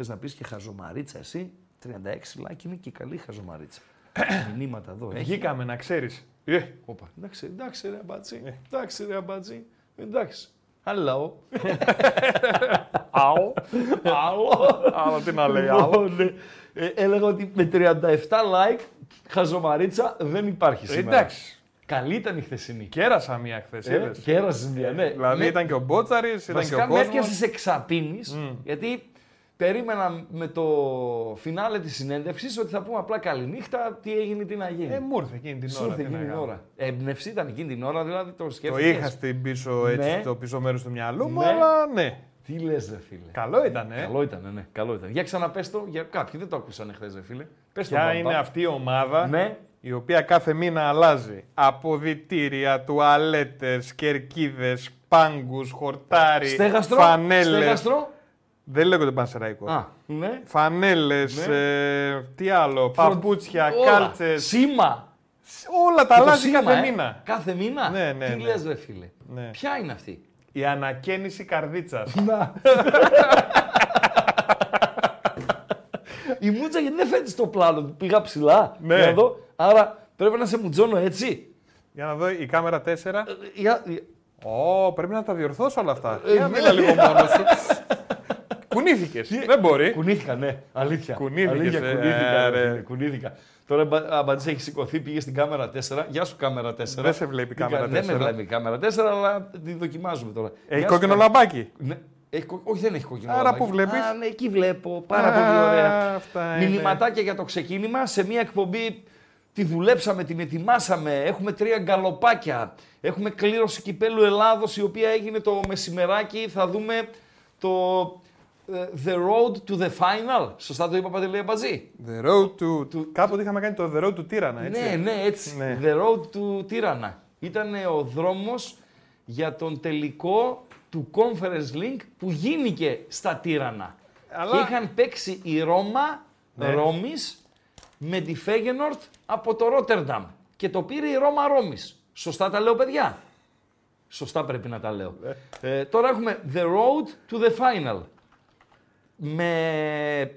Θες να πεις και χαζομαρίτσα εσύ; 36 like είναι και καλή χαζομαρίτσα. Μηνύματα εδώ. Έχει. Βγήκαμε, να ξέρεις. Ε, όπα. Εντάξει, εντάξει ρε αμπατζή. Εντάξει ρε αμπατζή. Εντάξει. Hello. Αο. Άλλο. Άλλο τι να λέει, άλλο. Λοιπόν, ε, έλεγα ότι με 37 like χαζομαρίτσα δεν υπάρχει σήμερα. Εντάξει. Καλή ήταν η χθεσινή. Κέρασα μία χθες. Ε, κέρασες μια, ναι. Δηλαδή Ναι. ήταν και ο Μπότσαρης, ήταν και Βασικά ο με κόσμος. έπιασε εξαπίνη, γιατί περίμενα με το φινάλε της συνέντευξης ότι θα πούμε απλά καληνύχτα, τι έγινε, τι να γίνει. Ε, μου ήρθε εκείνη την Σου ώρα. ήρθε τι να εκείνη την κάνω. ώρα. Έμπνευση ήταν εκείνη την ώρα, δηλαδή το Το σκέφτηκες. είχα στην πίσω, έτσι, Ναι. στο πίσω μέρος του μυαλού μου, Ναι. αλλά ναι. Τι λες, ρε φίλε. Καλό ήταν, ε. Καλό ήταν, ναι, καλό ήταν. Για ξαναπες το, για κάποιοι δεν το ακούσαν χθες, ρε φίλε. Πες το Ποια μπαμπά. είναι αυτή η ομάδα Ναι. η οποία κάθε μήνα αλλάζει αποδητήρια, τουαλέτες, κερκίδες, πάγκους, χορτάρι, Στέγαστρο. φανέλες. Στέγαστρο. Δεν λέγονται πανσεραϊκό. Α, ναι. Φανέλες, Ναι. ε, τι άλλο, παπούτσια, Όλα. κάλτσες. Σήμα. Όλα τα Και το αλλάζει σήμα, κάθε ε. μήνα. Κάθε μήνα; Ναι, ναι, Τι ναι. λες, ρε φίλε; Ναι. Ποια είναι αυτή; Η ανακαίνιση καρδίτσας. Η μούτσα γιατί δεν φαίνεται στο πλάνο του. Πήγα ψηλά. Ναι. Για να δω. Άρα πρέπει να σε μουτζώνω έτσι. Για να δω η κάμερα 4. Για... για- Ω, πρέπει να τα διορθώσω όλα αυτά. Ε, Για ναι. μίλα λίγο μόνος σου. Κουνήθηκες. Δεν μπορεί. Κουνήθηκα, ναι. Αλήθεια. Κουνήθηκες, Αλήθεια, ε, κουνήθηκα. ρε. ρε φίλε, κουνήθηκα. Τώρα αμπαντή έχεις σηκωθεί, πήγες στην κάμερα 4. Γεια σου, κάμερα 4. Δεν σε βλέπει η Τι κάμερα κα- Δεν με 4. βλέπει η κάμερα 4, αλλά τη δοκιμάζουμε τώρα. Έχει Γεια σου, κόκκινο κά- λαμπάκι; Ναι. Έχει κο- Όχι, δεν έχει κόκκινο Άρα λαμπάκι. πού βλέπεις; Α, ναι, εκεί βλέπω. Πάρα Α, πολύ ωραία. αυτά είναι. Μηνυματάκια για το ξεκίνημα. Σε μια εκπομπή τη δουλέψαμε, την ετοιμάσαμε. Έχουμε τρία γκαλοπάκια. Έχουμε κλήρωση κυπέλου Ελλάδος η οποία έγινε το μεσημεράκι. Θα δούμε το ε, The Road to the Final. Σωστά το είπα Παντελή Αμπατζή. The road to... Κάποτε είχαμε κάνει το The road to Τύρανα, έτσι. Ναι, ναι, έτσι. Ναι. The Road to Τύρανα. Ήταν ο δρόμος για τον τελικό του Conference Link που γίνηκε στα Τύρανα. Αλλά- Και είχαν παίξει η Ρώμα, Ναι. Ρώμης, με τη Φέγενορτ από το Ρότερνταμ. Και το πήρε η Ρώμα Ρώμης. Σωστά τα λέω, παιδιά; Σωστά πρέπει να τα λέω. Ε, τώρα έχουμε The Road to the Final. Με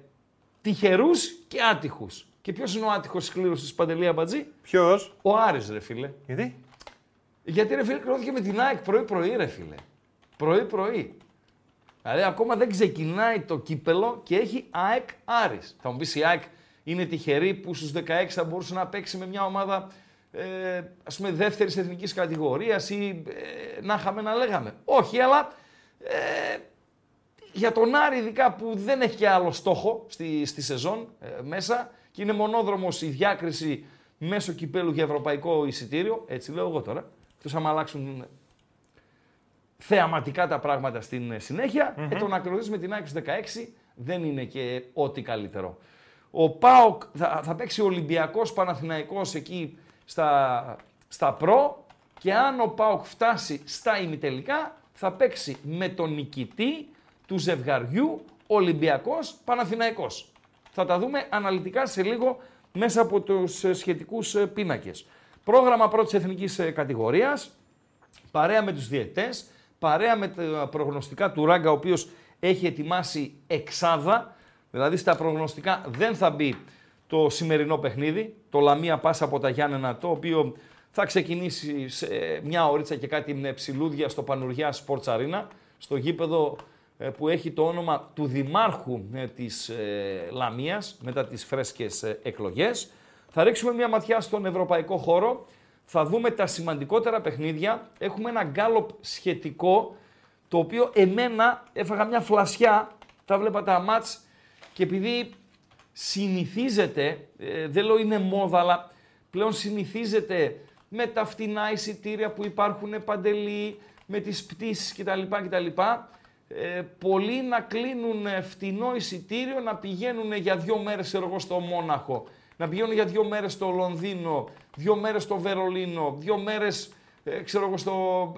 τυχερούς και άτυχους. Και ποιος είναι ο άτυχος της κλήρωσης Παντελή Αμπατζή; Ποιος; Ο Άρης ρε φίλε. Γιατί; Γιατί ρε φίλε κληρώθηκε με την ΑΕΚ πρωί-πρωί ρε φίλε. Πρωί-πρωί. Δηλαδή ακόμα δεν ξεκινάει το κύπελο και έχει ΑΕΚ Άρης. Θα μου πεις η ΑΕΚ είναι τυχερή που στους 16 θα μπορούσε να παίξει με μια ομάδα ε, ας πούμε δεύτερης εθνικής κατηγορίας ή ε, να είχαμε να λέγαμε. Όχι, αλλά ε, για τον Άρη ειδικά που δεν έχει και άλλο στόχο στη, στη σεζόν ε, μέσα και είναι μονόδρομος η διάκριση μέσω κυπέλου για ευρωπαϊκό εισιτήριο, έτσι λέω εγώ τώρα, τους άμα αλλάξουν θεαματικά τα πράγματα στην ε, συνέχεια, ε, το να κερδίσει με την ΑΕΚ στους 16 δεν είναι και ό,τι καλύτερο. Ο ΠΑΟΚ θα, θα παίξει Ολυμπιακός Παναθηναϊκός εκεί στα, στα προ και αν ο ΠΑΟΚ φτάσει στα ημιτελικά θα παίξει με τον νικητή του ζευγαριού Ολυμπιακός Παναθηναϊκός. Θα τα δούμε αναλυτικά σε λίγο μέσα από τους ε, σχετικούς ε, πίνακες. Πρόγραμμα πρώτης εθνικής ε, κατηγορίας, παρέα με τους διαιτές, παρέα με τα προγνωστικά του Ράγκα, ο οποίος έχει ετοιμάσει εξάδα, δηλαδή στα προγνωστικά δεν θα μπει το σημερινό παιχνίδι, το Λαμία Πάσα από τα Γιάννενα, το οποίο θα ξεκινήσει σε μια ωρίτσα και κάτι με ψηλούδια στο Πανουριά Sports Arena, στο γήπεδο ε, που έχει το όνομα του Δημάρχου ε, της ε, Λαμίας μετά τις φρέσκες ε, εκλογές. Θα ρίξουμε μια ματιά στον ευρωπαϊκό χώρο, θα δούμε τα σημαντικότερα παιχνίδια. Έχουμε ένα γκάλοπ σχετικό, το οποίο εμένα έφαγα μια φλασιά, τα βλέπα τα μάτς και επειδή συνηθίζεται, ε, δεν λέω είναι μόδα, αλλά πλέον συνηθίζεται με τα φτηνά εισιτήρια που υπάρχουν παντελή, με τις πτήσεις κτλ. κτλ. Ε, πολλοί να κλείνουν ε, φτηνό εισιτήριο, να πηγαίνουν για δύο μέρες εγώ στο Μόναχο, να πηγαίνουν για δύο μέρες στο Λονδίνο, δύο μέρες στο Βερολίνο, δύο μέρες ε, ξέρω εγώ, στο,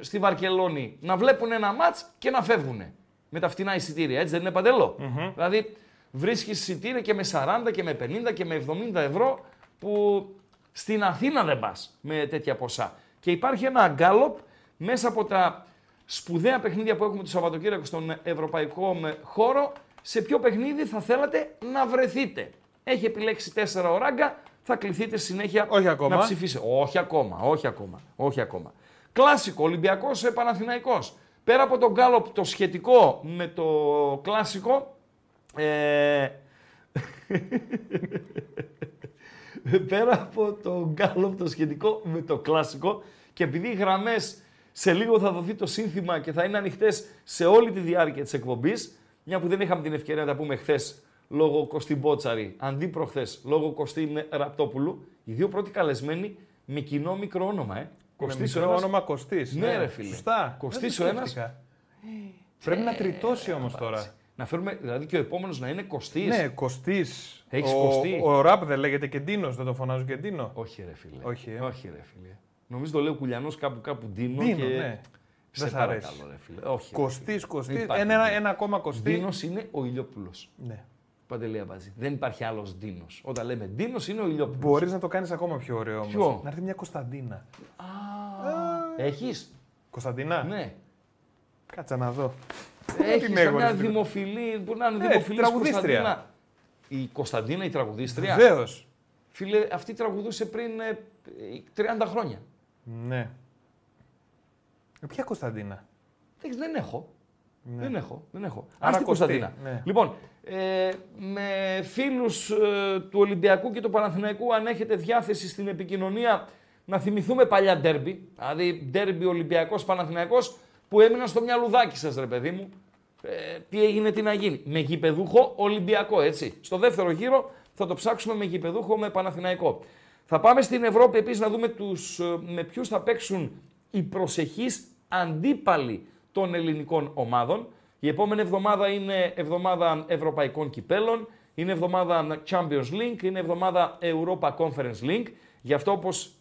ε, στη Βαρκελόνη, να βλέπουν ένα μάτς και να φεύγουν με τα φτηνά εισιτήρια. Έτσι δεν είναι παντελώ; Δηλαδή βρίσκεις εισιτήρια και με 40 και με 50 και με 70 ευρώ που στην Αθήνα δεν πας με τέτοια ποσά. Και υπάρχει ένα γκάλοπ μέσα από τα σπουδαία παιχνίδια που έχουμε το Σαββατοκύριακο στον ευρωπαϊκό χώρο. Σε ποιο παιχνίδι θα θέλατε να βρεθείτε; Έχει επιλέξει τέσσερα οράγκα, θα κληθείτε συνέχεια Όχι ακόμα. να ψηφίσετε. Όχι ακόμα, όχι ακόμα, όχι ακόμα. Κλάσικο, Ολυμπιακός ε, Παναθηναϊκός. Πέρα από τον γκάλοπ το σχετικό με το κλάσικο, ε, πέρα από το γκάλωπ το σχετικό με το κλασικό και επειδή οι γραμμές σε λίγο θα δοθεί το σύνθημα και θα είναι ανοιχτές σε όλη τη διάρκεια της εκπομπής, μια που δεν είχαμε την ευκαιρία να τα πούμε χθες λόγω Κωστή Μπότσαρη, αντί προχθές λόγω Κωστή Ραπτόπουλου, οι δύο πρώτοι καλεσμένοι με κοινό μικρό όνομα, ε. Με Κωστής ο μικρό ένας- όνομα Κωστής. Ναι, ρε φίλε. Σωστά. Κωστής Δεν ο το ένας. σκέφτηκα. Πρέπει να τριτώσει όμως τώρα. Να φέρουμε, δηλαδή και ο επόμενος να είναι Κωστής. Ναι, Κωστής. Έχεις ο, Κωστή; Ο ραπ δεν λέγεται Κεντίνος, δεν το φωνάζουν Κεντίνο. Όχι ρε φίλε. Όχι, ε. Όχι ρε φίλε. Νομίζω το λέει ο Κουλιανός κάπου κάπου Ντίνο, Ντίνο, και... ναι. Σε Δεν σ' αρέσει. παρακαλώ, ρε φίλε. Όχι. ρε Κωστής, φίλε. Κωστής. Δεν υπάρχει Ένα, Ντίνο. ένα ακόμα Κωστή. Ντίνος είναι ο Ηλιόπουλος. Ναι. Παντελία Μπάζη. Δεν υπάρχει άλλος Ντίνος. Όταν λέμε Ντίνος είναι ο Ηλιόπουλος. Μπορείς να το κάνεις ακόμα πιο ωραίο όμως. Ποιο; Να έρθει μια Κωνσταντίνα. Έχεις; Κωνσταντίνα; Ναι. Κάτσα να δω. Έχεις την έχω, μια ρε φίλε; δημοφιλή, που να είναι Ε, δημοφιλής τραγουδίστρια. Κωνσταντίνα. Η Κωνσταντίνα η τραγουδίστρια. Βεβαίως. Φίλε, αυτή τραγουδούσε πριν ε, ε, 30 χρόνια. Ναι. Ε, ποια Κωνσταντίνα; Δεν, δεν έχω. Δεν έχω. Δεν έχω. Ναι. Άρα Ας την Κωστή, Κωνσταντίνα. ναι. Λοιπόν, ε, με φίλους ε, του Ολυμπιακού και του Παναθηναϊκού, αν έχετε διάθεση στην επικοινωνία, να θυμηθούμε παλιά ντέρμπι, δηλαδή ντέρμπι Ολυμπιακός Παναθηναϊκός, που έμειναν στο μυαλουδάκι σας ρε παιδί μου. Ε, τι έγινε, τι να γίνει. Με γηπεδούχο Ολυμπιακό, έτσι. Στο δεύτερο γύρο θα το ψάξουμε με γηπεδούχο με Παναθηναϊκό. Θα πάμε στην Ευρώπη επίσης να δούμε τους, ε, με ποιους θα παίξουν οι προσεχείς αντίπαλοι των ελληνικών ομάδων. Η επόμενη εβδομάδα είναι εβδομάδα Ευρωπαϊκών Κυπέλων, είναι εβδομάδα Champions League, είναι εβδομάδα Europa Conference League. Γι' αυτό όπως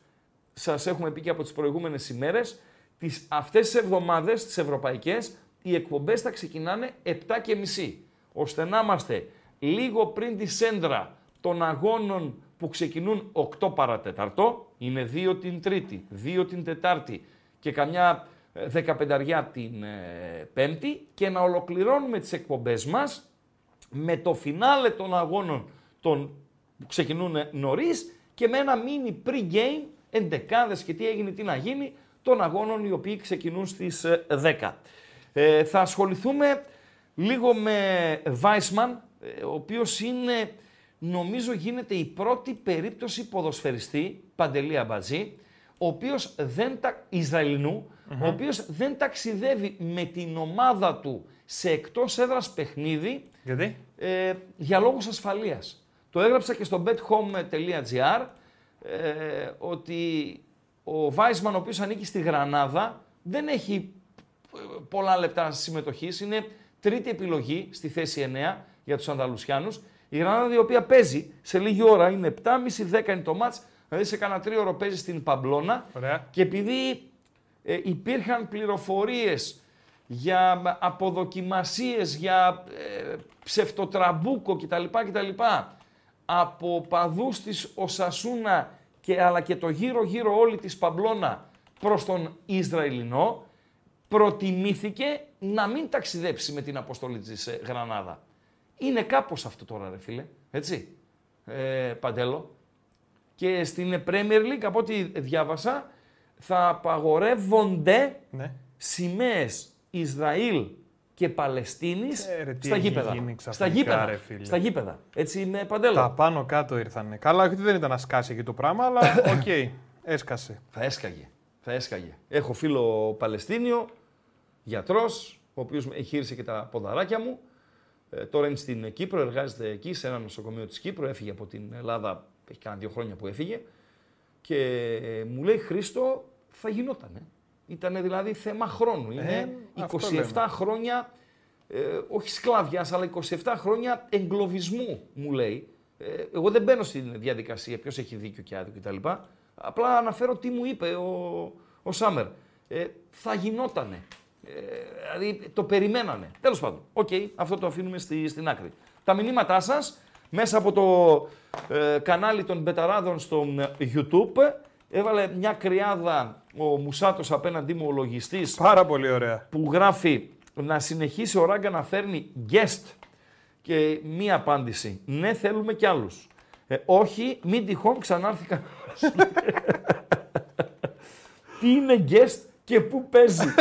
σας έχουμε πει και από τις προηγούμενες ημέρες, τις, αυτές τις εβδομάδες, τις ευρωπαϊκές, οι εκπομπές θα ξεκινάνε 7 και μισή, ώστε να είμαστε λίγο πριν τη σέντρα των αγώνων που ξεκινούν 8 παρατέταρτο, είναι 2 την Τρίτη, 2 την Τετάρτη και καμιά ε, δεκαπενταριά την ε, Πέμπτη και να ολοκληρώνουμε τις εκπομπές μας με το φινάλε των αγώνων των, που ξεκινούν νωρίς και με ένα mini pre-game, εντεκάδες και τι έγινε, τι να γίνει, των αγώνων οι οποίοι ξεκινούν στις ε, 10. Ε, θα ασχοληθούμε λίγο με Weissman, ε, ο οποίος είναι, νομίζω γίνεται η πρώτη περίπτωση ποδοσφαιριστή, Παντελή Αμπατζή, ο οποίος δεν τα... Ισραηλινού, ο οποίος δεν ταξιδεύει με την ομάδα του σε εκτός έδρας παιχνίδι Γιατί; ε, για λόγους ασφαλείας. Το έγραψα και στο bethome.gr ε, ότι ο Βάισμαν, ο οποίος ανήκει στη Γρανάδα, δεν έχει ε, πολλά λεπτά συμμετοχής. Είναι τρίτη επιλογή στη θέση 9 για τους Ανδαλουσιάνους. Η Γρανάδα η οποία παίζει σε λίγη ώρα, είναι 7.30-10 είναι το μάτς, δηλαδή σε κάνα τρίωρο παίζει στην Παμπλώνα. Ωραία. Και επειδή ε, υπήρχαν πληροφορίες για αποδοκιμασίες, για ε, ψευτοτραμπούκο κτλ. κτλ από παδούς της Οσασούνα και, αλλά και το γύρω-γύρω όλη της Παμπλώνα προς τον Ισραηλινό, προτιμήθηκε να μην ταξιδέψει με την αποστολή της ε, Γρανάδα. Είναι κάπως αυτό τώρα ρε φίλε, έτσι, ε, Παντέλο. Και στην Premier League, από ό,τι διάβασα, θα απαγορεύονται Ναι. σημαίες Ισραήλ και Παλαιστίνης Ε, ρε, τι στα έχει γήπεδα. γίνει Στα ξαφνικά, γήπεδα. ρε, φίλε. Στα γήπεδα. Έτσι με παντέλο. Τα πάνω κάτω ήρθανε. Καλά, όχι ότι δεν ήταν να σκάσει εκεί το πράγμα, αλλά οκ. Έσκασε. Θα έσκαγε. Θα έσκαγε. Έχω φίλο Παλαιστίνιο, γιατρός, ο οποίος εγχείρησε και τα ποδαράκια μου. Ε, τώρα είναι στην Κύπρο, εργάζεται εκεί, σε ένα νοσοκομείο της Κύπρου. Έφυγε από την Ελλάδα, έχει κάνα δύο χρόνια που έφυγε. Και ε, μου λέει, Χρήστο, θα γινότανε. Ήταν δηλαδή θέμα χρόνου. Είναι Ε, αυτό 27 λέμε. χρόνια, ε, όχι σκλάβιας, αλλά 27 χρόνια εγκλωβισμού, μου λέει. Ε, εγώ δεν μπαίνω στην διαδικασία ποιος έχει δίκιο και άδικο κτλ. Απλά αναφέρω τι μου είπε ο, ο Σάμερ. Ε, θα γινότανε. Ε, δηλαδή το περιμένανε. Τέλος πάντων, οκ, αυτό το αφήνουμε στη, στην άκρη. Τα μηνύματά σας μέσα από το ε, κανάλι των Μπεταράδων στο ε, YouTube έβαλε μια κρυάδα ο Μουσάτος απέναντί μου ο λογιστής Πάρα πολύ ωραία. που γράφει να συνεχίσει ο Ράγκα να φέρνει guest και μία απάντηση. Ναι, θέλουμε κι άλλους. Ε, όχι, μην τυχόν ξανάρθει κανένας. Τι είναι guest και πού παίζει.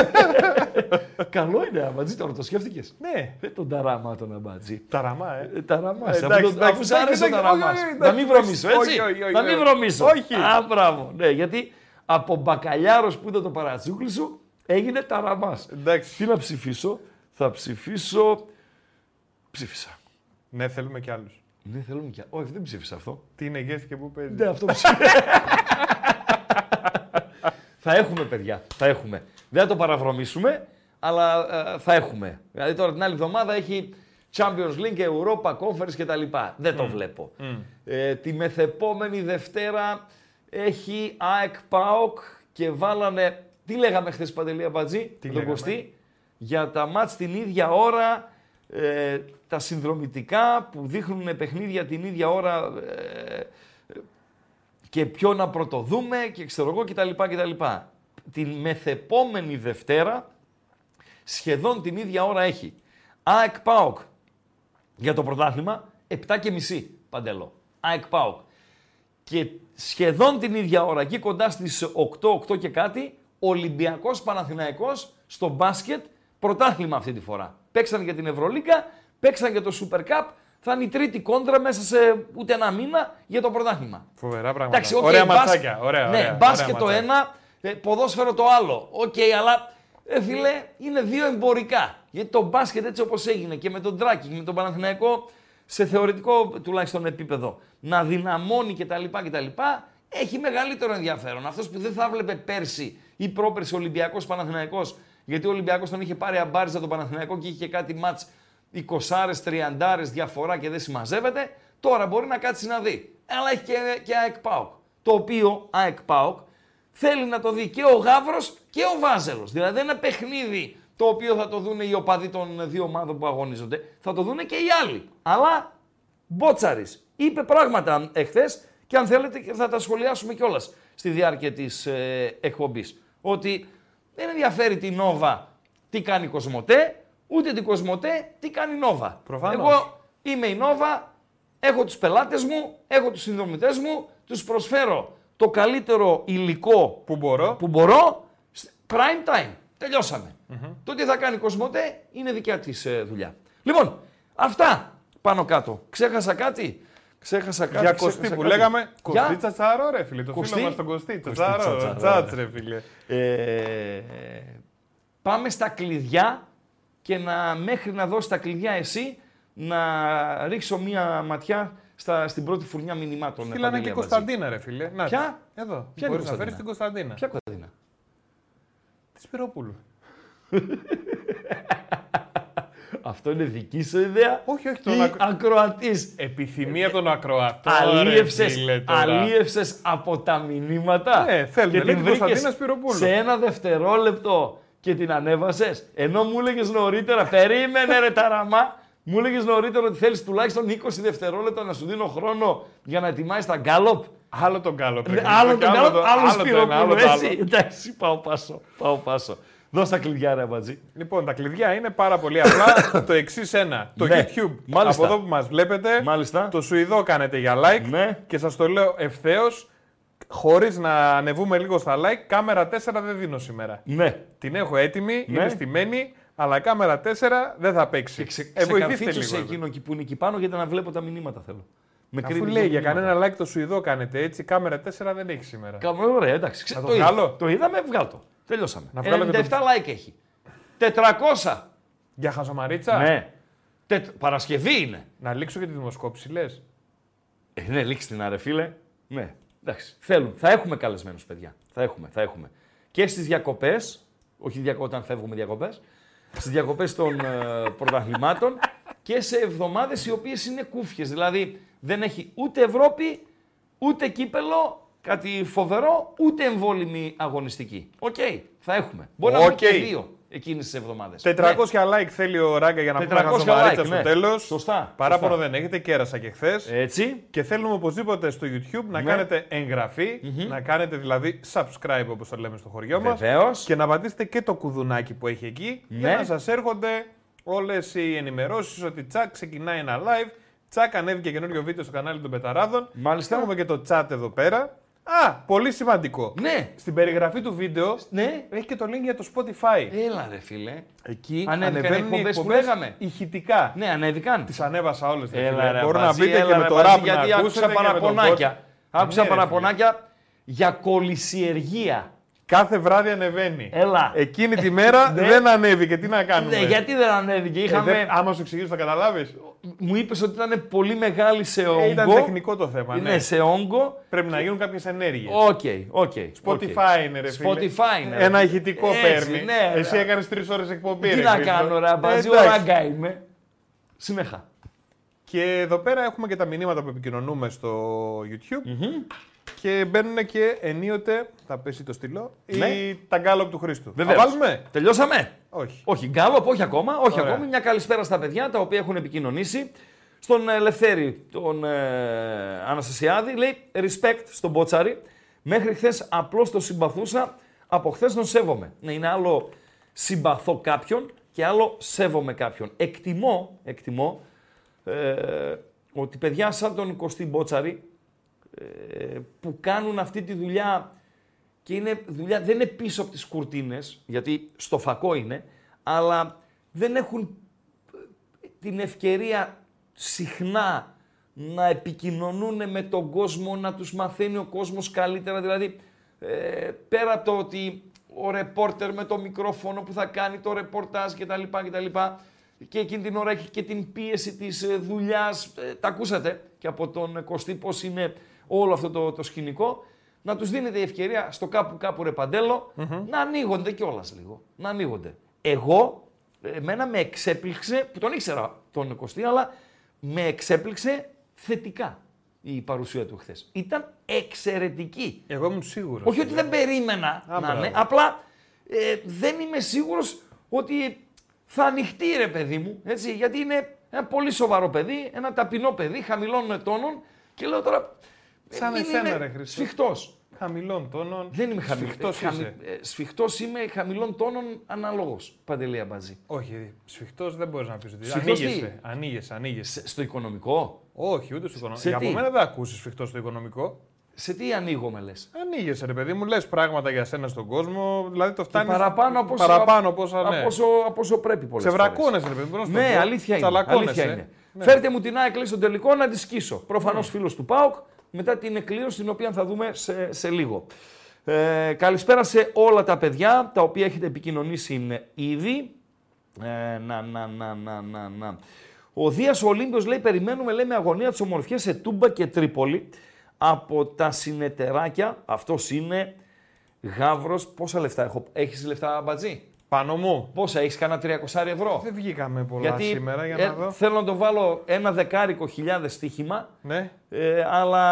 Καλό είναι, Αμπατζή, τώρα το σκέφτηκες. Ναι. Ε, τον ταράμα τον Αμπατζή. Ταραμά, ε. Ε, Ταραμά. Ε, αφού, εντάξει, το- εντάξει, αφού σ' άρεσε ο εντάξει, ταραμάς. όχι, όχι, Να εντάξει, μην βρωμίσω, έτσι. όχι, όχι, όχι, Να μην όχι. βρωμίσω. Όχι. Α, μπράβο. Ναι, γιατί από μπακαλιάρος που ήταν το παρατσούκλι σου έγινε ταραμάς. Εντάξει. Τι να ψηφίσω; Θα ψηφίσω... Ψήφισα. Ναι, θέλουμε κι άλλους. Ναι, θέλουμε και... Όχι, δεν ψήφισα αυτό. Τι είναι guest και πού παίζεις. Ναι, αυτό ψήφισα. θα έχουμε, παιδιά. Θα έχουμε. Δεν θα το παραβρομίσουμε, αλλά ε, θα έχουμε. Δηλαδή τώρα την άλλη εβδομάδα έχει Champions League, Europa, Conference κτλ. Δεν το βλέπω. Ε, τη μεθεπόμενη Δευτέρα έχει ΑΕΚ ΠΑΟΚ και βάλανε... Τι λέγαμε χθες Παντελή Αμπατζή, Τι τον λέγαμε; Κωστή, για τα μάτς την ίδια ώρα, ε, τα συνδρομητικά που δείχνουν παιχνίδια την ίδια ώρα ε, και ποιο να πρωτοδούμε και ξέρω εγώ κτλ. κτλ. Την μεθεπόμενη Δευτέρα, σχεδόν την ίδια ώρα έχει ΑΕΚ ΠΑΟΚ για το πρωτάθλημα 7 και μισή παντελό. ΑΕΚ ΠΑΟΚ. Και σχεδόν την ίδια ώρα, εκεί κοντά στις 8, 8 και κάτι, Ολυμπιακός Παναθηναϊκός στο μπάσκετ, πρωτάθλημα αυτή τη φορά. Παίξαν για την Ευρωλίγκα, παίξαν για το Super Cup, θα είναι η τρίτη κόντρα μέσα σε ούτε ένα μήνα για το πρωτάθλημα. Φοβερά πράγματα. Εντάξει, οκ, ωραία μπάσκετ- ματσάκια. Ωραία, ναι, ωραία, μπάσκετ ωραία το ματσάκια. ένα, ε, ποδόσφαιρο το άλλο. Οκ, αλλά ε, φίλε, είναι δύο εμπορικά. Γιατί το μπάσκετ έτσι όπως έγινε και με τον Τράκη, με τον Παναθηναϊκό, σε θεωρητικό τουλάχιστον επίπεδο, να δυναμώνει κτλ. κτλ έχει μεγαλύτερο ενδιαφέρον. Αυτός που δεν θα βλέπε πέρσι ή πρόπερσι Ολυμπιακός Παναθηναϊκός, γιατί ο Ολυμπιακός τον είχε πάρει αμπάριζα τον Παναθηναϊκό και είχε και κάτι μάτς 20 30 διαφορά και δεν συμμαζεύεται, τώρα μπορεί να κάτσει να δει. Αλλά έχει και, και ΑΕΚ ΠΑΟΚ. Το οποίο ΑΕΚ ΠΑΟΚ θέλει να το δει και ο Γάβρος και ο Βάζελος. Δηλαδή δεν είναι ένα παιχνίδι το οποίο θα το δουν οι οπαδοί των δύο ομάδων που αγωνίζονται, θα το δουν και οι άλλοι. Αλλά Μπότσαρης είπε πράγματα εχθές και αν θέλετε και θα τα σχολιάσουμε κιόλας στη διάρκεια της ε, εκπομπής. Ότι δεν ενδιαφέρει την Νόβα τι κάνει η Κοσμοτέ, ούτε την Κοσμοτέ τι κάνει η Νόβα. Προφανώς. Εγώ είμαι η Νόβα, έχω τους πελάτες μου, έχω τους συνδρομητές μου, τους προσφέρω το καλύτερο υλικό Που μπορώ. που μπορώ, σ- prime time. τελειωσαμε Το τι θα κάνει η Κοσμοτέ είναι δικιά της ε, δουλειά. Λοιπόν, αυτά πάνω κάτω. Ξέχασα κάτι; Ξέχασα κάτι. Για ξέχασα Κωστή που κάτι. λέγαμε. Για- Κωστή Τσατσαρό, ρε φίλε. Το Κωστή; φίλο μας τον Κωστή. Κωστή Τσατσαρό. Τσατσαρό, Τσάτς, ρε φίλε. Ε, πάμε στα κλειδιά και να, μέχρι να δώσει τα κλειδιά εσύ να ρίξω μία ματιά στα, στην πρώτη φουρνιά μηνυμάτων. Στείλανε Παντελή και Αμπατζή. Κωνσταντίνα, ρε φίλε. Να, Ποια; Εδώ. Ποια είναι η Μπορείς να Κωνσταντίνα; φέρεις την Κωνσταντίνα. Ποια Κωνσταντίνα; Της Σπυρόπουλου. Αυτό είναι δική σου ιδέα; Όχι, όχι, Ή τον ακρο- ακροατής. Επιθυμία των ακροατών. Αλίευσες, ρε φίλε, τώρα. αλίευσες από τα μηνύματα; Ναι, θέλουμε, και λέει την την βρήκες Κωνσταντίνα Σπυροπούλου. σε ένα δευτερόλεπτο και την ανέβασες; Ενώ μου έλεγες νωρίτερα, περίμενε ρε ταραμά, μου έλεγες νωρίτερα ότι θέλεις τουλάχιστον 20 δευτερόλεπτα να σου δίνω χρόνο για να ετοιμάσεις τα γκάλοπ. Άλλο τον κάλο. Ναι, άλλο τον γκάλοπ, άλλο Σπυροπούλου, το έτσι. άλλο. Εντάξει, πάω πάσο, πάω πάσο. Δώσ' τα κλειδιά ρε Αμπατζή. Λοιπόν, τα κλειδιά είναι πάρα πολύ απλά. το εξής ένα. Το Ναι, YouTube. μάλιστα. Από εδώ που μας βλέπετε. Μάλιστα. Το Σουηδό κάνετε για like. Ναι. Και σας το λέω ευθέως. Χωρίς να ανεβούμε λίγο στα like. Κάμερα 4 δεν δίνω σήμερα. Ναι. Την έχω έτοιμη, Ναι. είναι στημένη. Αλλά κάμερα 4 δεν θα παίξει. Και ξε, ε, βοηθήστε ξεκαθίτσου σε λίγο. εκείνο εκεί που είναι εκεί πάνω γιατί να βλέπω τα μηνύματα θέλω. Με Αφού κρύβει λέει το για μηνύματα. κανένα like το Σουηδό κάνετε έτσι, κάμερα 4 δεν έχει σήμερα. Κα- Ωραία, εντάξει. Ξε- Να το είδα- βγάλω; Το είδαμε, βγάλω το. Τελειώσαμε. Να βγάλω και 97 like έχει. 400. Για χαζομαρίτσα; Ναι. Τετ... Παρασκευή είναι. Να λήξω και τη δημοσκόπηση, λες; Ε, ναι, λήξει την άρε, φίλε. Ναι. Εντάξει. Θέλουν. Θα έχουμε καλεσμένους, παιδιά. Θα έχουμε, θα έχουμε. και στις διακοπές, όχι διακο- όταν φεύγουμε διακοπές, στις διακοπές των ε, πρωταθλημάτων και σε εβδομάδες οι οποίες είναι κούφιες. Δηλαδή δεν έχει ούτε Ευρώπη, ούτε κύπελο, κάτι φοβερό, ούτε εμβόλιμη αγωνιστική. Οκ, θα έχουμε. Μπορεί να έχουμε Οκ. και δύο εκείνες τις εβδομάδες. 400 like θέλει ο Ράγκα για να πούμε 400 ένα χαζομαρίτσα like, στο ναι. τέλος. Σωστά, Παράπονο σωστά. δεν έχετε, κέρασα και χθες. Έτσι. Και θέλουμε οπωσδήποτε στο YouTube να Ναι. κάνετε εγγραφή, να κάνετε δηλαδή subscribe όπως το λέμε στο χωριό μας Βεβαίως. και να πατήσετε και το κουδουνάκι που έχει εκεί για Ναι. να σας έρχονται όλες οι ενημερώσεις ότι τσακ ξεκινάει ένα live, τσακ ανέβηκε καινούριο βίντεο στο κανάλι των Πεταράδων. Μάλιστα. Έχουμε και το chat εδώ πέρα. Α, πολύ σημαντικό. Ναι, Στην περιγραφή του βίντεο ναι. έχει και το link για το Spotify. Έλα ρε φίλε. Εκεί Ανέβηκαν οι ανεβαίνουν οι εκπομπές που εκπομπές λέγαμε. ηχητικά. Ναι, ανέβηκαν. Τις ανέβασα όλες. ρε Έλα φίλε. ρε, Μπορώ να Μπατζή, μπείτε και έλα, με ρε, το Μπατζή, rap να γιατί ακούσετε άκουσα και με τον παραπονάκια. podcast. Άκουσα Ναι, ρε, φίλε. παραπονάκια για κολυσιεργία. Κάθε βράδυ ανεβαίνει. Έλα. Εκείνη τη μέρα Ναι. δεν ανέβηκε. Τι να κάνουμε; Ναι, γιατί δεν ανέβηκε; Ε, Είχαμε... δεν- άμα σου εξηγήσω, θα καταλάβεις. Μου είπες ότι ήταν πολύ μεγάλη σε όγκο. Ε, ήταν τεχνικό το θέμα. Ναι, Ναι. σε όγκο. Πρέπει να γίνουν κάποιες ενέργειες. Οκ, οκ. Spotify είναι ρε φίλε. Spotify είναι. ρε. Ένα ηχητικό Έτσι, παίρνει. ναι, ρε. Εσύ έκανες τρεις ώρες εκπομπή. Τι ρε, να Χρήστο. κάνω, ρε, Ε, Αμπατζή, ο εντάξει. Ράγκα είμαι. Συνέχεια. Και εδώ πέρα έχουμε και τα μηνύματα που επικοινωνούμε στο YouTube. Και μπαίνουν και ενίοτε, θα πέσει το στυλό, Ναι. η... τα γκάλωπ του Χρήστου. Βεβαίως. Θα βάλουμε; Τελειώσαμε; Όχι. Όχι, γκάλωπ, όχι ακόμα. Όχι Ωραία. ακόμη. Μια καλησπέρα στα παιδιά τα οποία έχουν επικοινωνήσει. Στον Ελευθέρη, τον ε, Αναστασιάδη, λέει respect στον Μπότσαρη. Μέχρι χθες απλώς το συμπαθούσα, από χθες τον σέβομαι. Ναι, είναι άλλο συμπαθώ κάποιον και άλλο σέβομαι κάποιον. Εκτιμώ, εκτιμώ ε, ότι παιδιά σαν τον Κωστή Μπότσαρη ε, που κάνουν αυτή τη δουλειά και είναι δουλειά, δεν είναι πίσω από τις κουρτίνες, γιατί στο φακό είναι, αλλά δεν έχουν ε, την ευκαιρία συχνά να επικοινωνούν με τον κόσμο, να τους μαθαίνει ο κόσμος καλύτερα. Δηλαδή, ε, πέρα από το ότι ο ρεπόρτερ με το μικρόφωνο που θα κάνει το ρεπορτάζ κτλ. κτλ και εκείνη την ώρα έχει και την πίεση της ε, δουλειάς, ε, τα ακούσατε και από τον Κωστή πώς είναι όλο αυτό το, το σκηνικό, να τους δίνετε η ευκαιρία στο κάπου κάπου ρε παντέλο, να ανοίγονται κιόλας λίγο, να ανοίγονται. Εγώ, εμένα με εξέπληξε, που τον ήξερα τον Κωστή, αλλά με εξέπληξε θετικά η παρουσία του χθες. Ήταν εξαιρετική. Εγώ ήμουν σίγουρος. Όχι ότι δεν περίμενα Α, να μπράβο. είναι, απλά ε, δεν είμαι σίγουρος ότι θα ανοιχτεί ρε παιδί μου, έτσι, γιατί είναι ένα πολύ σοβαρό παιδί, ένα ταπεινό παιδί, χαμηλών τόνων και λέω τώρα, ε, Σαν μην εσένα, είναι ρε Χρήστο. σφιχτός. Χαμηλών τόνων. Δεν είμαι χαμηλός. Σφιχτός είσαι. Σφιχτός είμαι χαμηλών τόνων αναλόγως, Παντελία Μπατζή. Όχι, σφιχτός δεν μπορείς να πεις ότι. Σφιχτός τι; Ανοίγεσαι. Ανοίγεσαι, ανοίγεσαι. Σε- Στο οικονομικό, Όχι, ούτε στο οικονομικό. Σε Για τι; από μένα δεν ακούσεις σφιχτός στο οικονομικό. σε τι ανοίγομαι λες; Ανοίγεσαι, ρε παιδί μου, λες πράγματα για σένα στον κόσμο. Δηλαδή το φτάνεις. παραπάνω από όσο- παραπάνω από όσα, ναι. Από όσο, από όσο πρέπει πολλές Σε φορές. βρακώνεσαι, ρε παιδί μου. πώς να το Ναι, πω. αλήθεια είναι. Τσαλακώνεσαι. Αλήθεια είναι. Ναι. Φέρτε μου την ΑΕΚ λέει, στο τελικό να τη σκίσω. Προφανώς φίλος του ΠΑΟΚ μετά την εκκλήρωση την οποία θα δούμε σε, σε λίγο. Ε, καλησπέρα σε όλα τα παιδιά τα οποία έχετε επικοινωνήσει ε, ήδη. Ε, να, να, να, να, να, να. Ο Δίας Ολύμπιος λέει περιμένουμε λέει, με αγωνία τις ομορφιές σε Τούμπα και Τρίπολη από τα συνεταιράκια. Αυτός είναι Γαύρος. Πόσα λεφτά έχω. Έχεις λεφτά μπατζή; Πάνω μου. Πόσα έχεις κανένα 300 ευρώ; Δεν βγήκαμε πολλά Γιατί σήμερα για ε, να δω. θέλω να το βάλω ένα δεκάρικο χιλιάδες στοίχημα, Ναι. ε, αλλά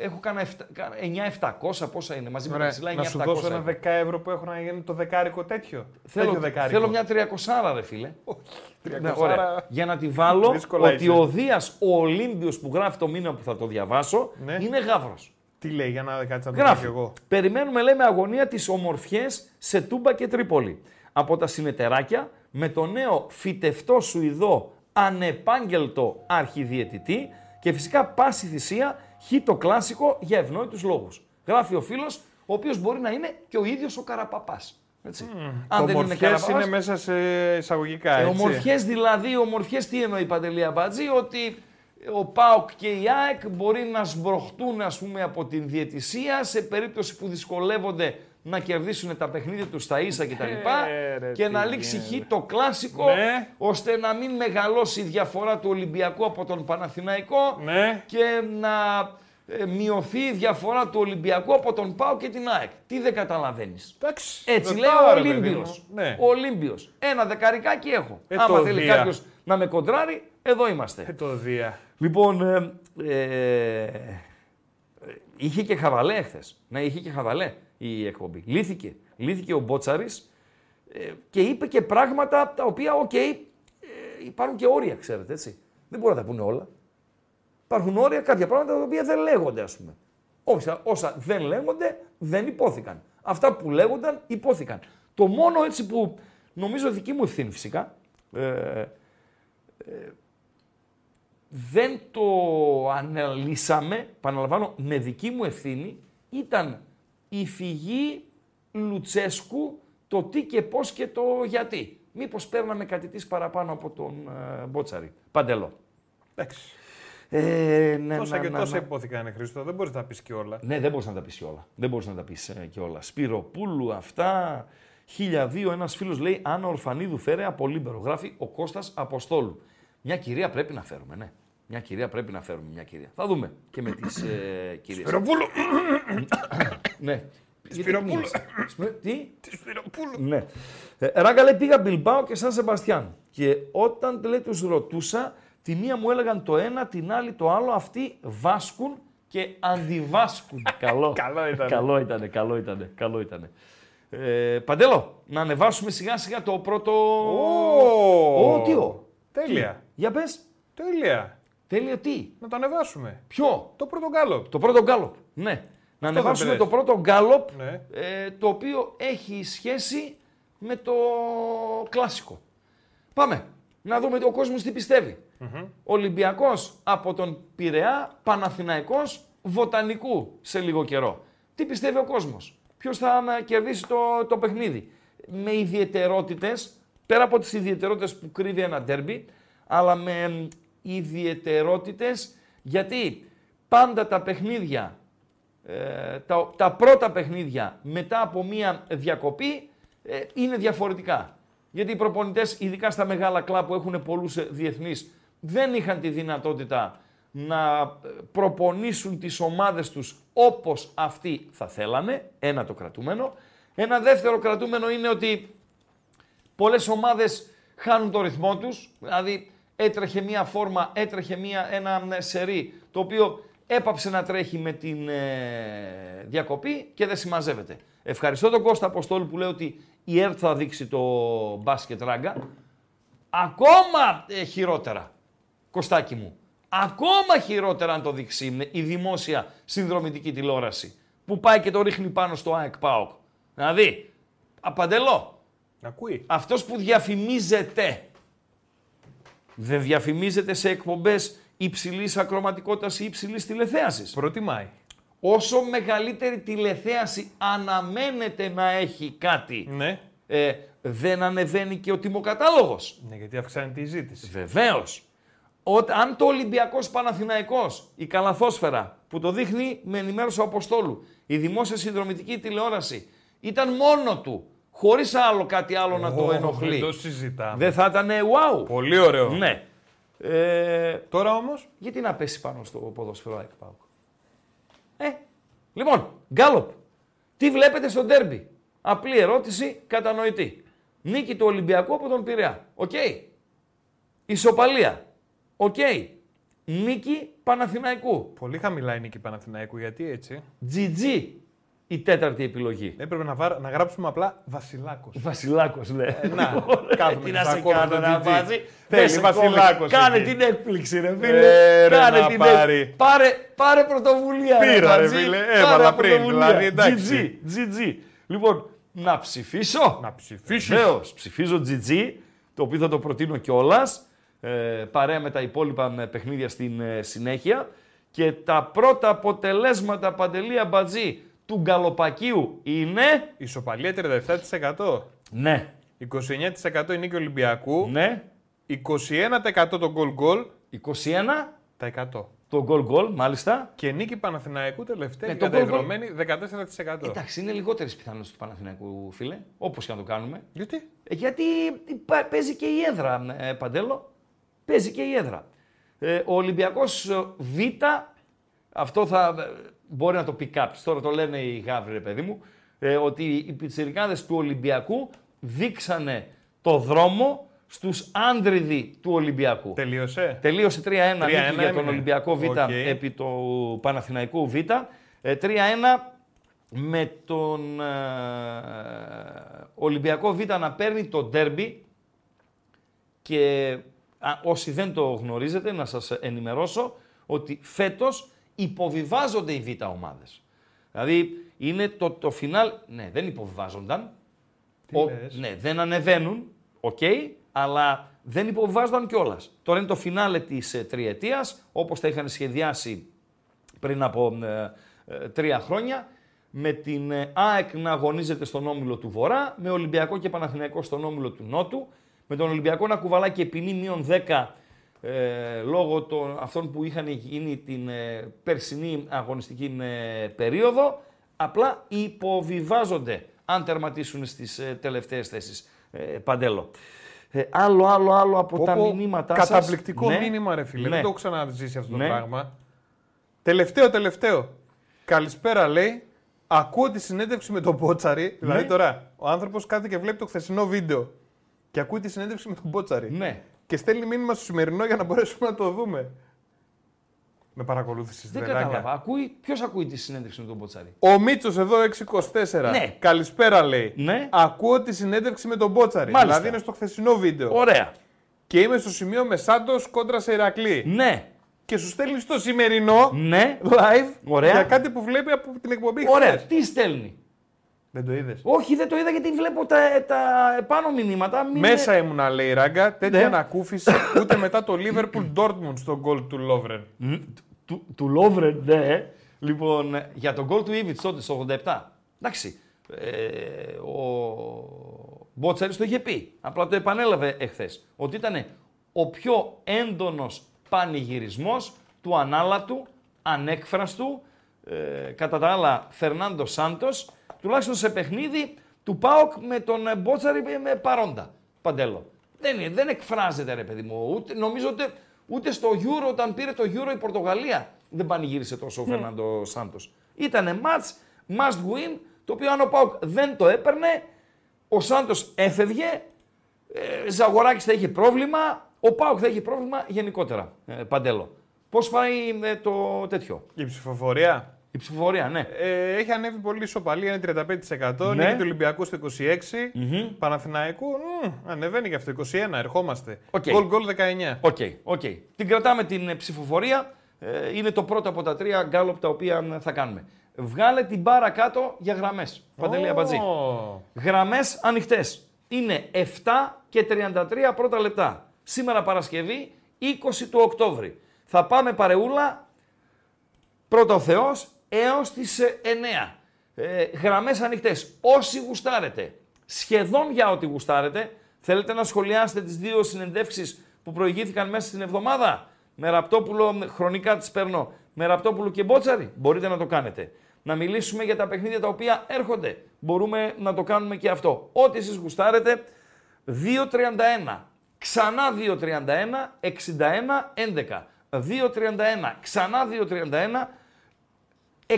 ε, έχω κάνα 9-700 πόσα είναι, μαζί με τα Ωραία. ψηλά Να σου 9-700 δώσω ένα έχω. 10 ευρώ που έχω να γίνει το δεκάρικο τέτοιο. Θέλω, τέτοιο δεκάρικο. θέλω μια 300 ρε φίλε. Ναι, 300. ωραία. Για να τη βάλω Δύσκολα ότι είσαι. ο Δίας ο Ολύμπιος που γράφει το μήνα που θα το διαβάσω Ναι. είναι γάβρος. Τι λέει, για να κάτσει να το πω Γράφει. κι εγώ. Περιμένουμε, λέμε, αγωνία τις ομορφιές σε Τούμπα και Τρίπολη. Από τα συνεταιράκια με το νέο φυτευτό Σουηδό ανεπάγγελτο αρχιδιαιτητή και φυσικά πάση θυσία χ το κλάσικο για ευνόητους λόγους. Γράφει ο φίλος, ο οποίος μπορεί να είναι και ο ίδιος ο Καραπαπάς. Έτσι. Αν δεν είναι Ομορφιές Καραπαπάς, είναι μέσα σε εισαγωγικά, ε, έτσι. ομορφιές δηλαδή, ομορφιές τι εννοεί η Παντελή Αμπατζή, ότι ο ΠΑΟΚ και η ΑΕΚ μπορεί να σμπροχτούν ας πούμε από την διαιτησία σε περίπτωση που δυσκολεύονται να κερδίσουν τα παιχνίδια τους στα ίσα κτλ. Ε, ρε, και τι να λήξει γίνεται. χ το κλάσικο, Ναι. ώστε να μην μεγαλώσει η διαφορά του Ολυμπιακού από τον Παναθηναϊκό Ναι. και να ε, μειωθεί η διαφορά του Ολυμπιακού από τον ΠΑΟ και την ΑΕΚ. Τι δεν καταλαβαίνεις. Εντάξει. Έτσι λέει ρωτάω, ο ρε παιδί Ολύμπιο. μου. Ναι. Ο Ολύμπιος. Ένα δεκαρικάκι έχω. Ε, Άμα το θέλει Δία. κάποιος να με κοντράρει, εδώ είμαστε. Ε, το Δία. Λοιπόν, ε, ε, είχε και χαβαλέ εχθές. Ναι, είχε και χαβαλέ η εκπομπή. Λύθηκε. Λύθηκε ο Μπότσαρης ε, και είπε και πράγματα τα οποία, οκ, ε, υπάρχουν και όρια, ξέρετε έτσι. Δεν μπορεί να τα πούνε όλα. Υπάρχουν όρια, κάποια πράγματα τα οποία δεν λέγονται, ας πούμε. Όσα, όσα δεν λέγονται, δεν υπόθηκαν. Αυτά που λέγονταν, υπόθηκαν. Το μόνο έτσι που νομίζω δική μου ευθύνη φυσικά, ε, δεν το αναλύσαμε, επαναλαμβάνω, με δική μου ευθύνη, ήταν η φυγή Λουτσέσκου, το τι και πώς και το γιατί. Μήπως παίρναμε κάτι της παραπάνω από τον ε, Μπότσαρη. Παντελό. Εντάξει. Ε, ναι, Τόσα να, και να, τόσα να. ειπώθηκαν, Χρήστο. Δεν μπορείς να τα πεις και όλα. Ναι, δεν μπορείς να τα πεις όλα. Δεν μπορείς να τα πεις ε, και όλα. Σπυροπούλου, αυτά. 1002, ένας φίλος λέει Άννα Ορφανίδου φέρε από Λίμπερο. Γράφει ο Κώστας Αποστόλου. Μια κυρία πρέπει να φέρουμε, ναι. Μια κυρία πρέπει να φέρουμε, μια κυρία. Θα δούμε και με τις ε, κυρίες. Σπυροπούλου! Ναι. Σπυροπούλου. Γιατί πνίγεσαι. Σπυ- Τι; Τη Σπυροπούλου! Ναι. Ε, Ράγκα λέει πήγα Μπιλμπάο και Σαν Σεμπαστιάν. Και όταν λέει τους ρωτούσα, τη μία μου έλεγαν το ένα, την άλλη το άλλο, αυτοί βάσκουν και αντιβάσκουν. καλό. Καλό ήτανε. Καλό ήτανε, καλό ήτανε, καλό ήτανε. Ε, Παντέλο, να ανεβάσουμε σιγά σιγά το πρώτο... Ω, Ω, τι ο. Τέλεια. Τι; Για πες. Τέλεια. Τέλειο τι; Να το ανεβάσουμε. Ποιο; Το πρώτο γκάλο. Το πρώτο γκάλοπ. Ναι. Να δεν ανεβάσουμε πειράζει. το πρώτο γκάλοπ, Ναι. ε, το οποίο έχει σχέση με το κλασικό. Πάμε. Να δούμε ο κόσμος τι πιστεύει. Ολυμπιακός από τον Πειραιά, Παναθηναϊκός, Βοτανικού σε λίγο καιρό. Τι πιστεύει ο κόσμος; Ποιος θα ε, κερδίσει το, το παιχνίδι; Με ιδιαιτερότητες, πέρα από τις ιδιαιτερότητες που κρύβει ένα ντέρμπι, αλλά με εμ, ιδιαιτερότητες γιατί πάντα τα παιχνίδια ε, τα, τα πρώτα παιχνίδια μετά από μία διακοπή ε, είναι διαφορετικά. Γιατί οι προπονητές, ειδικά στα μεγάλα κλαμπ που έχουν πολλούς ε, διεθνείς, δεν είχαν τη δυνατότητα να ε, προπονήσουν τις ομάδες τους όπως αυτοί θα θέλανε. Ένα το κρατούμενο. Ένα δεύτερο κρατούμενο είναι ότι πολλές ομάδες χάνουν το ρυθμό τους, δηλαδή έτρεχε μία φόρμα, έτρεχε μία, ένα ε, σερί, το οποίο έπαψε να τρέχει με την ε, διακοπή και δεν συμμαζεύεται. Ευχαριστώ τον Κώστα Αποστόλου που λέει ότι η ΕΡΤ θα δείξει το μπάσκετ ράγκα. Ακόμα ε, χειρότερα, Κωστάκι μου. Ακόμα χειρότερα αν το δείξει με η δημόσια συνδρομητική τηλεόραση που πάει και το ρίχνει πάνω στο ΑΕΚ ΠΑΟΚ. Δηλαδή, απαντελώ, Ακούει. αυτός που διαφημίζεται δεν διαφημίζεται σε εκπομπές υψηλής ακροματικότητας ή υψηλής τηλεθέασης. Προτιμάει. Όσο μεγαλύτερη τηλεθέαση αναμένεται να έχει κάτι, Ναι. ε, δεν ανεβαίνει και ο τιμοκατάλογος. Ναι, γιατί αυξάνεται η ζήτηση. Βεβαίως. Αν το Ολυμπιακός Παναθηναϊκός, η καλαθόσφαιρα που το δείχνει με ενημέρωση ο Αποστόλου, η δημόσια συνδρομητική τηλεόραση, ήταν μόνο του, χωρίς άλλο κάτι άλλο να το Ω, ενοχλεί. Δεν το συζητάμε. Δεν θα ήταν wow. Πολύ ωραίο. Ναι. Ε, Τώρα όμως. γιατί να πέσει πάνω στο ποδόσφαιρο ΑΕΚ ΠΑΟΚ; Ε, λοιπόν, Γκάλοπ. Τι βλέπετε στο ντέρμπι; Απλή ερώτηση, κατανοητή. Νίκη του Ολυμπιακού από τον Πειραιά. Οκ. Ισοπαλία. Οκ. Νίκη Παναθηναϊκού. Πολύ χαμηλά η νίκη Παναθηναϊκού. Γιατί έτσι; GG η τέταρτη επιλογή. Έπρεπε να, βάρα- να γράψουμε απλά Βασιλάκος. Βασιλάκος, ναι. να, κάθομαι Τι και να σ' σε ακούω με κάνω τον να GG. βάζει. Θέλει Δεν σε Βασιλάκος κόβει. Κάνε εκεί. την έκπληξη, ρε φίλε. Ε, ρε, Κάνε να την πάρει. έκπληξη. Πάρε, πάρε πρωτοβουλία. Πήρα, ρε Μπατζή. φίλε. Πάρε Έβαλα πριν, πρωτοβουλία. δηλαδή, εντάξει. GG, GG. Λοιπόν, να ψηφίσω. Να ψηφίσεις. Βεβαίως, ψηφίζω GG, το οποίο θα το προτείνω κιόλας. Ε, παρέα με τα υπόλοιπα με παιχνίδια στην ε, συνέχεια. Και τα πρώτα αποτελέσματα παντελία μπατζή του Γκαλοπακίου είναι. Ισοπαλία 37%. Ναι, 29% η νίκη Ολυμπιακού. ναι. 21% το goal goal. 21 Τα 100. το γκολ γκολ, μάλιστα. Και νίκη Παναθηναϊκού τελευταία Ναι, ναι, το goal goal. καταϊδρωμένη 14%. Εντάξει, είναι λιγότερες πιθανότητες του Παναθηναϊκού, φίλε. Όπως και να το κάνουμε. Γιατί; Ε, Γιατί υπά- παίζει και η έδρα, ε, Παντέλο. Παίζει και η έδρα. Ε, ο Ολυμπιακός ε, Β αυτό θα μπορεί να το πει κάποιος. Τώρα το λένε οι γάβροι, ρε παιδί μου, ε, ότι οι πιτσιρικάδες του Ολυμπιακού δείξανε το δρόμο στους άντρες του Ολυμπιακού. Τελείωσε; Τελείωσε 3-1 νίκη για τον έμεινε. Ολυμπιακό Β Οκ. επί του Παναθηναϊκού Β. Ε, 3-1 με τον ε, Ολυμπιακό Β να παίρνει το ντέρμπι και α, όσοι δεν το γνωρίζετε να σας ενημερώσω ότι φέτος υποβιβάζονται οι Β ομάδες. Δηλαδή είναι το, το φινάλε, ναι δεν υποβιβάζονταν, Τι ο- λες; ναι, δεν ανεβαίνουν, οκ, αλλά δεν υποβιβάζονταν κιόλας. Τώρα είναι το φινάλε της ε, τριετίας, όπως τα είχαν σχεδιάσει πριν από ε, ε, τρία χρόνια. Με την ε, ΑΕΚ να αγωνίζεται στον όμιλο του Βορρά, με Ολυμπιακό και Παναθηναϊκό στον όμιλο του Νότου, με τον Ολυμπιακό να κουβαλάει και ποινή μείον 10 ε, λόγω των αυτών που είχαν γίνει την ε, περσινή αγωνιστική ε, περίοδο, απλά υποβιβάζονται αν τερματίσουν στις ε, τελευταίες θέσεις. Ε, Παντέλο. Ε, άλλο, άλλο, άλλο από τα Πω, πω, μηνύματά σας. Καταπληκτικό Ναι. μήνυμα, ρε φίλε. Ναι. Δεν το έχω ξαναζήσει αυτό Ναι. το πράγμα. Τελευταίο, τελευταίο. Καλησπέρα, λέει. Ακούω τη συνέντευξη με τον Μπότσαρη. Δηλαδή Ναι. τώρα, ο άνθρωπος κάθεται και βλέπει το χθεσινό βίντεο. Και ακούει τη συνέντευξη με τον Μπότσαρη. Ναι. Και στέλνει μήνυμα στο σημερινό για να μπορέσουμε να το δούμε. Με παρακολούθησε Δεν κατάλαβα. Ακούει, ποιος ακούει τη συνέντευξη με τον Μποτσάρη; Ο Μίτσος εδώ 624. Ναι. Καλησπέρα, λέει. Ναι. Ακούω τη συνέντευξη με τον Μπότσαρη. Μάλιστα. Δηλαδή είναι στο χθεσινό βίντεο. Ωραία. Και είμαι στο σημείο με Σάντος κόντρα σε Ηρακλή. Ναι. Και σου στέλνει το σημερινό Ναι. live Ωραία. για κάτι που βλέπει από την εκπομπή Ωραία. χθες. Τι στέλνει; Δεν το είδες; Όχι, δεν το είδα γιατί βλέπω τα, τα επάνω μηνύματα. Μην Μέσα ήμουνα, λέει η Ράγκα, τέτοια Ναι. ανακούφιση ούτε μετά το Liverpool Dortmund στο γκολ του Λόβρεν. Μ, Του, του Λόβρεν, ναι. Λοιπόν, ε, για τον γκολ του Ήβιτ τότε στο 87. Εντάξει. Ε, ο Μπότσαρης το είχε πει. Απλά το επανέλαβε εχθές. Ότι ήταν ο πιο έντονος πανηγυρισμός του ανάλατου, ανέκφραστου, ε, κατά τα άλλα Φερνάντο Σάντος, τουλάχιστον σε παιχνίδι του ΠΑΟΚ με τον ε, Μπότσαρη με παρόντα. Παντέλο. Δεν, είναι, δεν εκφράζεται ρε παιδί μου. Ούτε, νομίζω ότι ούτε στο Euro, όταν πήρε το Euro η Πορτογαλία, δεν πανηγύρισε τόσο ο Φερνάντο Σάντος. Ήτανε match, must win, το οποίο αν ο ΠΑΟΚ δεν το έπαιρνε, ο Σάντος έφευγε, ε, Ζαγοράκης θα είχε πρόβλημα, ο ΠΑΟΚ θα είχε πρόβλημα γενικότερα. Ε, Παντέλο. Πώς πάει ε, το τέτοιο, Η ψηφοφορία; Η ψηφοφορία, ναι. ε, έχει ανέβει πολύ ισοπαλία, είναι 35%. Ναι. Νίκη του Ολυμπιακού στο 26%. Παναθηναϊκού μ, ανεβαίνει και αυτό, 21%. Ερχόμαστε. Οκ. Γκολ γκολ 19%. Οκ, οκ. Την κρατάμε την ε, ψηφοφορία. Ε, είναι το πρώτο από τα τρία γκάλωπ τα οποία ε, θα κάνουμε. Βγάλε την μπάρα κάτω για γραμμές. Παντελή Αμπατζή. Ω. Γραμμές ανοιχτές. Είναι 7 και 33 πρώτα λεπτά. Σήμερα Παρασκευή 20 του Οκτώβρη. Θα πάμε παρεούλα πρώτα ο Θεός έως τις ε, 9. Ε, γραμμές ανοιχτές. Όσοι γουστάρετε, σχεδόν για ό,τι γουστάρετε, θέλετε να σχολιάσετε τις δύο συνεντεύξεις που προηγήθηκαν μέσα στην εβδομάδα; Με Ραπτόπουλο, με- χρονικά τις παίρνω, με Ραπτόπουλο και Μπότσαρη. Μπορείτε να το κάνετε. Να μιλήσουμε για τα παιχνίδια τα οποία έρχονται. Μπορούμε να το κάνουμε και αυτό. Ό,τι εσείς γουστάρετε, 2.31. Ξανά 2.31, 61, 11. 2.31, ξανά 2.31, 61,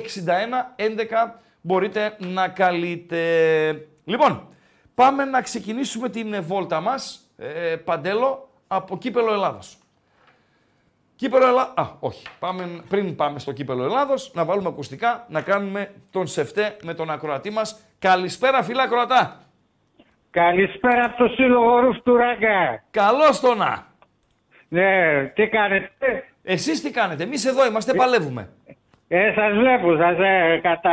11 μπορείτε να καλείτε. Λοιπόν, πάμε να ξεκινήσουμε την ε, βόλτα μας, ε, Παντέλο, από Κύπελο Ελλάδος. Κύπελο Ελλάδος, α, όχι, πάμε, πριν πάμε στο Κύπελο Ελλάδος, να βάλουμε ακουστικά, να κάνουμε τον Σεφτέ με τον ακροατή μας. Καλησπέρα φίλα ακροατά. Καλησπέρα από το Σύλλογο Ρουφ του Ράγκα. Καλώς το να. Ναι, τι κάνετε. Εσείς τι κάνετε, εμείς εδώ είμαστε, παλεύουμε. Ε, σας βλέπω, σας ε, κατά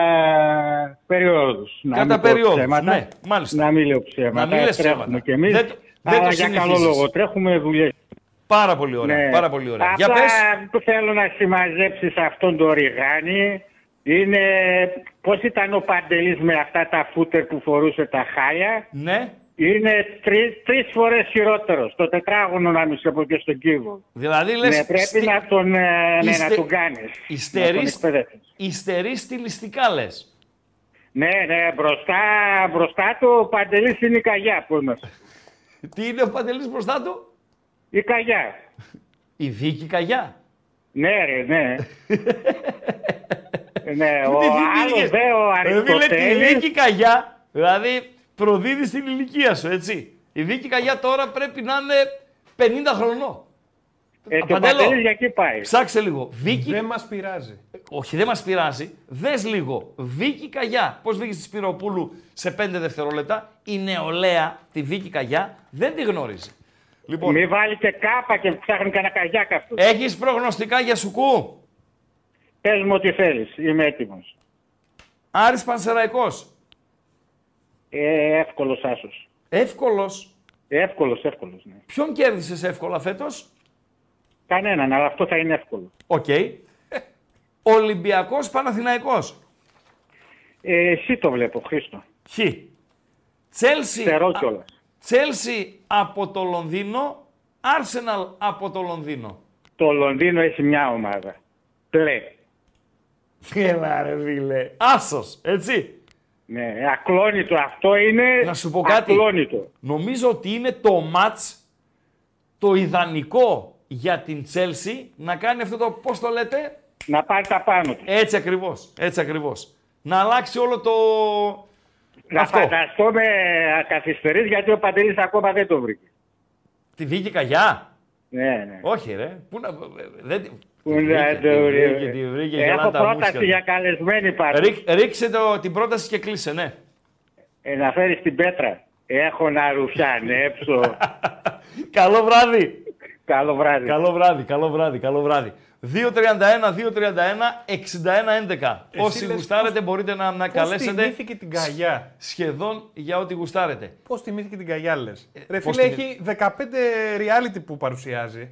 περιόδους. Να Κατά μην πω περιόδους, ψέματα. ναι, μάλιστα. Να μην λέω ψέματα. Να μην λες Τρέχουμε ψέματα. κι εμείς. Δεν το- δεν αλλά το για καλό συνηθίζεις. λόγο τρέχουμε δουλειές. Πάρα πολύ ωραία, Ναι. πάρα πολύ ωραία. Για Απλά πες. που θέλω να συμμαζέψεις σε αυτόν τον Ριγάνη είναι πώς ήταν ο Παντελής με αυτά τα φούτερ που φορούσε τα χάλια; Ναι, Είναι τρεις, τρεις φορές χειρότερος. Το τετράγωνο να μην σε πω και στον κύβο. δηλαδή λες... Ναι, πρέπει στι- να τον, ε, ναι, Είστε- να τον κάνεις. Να τον Υστερείς, εκπαιδεύσεις. υστερείς στιλιστικά λες. Ναι, ναι, μπροστά, μπροστά του ο Παντελής είναι η καγιά που είμαστε. Τι είναι ο Παντελής μπροστά του, Η καγιά. η Βίκη Καγιά; Ναι, ρε, ναι. Ναι, Του ο τη άλλος θυμήθηκες. δε ο Ε, φίλε, τη Αριστοτέλης. Βίκη Καγιά, δηλαδή προδίδεις την ηλικία σου, έτσι. Η Βίκη Καγιά τώρα πρέπει να είναι 50 χρονών. Ε, και ο Παντέλο. Παντελής για εκεί πάει. Ψάξε λίγο. Βίκη, Δεν μας πειράζει. όχι δεν μας πειράζει, δες λίγο. Βίκη Καγιά. Πώς βγήκε στη Σπυροπούλου σε 5 δευτερόλεπτα. Η νεολαία, τη Βίκη Καγιά, δεν τη γνωρίζει. Λοιπόν, Μη βάλεις και κάπα και ψάχνει κανένα καγιάκ αυτούς. έχεις προγνωστικά για σουκού; Πες μου ό,τι θέλεις. Είμαι έτοιμος. Άρης Πανσεραϊκός. Ε, εύκολος άσος. Εύκολος. Εύκολος, εύκολος, ναι. Ποιον κέρδισες εύκολα φέτος; Κανέναν, αλλά αυτό θα είναι εύκολο. Οκ. Ολυμπιακός Παναθηναϊκός; Ε, εσύ το βλέπω, Χρήστο. Χ. Τσέλσι. Θερό κιόλας. Τσέλσι από το Λονδίνο. Άρσεναλ από το Λονδίνο. Το Λονδίνο έχει μια ομάδα. Πλε. Έλα ρε φίλε. Άσος, έτσι. Ναι, ακλόνητο αυτό είναι. Να σου πω κάτι. Ακλόνητο. Νομίζω ότι είναι το μάτς το ιδανικό για την Τσέλσι να κάνει αυτό το, πώς το λέτε, Να πάρει τα πάνω του. έτσι ακριβώς, έτσι ακριβώς. Να αλλάξει όλο το... Να αυτό. φανταστώ με καθυστερήσει γιατί ο Παντελής ακόμα δεν το βρήκε. Τη βγήκε καγιά. Ναι, ναι. Όχι ρε. Πού να... Δεν... τη- Πού τη να βρήκε, το τη βρει- βρήκε, τη βρήκε, Έχω γελάνε τα πρόταση μουσια για του. καλεσμένη πάντως. Ρίξ- Ρίξε το, την πρόταση και κλείσε, ναι. Ε, να φέρεις την πέτρα. Έχω να ρουφιανέψω. Καλό βράδυ. Καλό βράδυ. Καλό βράδυ, καλό βράδυ, καλό βράδυ. 2-31-2-31-61-11. Όσοι λες γουστάρετε μπορείτε να, να Πώς καλέσετε τιμήθηκε την καγιά; σχεδόν για ό,τι γουστάρετε. Πώς τιμήθηκε την καγιά, λες; Ρε Ε, πώς φίλε, τιμη- έχει 15 reality που παρουσιάζει.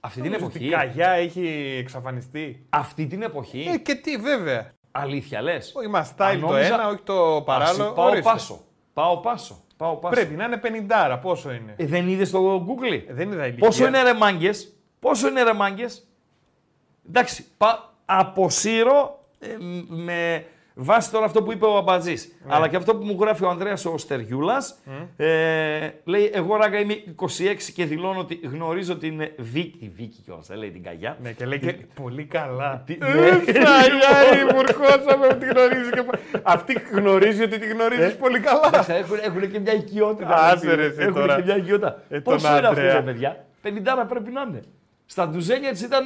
Αυτή την Νομίζω εποχή, ότι Η καγιά έχει εξαφανιστεί. αυτή την εποχή, Ε, και τι, βέβαια. αλήθεια λες. Όχι, μα style Αν το νόμιζα- ένα, όχι το παράλληλο. Ας, πάω Ορίστε. πάσο. Πάω πάσο. Πάω πάσο. Πρέπει να είναι 50, πόσο είναι; Ε, δεν είδες στο Google; Ε, δεν είδα ηλικία. Πόσο είναι ρε μάγκες, πόσο είναι ρε μάγκες; Εντάξει, πα, αποσύρω ε, μ- με βάση τώρα αυτό που είπε ο Αμπατζής, Ναι. αλλά και αυτό που μου γράφει ο Ανδρέας ο Στεριούλας, ε, λέει εγώ ράγκα είμαι 26 και δηλώνω ότι γνωρίζω την Βίκη, Βίκη κιόλας, δεν λέει την Καγιά. Ναι, και λέει και πολύ καλά. Τι- Ε, ναι. Φαγιάρι, μουρκώσαμε ότι γνωρίζει και... Αυτή γνωρίζει ότι τη γνωρίζεις πολύ καλά. Έχουν, έχουν και μια οικειότητα. Άσε ρε, ρε φίλε. εσύ Έχουν τώρα. και μια οικειότητα. Ε, τον Πόσο είναι αυτό, Άντρεα. ρε παιδιά; 50 πρέπει να είναι. Στα ντουζένια της ήταν.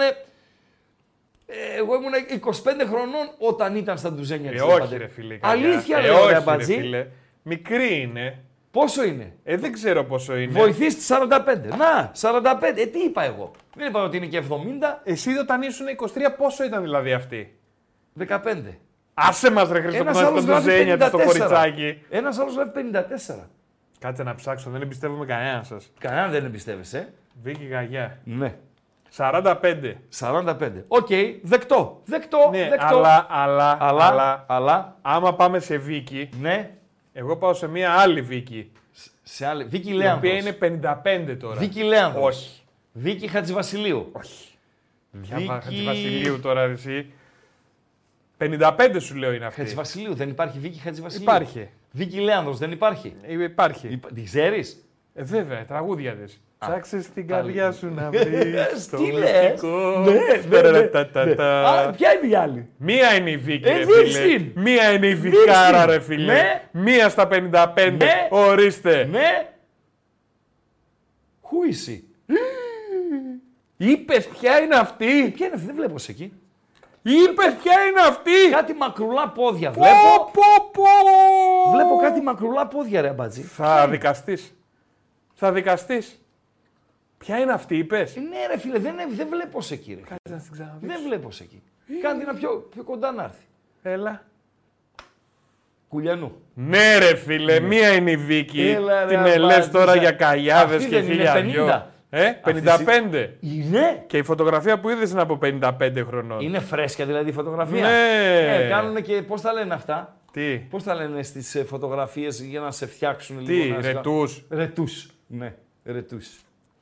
Εγώ ήμουν 25 χρονών όταν ήταν στα ντουζένια Ε, της. όχι Παντελή. ρε φίλε. η καγιά. Αλήθεια ε, λέω, όχι, ρε ρε Αμπατζή. φίλε. Μικρή είναι. Πόσο είναι; Ε, δεν ξέρω πόσο είναι. Βοηθείς τη 45. Να, 45. Ε, τι είπα εγώ; Δεν είπα ότι είναι και 70. Εσύ όταν ήσουν 23 πόσο ήταν δηλαδή αυτή; 15. Άσε μας ρε Χριστό που Ένας να άλλος στο ζένια της στο 54. κοριτσάκι. Ένας άλλος γράφει 54. Κάτσε να ψάξω, δεν εμπιστεύομαι κανέναν σας. Κανέναν δεν εμπιστεύεσαι. Βίκη Γαγιά. Ναι. 45. 45. Οκ, δεκτό. Δεκτό. Ναι, δεκτό. αλλά, αλλά, αλλά, αλλά, αλλά, άμα πάμε σε Βίκη, ναι, εγώ πάω σε μία άλλη Βίκη. σε άλλη. Βίκη Η Λέανδρος. οποία είναι 55 τώρα. Βίκη Λέανδρος. Όχι. Βίκη Χατζηβασιλείου. Όχι. Βίκη... Ποια Βασιλείου τώρα εσύ. 55 σου λέω είναι αυτή. Χατζηβασιλείου. Δεν υπάρχει Βίκη Χατζηβασιλείου. Υπάρχει. Βίκη Λέανδρος. Δεν υπάρχει. Ε, Υπάρχει. Υπά... Τη ξέρεις; Ε, βέβαια, τραγούδια της. Ψάξε την τα καρδιά λέει. σου να βρεις το Τι λες; μυστικό. Ναι, ναι, ναι, ναι. Ταρατατατα. Α, ποια είναι η άλλη; Μία είναι η Βίκη, Ε, ρε δείξ' φίλε. την. Μία είναι η Δείξ' Βικάρα, την. ρε φίλε. Ναι. Μία στα 55. Ναι. Ορίστε. Ναι. Who is she? Είπες ποια είναι αυτή. Ποια είναι αυτή; Δεν βλέπω σε εκεί. Είπες ποια είναι αυτή. Κάτι μακρουλά πόδια Πω, βλέπω. πω, πω. Βλέπω κάτι μακρουλά πόδια ρε αμπατζή. Θα δικαστείς. Θα δικαστείς. Ποια είναι αυτή, είπες; Ε, Ναι ρε φίλε, δεν, δεν βλέπω σε εκεί ρε. Κάτσε να την ξαναδείξω. Δεν βλέπω σε εκεί. Κάντε ένα πιο, πιο κοντά να έρθει. Έλα. Κουλιανού. Ναι ρε φίλε, μία είναι η Βίκη. Έλα, ρε, Τι με λες απάντησα. τώρα για καγιάδες Αυτή και δεν είναι χίλια 50. δυο. Ε, Αυτή 55. Είναι. Και η φωτογραφία που είδες είναι από 55 χρονών. Είναι φρέσκια δηλαδή η φωτογραφία. Ναι. Ε, κάνουν και πώς τα λένε αυτά; Τι, Πώς τα λένε στις ε, φωτογραφίες για να σε φτιάξουν τι, λίγο. να σε- ρετούς. Ρετούς. Ναι, ρετούς.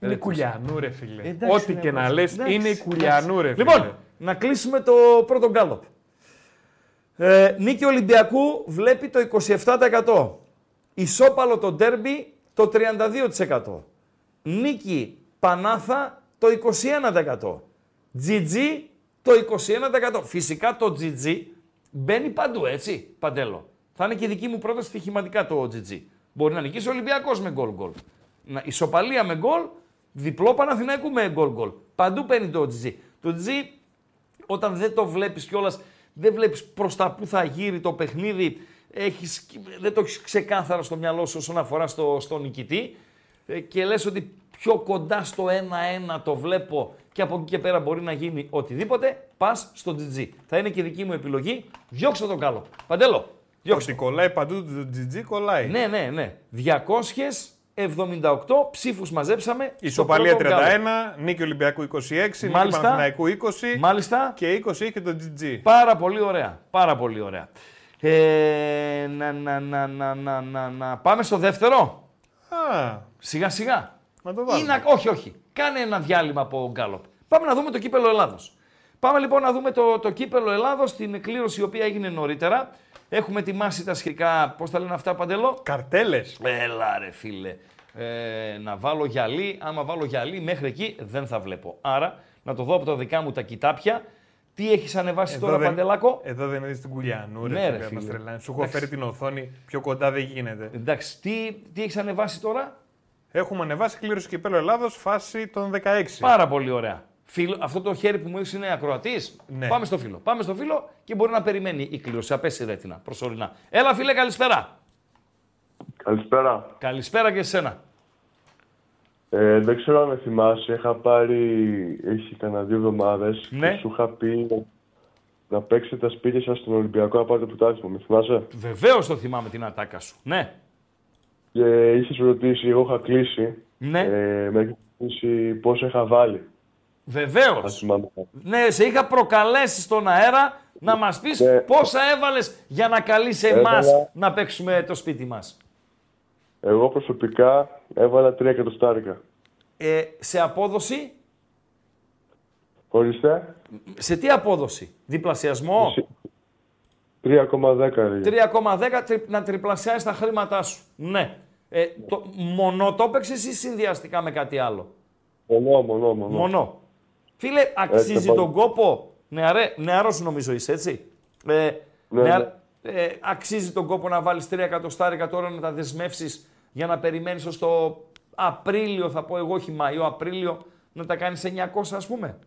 Είναι Ρετούς. κουλιανού ρε φίλε. Εντάξει, Ό,τι ναι, και να εντάξει, λες εντάξει, είναι η εντάξει. κουλιανού ρε φίλε. Λοιπόν, να κλείσουμε το πρώτο γκάλωπ. Ε, νίκη Ολυμπιακού βλέπει το 27%. Ισόπαλο το ντέρμπι το 32%. Νίκη Πανάθα το 21%. GG το 21%. Φυσικά το GG μπαίνει παντού, έτσι, Παντέλο. Θα είναι και η δική μου πρόταση στοιχηματικά το GG. Μπορεί να νικήσει ο Ολυμπιακός με γκολ γκολ. Να- Ισοπαλία με γκολ, διπλό Παναθηναϊκού με γκολ γκολ. Παντού παίρνει το GG. Το GG όταν δεν το βλέπεις κιόλας, δεν βλέπεις προς τα που θα γύρει το παιχνίδι, έχεις, δεν το έχεις ξεκάθαρα στο μυαλό σου όσον αφορά στο, στο νικητή ε, και λες ότι πιο κοντά στο 1-1 το βλέπω και από εκεί και πέρα μπορεί να γίνει οτιδήποτε, πας στο GG. Θα είναι και η δική μου επιλογή, διώξτε τον κάλο. Παντέλο, διώξτε Ότι κολλάει παντού το GG κολλάει. ναι, ναι, ναι. 278 ψήφους μαζέψαμε. στο Ισοπαλία 31, πρώτο γκάλο. νίκη Ολυμπιακού 26, νίκη Μάλιστα. Παναθηναϊκού 20 Μάλιστα. και 20 είχε το GG. Πάρα πολύ ωραία. Πάρα πολύ ωραία. Ε, να, να, να, να, να, να, να. Πάμε στο δεύτερο. Α, Σιγά σιγά. να το Ή βάλουμε. να- όχι, όχι. Κάνε ένα διάλειμμα από γκάλοπ. Πάμε να δούμε το κύπελο Ελλάδος. Πάμε λοιπόν να δούμε το, το κύπελο Ελλάδος, την εκκλήρωση η οποία έγινε νωρίτερα. Έχουμε ετοιμάσει τα σχετικά, πώς τα λένε αυτά Παντελό. Καρτέλες. Έλα ρε φίλε. Ε, να βάλω γυαλί. Άμα βάλω γυαλί μέχρι εκεί δεν θα βλέπω. Άρα να το δω από τα δικά μου τα κοιτάπια. Τι έχεις ανεβάσει τώρα δεν- Παντελάκο; Εδώ δεν είδες την κουλιανού, ρε, Ναι, ρε, φίλε, φίλε. μας τρελάνει. Σου έχω Εντάξει. φέρει την οθόνη, πιο κοντά δεν γίνεται. Εντάξει, τι, τι έχεις ανεβάσει τώρα; Έχουμε ανεβάσει κλήρωση κυπέλο Ελλάδος φάση των 16. Πάρα πολύ ωραία. Φίλο, αυτό το χέρι που μου έχεις είναι ακροατής. Ναι. Πάμε στο φίλο. Πάμε στο φίλο και μπορεί να περιμένει η κλήρωση. Απέσει ρέτινα προσωρινά. Έλα, φίλε, καλησπέρα. Καλησπέρα. Καλησπέρα και εσένα. Ε, δεν ξέρω αν με θυμάσαι, είχα πάρει, έχεις κανένα δύο εβδομάδες Ναι. και σου είχα πει να παίξετε τα σπίτια σας στον Ολυμπιακό να πάρετε το πρωτάθλημα, με θυμάσαι; Βεβαίως το θυμάμαι την ατάκα σου. Ναι. Και είχες ρωτήσει, εγώ είχα κλείσει, Ναι. ε, με έχεις ρωτήσει πόσο είχα βάλει. Βεβαίως. Θα θυμάμαι. Ναι, σε είχα προκαλέσει στον αέρα να μας πεις Ναι. πόσα έβαλες για να καλείς εμάς Έβαλα- να παίξουμε το σπίτι μας. Εγώ προσωπικά έβαλα 3 εκατοστάρικα. Ε, σε απόδοση, Χωρίστε, σε τι απόδοση, διπλασιασμό, 3,10 έλεγε. 3,10 τρι- να τριπλασιάσεις τα χρήματά σου. Ναι. Ε, το, μονό το έπαιξες ή συνδυαστικά με κάτι άλλο; Μονό, μονό, μονό. Μονό. Φίλε, αξίζει πάω. τον κόπο. Νεαρέ, νεαρός νομίζω είσαι, έτσι. Ε, Ναι, νεα- ε, αξίζει τον κόπο να βάλεις 3 εκατοστάρικα τώρα να τα δεσμεύσεις για να περιμένεις ως το Απρίλιο, θα πω εγώ, όχι Μάιο, Απρίλιο, να τα κάνεις 900 ας πούμε.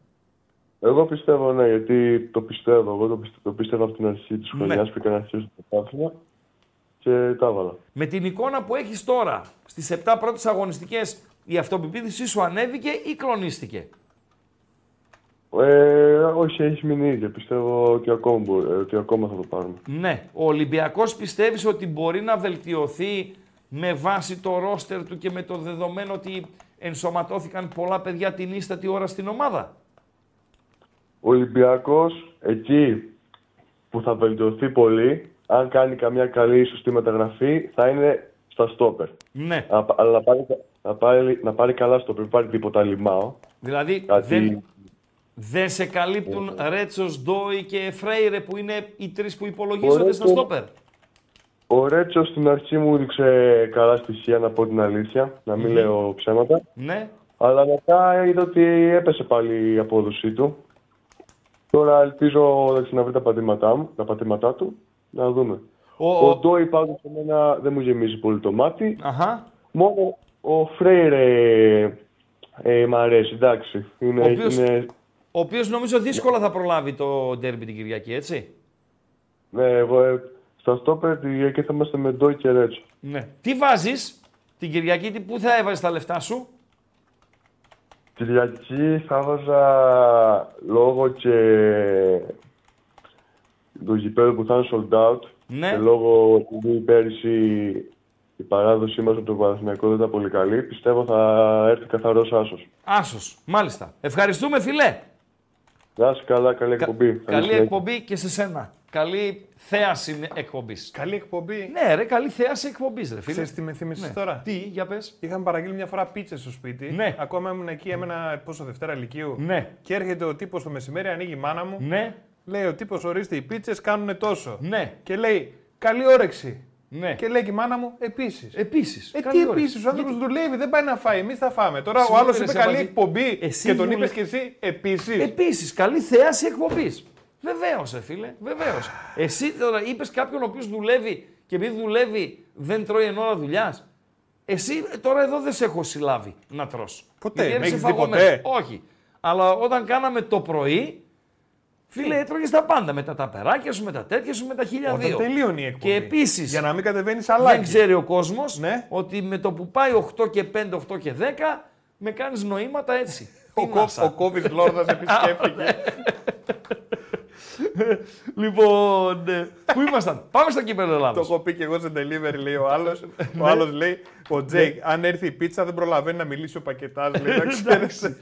Εγώ πιστεύω ναι, γιατί το πιστεύω. Εγώ το πιστεύω, το πιστεύω από την αρχή της Ναι. χρονιάς που έκανα αρχίσει το πρωτάθλημα και τα έβαλα. Με την εικόνα που έχεις τώρα, στις 7 πρώτες αγωνιστικές, η αυτοπεποίθησή σου ανέβηκε ή κλονίστηκε; Ε, όχι, έχει μείνει ίδια. Πιστεύω ότι ακόμα, μπορεί- ε, ότι ακόμα θα το πάρουμε. Ναι. Ο Ολυμπιακός πιστεύεις ότι μπορεί να βελτιωθεί με βάση το ρόστερ του και με το δεδομένο ότι ενσωματώθηκαν πολλά παιδιά την ίστατη ώρα στην ομάδα; Ο Ολυμπιακός εκεί που θα βελτιωθεί πολύ, αν κάνει καμιά καλή σωστή μεταγραφή, θα είναι στα στόπερ. Ναι. Α- Αλλά να πάρει, να πάρει, να πάρει καλά στόπερ, μην πάρει τίποτα λιμάω. Δηλαδή Κάτι... δεν, δεν σε καλύπτουν Ρέτσος, Ντόι και Φρέιρε που είναι οι τρεις που υπολογίζονται Ωραία, στα το- στόπερ. Ο Ρέτσος στην αρχή μου έδειξε καλά στοιχεία, να πω την αλήθεια, να μην λέω ψέματα. Ναι. Αλλά μετά είδα ότι έπεσε πάλι η απόδοσή του. Τώρα ελπίζω να ξαναβρει τα πατήματά, μου, τα πατήματά του. Να δούμε. Ο, Ο, ο- Ντόι πάντως σε μένα δεν μου γεμίζει πολύ το μάτι. Αχα. Μόνο ο Φρέιρε ε, μ' αρέσει, εντάξει. Είναι, Ο οποίος- είναι, ο οποίος νομίζω δύσκολα θα προλάβει το ντέρμπι την Κυριακή, έτσι. ναι, εγώ, ε, στα στόπερ τη Κυριακή θα είμαστε με Ντόι και Ρέτσο. Ναι. Τι βάζεις την Κυριακή, τι- πού θα έβαζες τα λεφτά σου; Κυριακή θα βάζα λόγω και το γηπέδο που θα είναι sold out Ναι. και λόγω επειδή πέρυσι η παράδοσή μας με τον Παναθηναϊκό δεν ήταν πολύ καλή, πιστεύω θα έρθει καθαρός άσος. Άσος. Μάλιστα. Ευχαριστούμε φιλέ. Να είσαι καλά, καλή Κα- εκπομπή. καλή συνέχεια. εκπομπή και σε σένα. Καλή θέαση εκπομπής. Καλή εκπομπή. Ναι, ρε, καλή θέαση εκπομπής, ρε φίλε. Ξέρεις τι με θύμισες Ναι. τώρα; Τι, για πες. Είχαμε παραγγείλει μια φορά πίτσε στο σπίτι. Ναι. Ακόμα ήμουν εκεί, έμενα πόσο Δευτέρα Λυκείου. Ναι. Και έρχεται ο τύπος το μεσημέρι, ανοίγει η μάνα μου. Ναι, Λέει ο τύπος, ορίστε, οι πίτσες κάνουν τόσο. ναι, Και λέει, καλή όρεξη. Ναι. Και λέει και η μάνα μου, επίσης. Επίσης. Ε, τι επίσης, ο άνθρωπος δουλεύει, δεν πάει να φάει, εμείς θα φάμε. Τώρα ο Συγγνώμη, άλλος ρε, είπε Σαββατζή, καλή εκπομπή εσύ και τον δουλε- είπες και εσύ επίσης. Επίσης, καλή θέαση εκπομπής. Βεβαίως, ε, φίλε, βεβαίως. Εσύ τώρα είπες κάποιον ο οποίος δουλεύει και επειδή δουλεύει δεν τρώει εν ώρα δουλειάς. Εσύ ε, τώρα εδώ δεν σε έχω συλλάβει να τρως. Ποτέ, Γιατί με είσαι έχεις δει φαγωμένος. ποτέ; Όχι. Αλλά όταν κάναμε το πρωί, φίλε, έτρωγες τα πάντα. Με τα ταπεράκια σου, με τα τέτοια σου, με τα χίλια Όταν δύο. τελείωνει η εκπομπή. Και επίσης. Για να μην κατεβαίνεις αλάκι. Δεν ξέρει ο κόσμος Ναι. ότι με το που πάει 8 και 5, 8 και 10, με κάνεις νοήματα έτσι. Ο, Τι κο, να σα- ο COVID Λόρδας επισκέφθηκε. Λοιπόν, ε, πού ήμασταν; Πάμε στο κύπελλο Το Ελλάδος. έχω πει και εγώ σε delivery, λέει ο άλλος. ο άλλος λέει, ο Τζέικ, αν έρθει η πίτσα δεν προλαβαίνει να μιλήσει ο πακετάς. Λέει, να ξέρεις.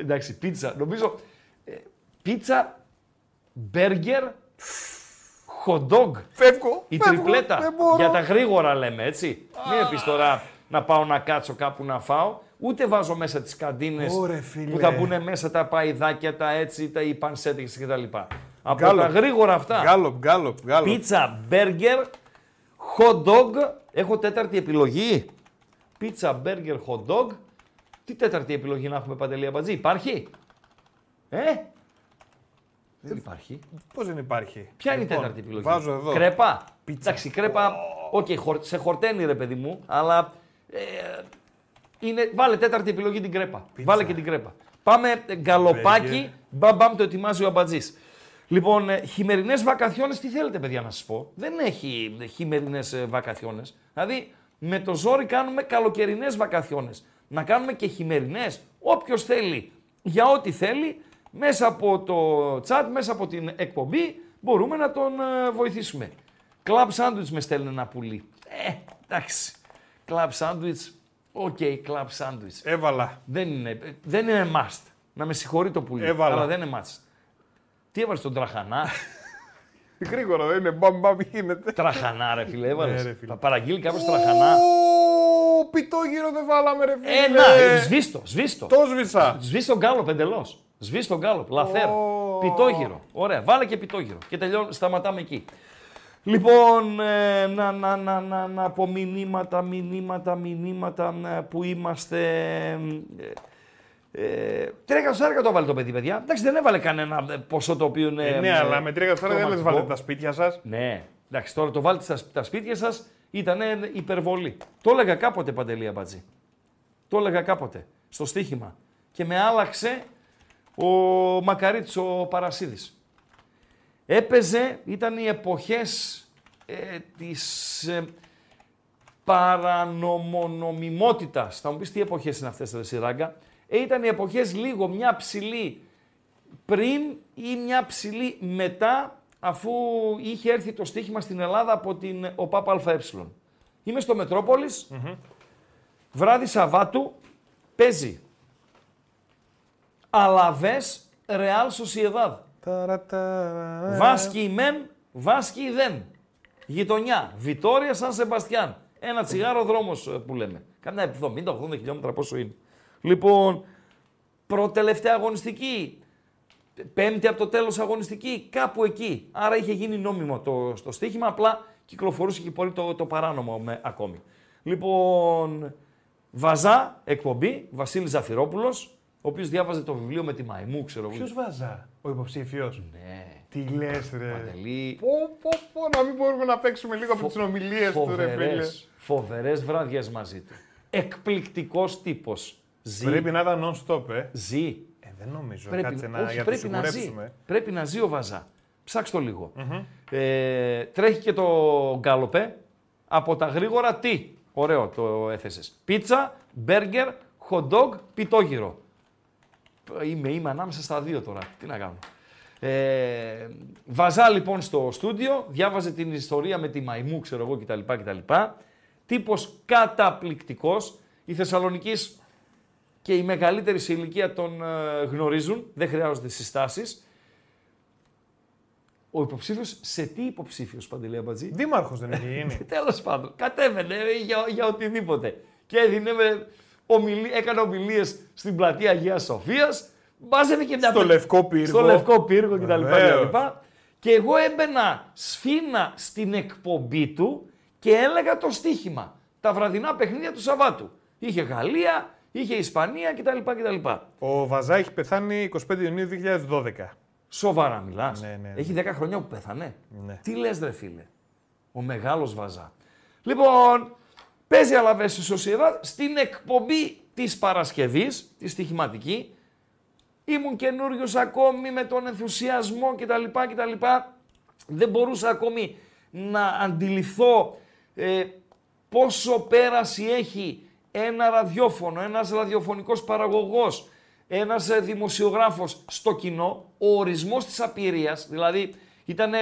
Εντάξει, πίτσα. Νομίζω. ε, πίτσα, μπέργκερ, hot dog. Φεύγω. Η φεύγω, τριπλέτα. Δεν μπορώ. Για τα γρήγορα λέμε, έτσι. Μην με πεις τώρα να πάω να κάτσω κάπου να φάω. Ούτε βάζω μέσα τις καντίνες Ωρε, φίλε. που θα μπουν μέσα τα παϊδάκια, τα έτσι, τα οι πανσέτες κτλ. Από Γκάλοπ. τα γρήγορα αυτά. Γκάλοπ, γκάλοπ, γκάλοπ. Πίτσα, μπέργκερ, hot dog. Έχω τέταρτη επιλογή. Πίτσα, μπέργκερ, hot dog. Τι τέταρτη επιλογή να έχουμε παντελή αμπατζή. Υπάρχει; Ε; Δεν υπάρχει. Πώς δεν υπάρχει; Ποια είναι η Λοιπόν, τέταρτη επιλογή; Βάζω εδώ. Κρέπα; Εντάξει, κρέπα. Οκ, χορ- σε χορταίνει ρε παιδί μου, αλλά. Ε, είναι, βάλε τέταρτη επιλογή την κρέπα. Βάλε και την κρέπα. Πάμε ε, γκαλοπάκι. Μπέργκερ. Μπαμ, μπαμ, το ετοιμάζει ο αμπατζής. Λοιπόν, ε, χειμερινές βακαθιόνες, τι θέλετε, παιδιά, να σας πω; Δεν έχει χειμερινές βακαθιόνες. Δηλαδή, με το ζόρι κάνουμε καλοκαιρινές βακαθιόνες. Να κάνουμε και χειμερινές. Όποιος θέλει, για ό,τι θέλει, μέσα από το chat, μέσα από την εκπομπή, μπορούμε να τον ε, βοηθήσουμε. Club sandwich με στέλνει ένα πουλί. Ε, εντάξει. Club sandwich, OK, club sandwich. Έβαλα. Δεν είναι, δεν είναι must. Να με συγχωρεί το πουλί, Έβαλα. αλλά δεν είναι must. Τι έβαλες τον τραχανά; Γρήγορα δεν είναι. Μπαμ, μπαμ γίνεται. τραχανά, ρε φίλε, έβαλες. Ναι, ρε, φίλε. Θα παραγγείλει κάποιος τραχανά; Ω, πιτόγυρο δεν βάλαμε, ρε φίλε. Ένα, σβήστο, σβήστο. Το σβήσα. Σβήσει τον γκάλοπ εντελώς. Σβήσει τον γκάλοπ. Λαθέρ. Ω. Πιτόγυρο. Ωραία. Βάλε και πιτόγυρο. Και τελειώνει, σταματάμε εκεί. Λοιπόν, ε, να, να, να, να, να από μηνύματα, μηνύματα, μηνύματα ε, που είμαστε. Ε, ε, τρία εκατοστάρικα το έβαλε το παιδί, παιδιά. Εντάξει, δεν έβαλε κανένα ε, ποσό το οποίο είναι. Ε, ναι, ε, αλλά με τρία κατοστάρια δεν λε τρομακτικό. βάλετε τα σπίτια σας. Ναι, εντάξει, τώρα το βάλτε στα, τα σπίτια σας ήταν υπερβολή. Το έλεγα κάποτε παντελή αμπατζή. Το έλεγα κάποτε στο στοίχημα. Και με άλλαξε ο Μακαρίτης ο Παρασίδης. Έπαιζε, ήταν οι εποχές ε, της ε, παρανομονομιμότητας. Θα μου πεις τι εποχές είναι αυτές, ρε Σιράγκα. Ε, ήταν οι εποχές λίγο μια ψηλή πριν ή μια ψηλή μετά αφού είχε έρθει το στοίχημα στην Ελλάδα από την ΟΠΑΠ ΑΕ. Είμαι στο μετροπολης βράδυ Σαββάτου, παίζει Αλαβές Ρεάλ Σοσιεδάδ. Βάσκι μεν, βάσκι δεν. Γειτονιά, Βιτόρια Σαν Σεμπαστιάν. Ένα τσιγάρο δρόμος ε, που λέμε. Κάμια 70-80 χιλιόμετρα πόσο είναι. Λοιπόν, προτελευταία αγωνιστική, πέμπτη από το τέλος αγωνιστική, κάπου εκεί. Άρα είχε γίνει νόμιμο το, στο στοίχημα, απλά κυκλοφορούσε και πολύ το, το παράνομο με, ακόμη. Λοιπόν, Βαζά, εκπομπή, Βασίλης Ζαφυρόπουλος, ο οποίος διάβαζε το βιβλίο με τη Μαϊμού, ξέρω εγώ. Ποιος βάζα, ο υποψήφιος. Ναι, Τι λες, ρε. Παντελή, Πω, πω, πω, να μην μπορούμε να παίξουμε λίγο από Φο- τις συνομιλίε του, ρε φίλε. φοβερές, φοβερές βραδιές μαζί του. Εκπληκτικός τύπος. Ζει, Πρέπει να ήταν non-stop, ε. ζει. Ε, δεν νομίζω. Πρέπει, Κάτσε να, όχι, για να το πρέπει να ζει. σιγουρέψουμε. Πρέπει να ζει ο Βαζά. Ψάξτε το λιγο Ε, τρέχει και το γκάλοπε. Από τα γρήγορα τι. Ωραίο το έθεσες. Πίτσα, μπέργκερ, hot dog, πιτόγυρο. Είμαι, είμαι ανάμεσα στα δύο τώρα. Τι να κάνω. Ε, βαζά λοιπόν στο στούντιο, διάβαζε την ιστορία με τη Μαϊμού, ξέρω εγώ κτλ. κτλ. Τύπος καταπληκτικός. Η Θεσσαλονικής και οι μεγαλύτεροι σε ηλικία τον ε, γνωρίζουν, δεν χρειάζονται συστάσεις. Ο υποψήφιος σε τι υποψήφιος, Παντελή Αμπατζή; Δήμαρχος δεν έχει γίνει. Τέλος πάντων, κατέβαινε για, για οτιδήποτε. Και έδινε με ομιλί, έκανε ομιλίες στην πλατεία Αγίας Σοφίας. Μάζευε και μια. Στο Λευκό Πύργο. Στο λευκό πύργο κτλ. Βεβαίως. κτλ. Και εγώ έμπαινα σφίνα στην εκπομπή του και έλεγα το στοίχημα. Τα βραδινά παιχνίδια του Σαββάτου. Είχε Γαλλία, είχε Ισπανία κτλ. κτλ. Ο Βαζά έχει πεθάνει 25 Ιουνίου 2012. Σοβαρά μιλάς. Ναι, ναι, ναι. Έχει 10 χρόνια που πέθανε. Ναι. Τι λες, ρε φίλε; Ο μεγάλος Βαζά. Λοιπόν, παίζει Αλαβές στη Σοσιαδά στην εκπομπή της Παρασκευής, τη στοιχηματική. Ήμουν καινούριος ακόμη με τον ενθουσιασμό κτλ. κτλ. Δεν μπορούσα ακόμη να αντιληφθώ ε, πόσο πέραση έχει ένα ραδιόφωνο, ένας ραδιοφωνικός παραγωγός, ένας ε, δημοσιογράφος στο κοινό, ο ορισμός της απειρίας, δηλαδή ήταν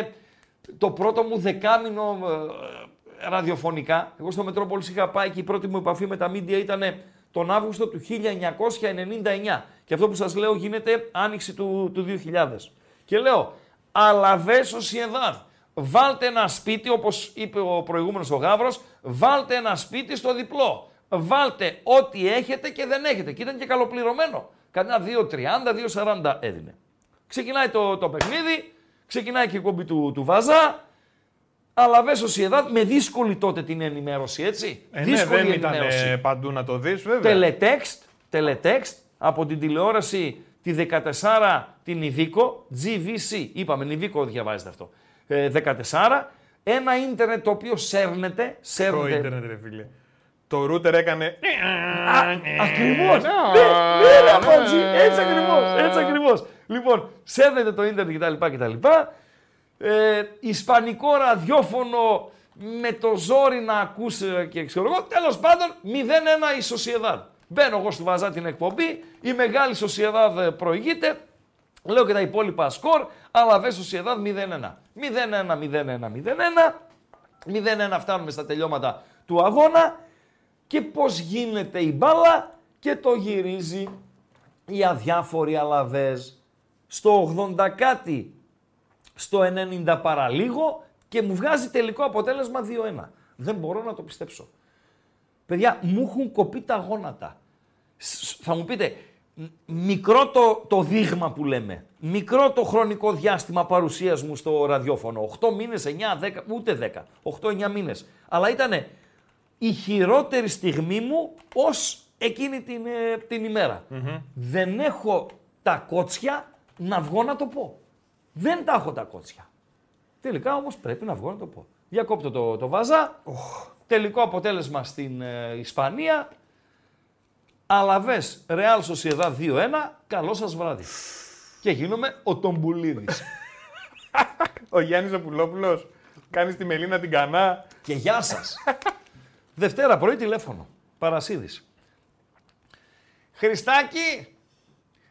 το πρώτο μου δεκάμινο ε, ραδιοφωνικά. Εγώ στο Μετρόπολης είχα πάει και η πρώτη μου επαφή με τα μίντια ήταν τον Αύγουστο του 1999. Και αυτό που σας λέω γίνεται άνοιξη του, του 2000. Και λέω, Αλαβές Σοσιεδάδ, βάλτε ένα σπίτι, όπως είπε ο προηγούμενος ο Γάβρος, βάλτε ένα σπίτι στο διπλό. Βάλτε ό,τι έχετε και δεν έχετε. Και ήταν και καλοπληρωμένο. Κανένα 2.30, 2.40 έδινε. Ξεκινάει το, το παιχνίδι, ξεκινάει και η κόμπη του, του Βάζα. Αλαβέ Σοσιεδάδ με δύσκολη τότε την ενημέρωση, έτσι. Ε, ναι, δύσκολη δεν ήταν ενημέρωση. ε, παντού να το δεις βέβαια. Τελετέξτ, τελετέξτ από την τηλεόραση τη 14 την Ιβίκο, GVC, είπαμε, Ιβίκο διαβάζετε αυτό, ε, 14, ένα ίντερνετ το οποίο σέρνεται, Το σέρνεται, ίντερνετ ρε φίλε; Το router έκανε... Ακριβώς, Ναι, ναι, ναι, ρε, Απάντζη, ναι. έτσι ακριβώς, έτσι ακριβώς. Λοιπόν, σέρνεται το ίντερνετ κτλ. κτλ. Ε, ισπανικό ραδιόφωνο με το ζόρι να ακούς ε, και ξέρω εγώ. Τέλος πάντων, 0-1 η Σοσιεδάδ. Μπαίνω εγώ στη Βαζά την εκπομπή, η μεγάλη Σοσιεδάδ ε, προηγείται, λέω και τα υπόλοιπα σκορ, αλλά δε Σοσιεδάδ 0-1. 0-1, 0-1, 0-1. 0-1 φτάνουμε στα τελειώματα του αγώνα και πώς γίνεται η μπάλα και το γυρίζει οι αδιάφοροι Αλαβές στο 80 κάτι, στο 90 παραλίγο και μου βγάζει τελικό αποτέλεσμα 2-1. Δεν μπορώ να το πιστέψω. Παιδιά, μου έχουν κοπεί τα γόνατα. Σ- Θα μου πείτε, μ- μικρό το, το δείγμα που λέμε, μικρό το χρονικό διάστημα παρουσίας μου στο ραδιόφωνο, 8 μήνες, 9, 10, ούτε 10, 8-9 μήνες. Αλλά ήταν η χειρότερη στιγμή μου ως εκείνη την, ε, την ημερα Δεν έχω τα κότσια να βγω να το πω. Δεν τα έχω τα κότσια. Τελικά όμως πρέπει να βγω να το πω. Διακόπτω το, το βάζα. Τελικό αποτέλεσμα στην ε, Ισπανία. Αλαβές, Ρεάλ Σοσιεδά 2-1. Καλό σας βράδυ. Και γίνομαι ο Τομπουλίδης. Ο Γιάννης ο Πουλόπουλος κάνεις στη Μελίνα την Κανά. και γεια σας. Δευτέρα πρωί τηλέφωνο. Παρασίδης. Χριστάκη,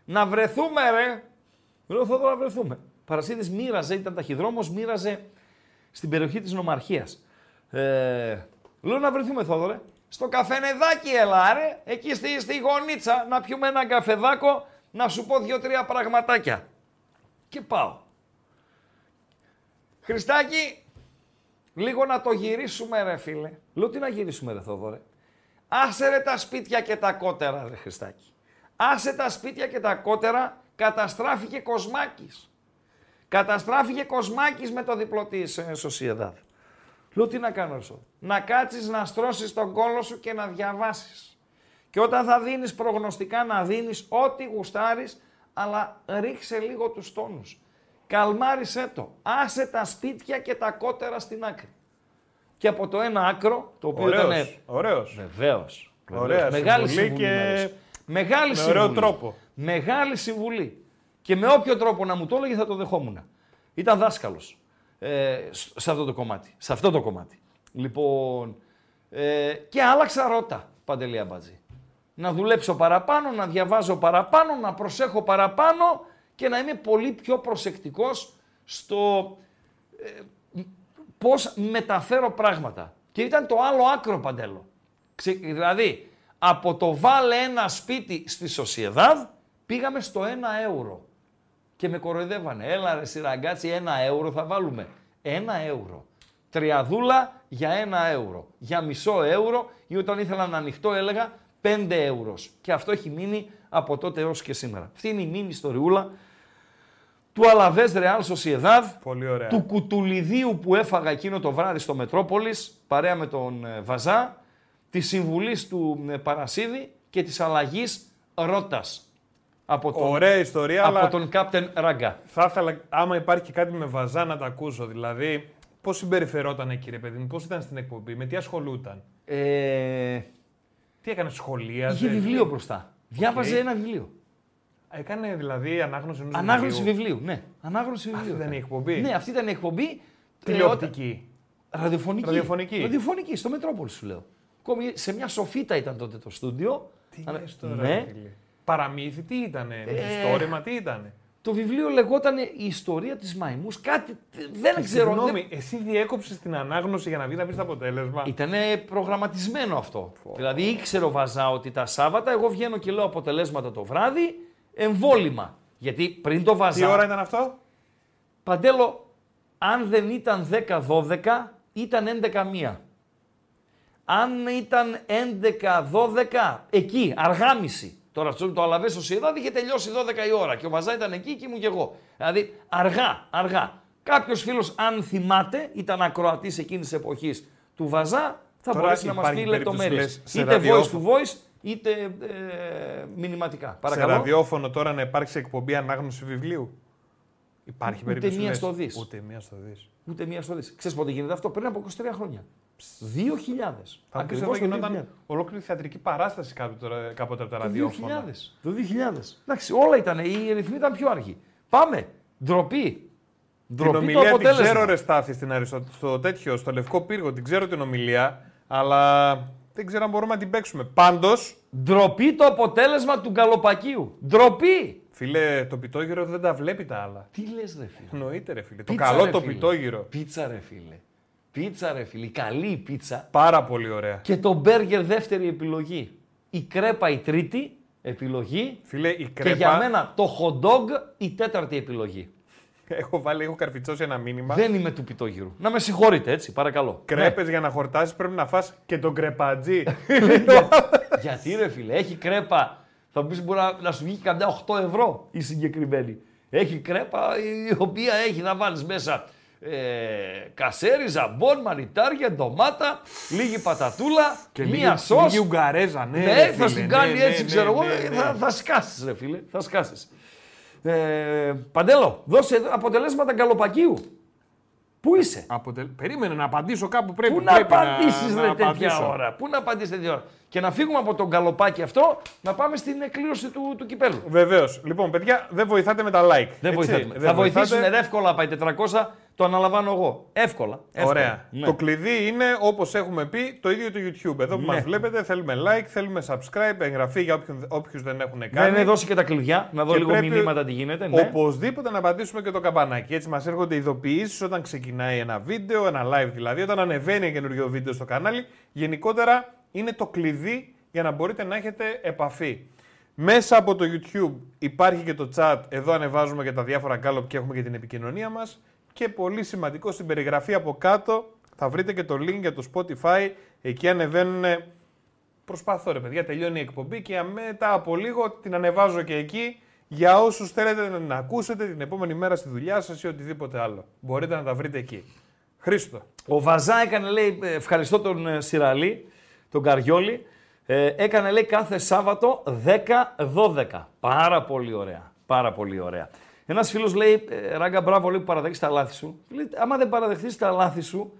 να βρεθούμε ρε. Λέω Θόδωρο να βρεθούμε. Παρασίδης μοίραζε, ήταν ταχυδρόμος, μοίραζε στην περιοχή της Νομαρχίας. Ε, λέω να βρεθούμε Θόδωρε. Στο καφενεδάκι έλα ρε, εκεί στη, στη γωνίτσα, να πιούμε ένα καφεδάκο, να σου πω δύο-τρία πραγματάκια. Και πάω. Χριστάκη, λίγο να το γυρίσουμε ρε φίλε. Λέω τι να γυρίσουμε ρε Θόδωρε. Άσε ρε τα σπίτια και τα κότερα ρε Χριστάκη. Άσε τα σπίτια και τα κότερα, καταστράφηκε Κοσμάκης. Καταστράφηκε Κοσμάκης με το διπλό της ε, Σοσιεδάδ. Λέω τι να κάνω ρε Σόδωρο. Να κάτσεις να στρώσεις τον κόλο σου και να διαβάσεις. Και όταν θα δίνεις προγνωστικά να δίνεις ό,τι γουστάρεις, αλλά ρίξε λίγο τους τόνους. Καλμάρισέ το. Άσε τα σπίτια και τα κότερα στην άκρη. Και από το ένα άκρο, το οποίο ήταν... Ωραίος, ωραίος. Βεβαίως. Ωραία Μεγάλη συμβουλή συμβουλή. και με έδωσε. Μεγάλη με συμβουλή. ωραίο τρόπο. Μεγάλη συμβουλή. Και με όποιο τρόπο να μου το έλεγε θα το δεχόμουν. Ήταν δάσκαλος ε, σ- σε αυτό το κομμάτι. Σε αυτό το κομμάτι. Λοιπόν, ε, και άλλαξα ρότα, Παντελή Αμπατζή. Να δουλέψω παραπάνω, να διαβάζω παραπάνω, να προσέχω παραπάνω και να είμαι πολύ πιο προσεκτικός στο ε, πώς μεταφέρω πράγματα. Και ήταν το άλλο άκρο, Παντέλο. Ξε- δηλαδή, από το βάλε ένα σπίτι στη Σοσιεδάδ, πήγαμε στο ένα ευρώ. Και με κοροϊδεύανε. Έλα ρε σιραγκάτσι, ένα ευρώ θα βάλουμε. Ένα ευρώ. Τριαδούλα για ένα ευρώ. Για μισό ευρώ ή όταν ήθελα να ανοιχτό έλεγα πέντε ευρώς. Και αυτό έχει μείνει από τότε έως και σήμερα. Αυτή είναι η μήνυ ιστοριούλα του Αλαβές Ρεάλ Σοσιεδάδ, Πολύ ωραία. του κουτουλιδίου που έφαγα εκείνο το βράδυ στο Μετρόπολης, παρέα με τον ε, Βαζά, της συμβουλής του ε, Παρασίδη και της αλλαγής Ρώτας. Από τον, Ωραία ιστορία, από αλλά τον Κάπτεν Ραγκά. θα ήθελα, άμα υπάρχει και κάτι με βαζά, να τα ακούσω. Δηλαδή, πώς συμπεριφερόταν εκεί, ρε παιδί μου, πώς ήταν στην εκπομπή, με τι ασχολούταν; Ε, Τι έκανε, σχολεία. είχε βιβλίο μπροστά. Διάβαζε ένα βιβλίο. Έκανε δηλαδή ανάγνωση ενός Ανάγνωση βιβλίου, ναι. Ανάγνωση βιβλίου. ήταν η έκανε. εκπομπή; Ναι, αυτή ήταν η εκπομπή. Ε, όταν- Τηλεοπτική. Ραδιοφωνική. Ραδιοφωνική. Ραδιοφωνική, στο Μετρόπολη σου λέω. Ακόμη σε μια σοφίτα ήταν τότε το στούντιο. Τι Αλλά- λες τώρα, ναι. ρε φίλε. Παραμύθι, τι ήταν, μυθιστόρημα, τι ήταν. Το βιβλίο λεγόταν Η ιστορία της Μαϊμούς. Κάτι δεν ξέρω. Συγγνώμη, εσύ διέκοψες την ανάγνωση για να βγεις να πεις το αποτέλεσμα. Ήταν προγραμματισμένο αυτό. Δηλαδή ήξερε ο Βαζά ότι τα Σάββατα εγώ βγαίνω και λέω αποτελέσματα το βράδυ, εμβόλυμα. Γιατί πριν το Βαζά. Τι ώρα ήταν αυτό, Παντέλο, αν δεν ήταν 10-12, ήταν 11-1. Αν ήταν 11-12, εκεί, αργάμιση. Τώρα στο το Αλαβέ στο Σιεδάδ είχε τελειώσει 12 η ώρα και ο Βαζά ήταν εκεί και ήμουν και εγώ. Δηλαδή αργά, αργά. Κάποιος φίλος, αν θυμάται, ήταν ακροατής εκείνης τη εποχής του Βαζά, θα Τώρα μπορέσει να μας υπάρχει πει περίπτωση, λεπτομέρειες. λες, σε Είτε voice ραδιόφωνο. to voice, είτε ε, μηνυματικά. σε Παρακαλώ. ραδιόφωνο τώρα να υπάρξει εκπομπή ανάγνωση βιβλίου; Υπάρχει Ούτε περίπτωση. μία λες, στο δις. Ούτε μία στο δις. Ούτε μία στο δις. Ξέρεις πότε γίνεται αυτό, πριν από 23 χρόνια. 2000. Θα πεις Ακριβώς εδώ το γινόταν 2000. ολόκληρη θεατρική παράσταση κάποτε, τώρα- κάποτε από τα Το ραδιόφωνα. 2000. Το 2000. Εντάξει, όλα ήταν. Οι ρυθμοί ήταν πιο αργοί. Πάμε. Ντροπή. Την Ντροπή το ομιλία την αποτέλεσμα. ξέρω ρε Στάθη στην Αριστο... στο τέτοιο, στο Λευκό Πύργο, την ξέρω την ομιλία, αλλά δεν ξέρω αν μπορούμε να την παίξουμε. Πάντως, Ντροπή το αποτέλεσμα του Γκαλοπακίου. Ντροπή. Φίλε, το πιτόγυρο δεν τα βλέπει τα άλλα. Τι λες ρε φίλε; Εννοείται ρε φίλε. Πίτσα, το καλό ρε, το φίλε. πιτόγυρο. Πίτσα ρε φίλε. Πίτσα ρε φίλε. Η καλή η πίτσα. Πάρα πολύ ωραία. Και το μπέργκερ δεύτερη επιλογή. Η κρέπα η τρίτη επιλογή. Φίλε, η Και κρέπα. για μένα το hot dog η τέταρτη επιλογή. Έχω βάλει, έχω καρφιτσώσει ένα μήνυμα. Δεν είμαι του πιτόγυρου. Να με συγχωρείτε έτσι, παρακαλώ. Κρέπες για να χορτάσεις πρέπει να φας και τον κρεπατζή. Γιατί ρε φίλε, έχει κρέπα. Θα μου πεις μπορεί να, να σου βγει καμιά 8 ευρώ η συγκεκριμένη. Έχει κρέπα η οποία έχει να βάλεις μέσα ε, κασέρι, ζαμπόν, μανιτάρια, ντομάτα, λίγη πατατούλα, μία σως. Λίγη ουγγαρέζα, ναι. Ναι, ρε θα φίλε, στην ναι, κάνει ναι, έτσι, ναι, ξέρω εγώ. ναι, ναι. Θα, θα σκάσεις ρε φίλε, θα σκάσεις. Ε, Παντέλο, δώσε αποτελέσματα γκαλοπακίου. Πού είσαι, Αποτελ... Περίμενε να απαντήσω κάπου πρέπει. Πού να πρέπει απαντήσεις να ρε τέτοια απαντήσω. ώρα. Πού να απαντήσεις τέτοια ώρα. Και να φύγουμε από τον καλοπάκι αυτό, να πάμε στην εκκλήρωση του, του κυπέλου. Βεβαίως. Λοιπόν, παιδιά, δεν βοηθάτε με τα like. Δεν έτσι. βοηθάμε. Δεν θα βοηθάτε. βοηθήσουν εύκολα πάει 400, το αναλαμβάνω εγώ. Εύκολα. εύκολα. Ωραία. Ναι. Το κλειδί είναι, όπως έχουμε πει, το ίδιο το YouTube. Εδώ που Ναι. μας βλέπετε, θέλουμε like, θέλουμε subscribe, εγγραφή για όποιους δεν έχουν Ναι, κάνει. ναι, δώσει και τα κλειδιά, να δω Και λίγο πρέπει μηνύματα τι γίνεται. Ναι. Οπωσδήποτε να πατήσουμε και το καμπανάκι. Έτσι μας έρχονται ειδοποιήσεις όταν ξεκινάει ένα βίντεο, ένα live δηλαδή, όταν ανεβαίνει ένα καινούριο βίντεο στο κανάλι. Γενικότερα είναι το κλειδί για να μπορείτε να έχετε επαφή. Μέσα από το YouTube υπάρχει και το chat. Εδώ ανεβάζουμε και τα διάφορα γκάλωπ και έχουμε και την επικοινωνία μας. Και πολύ σημαντικό στην περιγραφή από κάτω θα βρείτε και το link για το Spotify. Εκεί ανεβαίνουν. Προσπαθώ ρε παιδιά, τελειώνει η εκπομπή και μετά από λίγο την ανεβάζω και εκεί για όσους θέλετε να ακούσετε την επόμενη μέρα στη δουλειά σας ή οτιδήποτε άλλο. Μπορείτε να τα βρείτε εκεί. Χρήστο. Ο Βαζά έκανε, λέει, ε, ευχαριστώ τον ε, Σιραλή, τον Καριόλη, ε, έκανε, λέει, κάθε Σάββατο 10-12. Πάρα πολύ ωραία. Πάρα πολύ ωραία. Ένας φίλος λέει, ε, Ράγκα, μπράβο, λέει, που παραδέχεις τα λάθη σου. Λέει, άμα δεν παραδεχθείς τα λάθη σου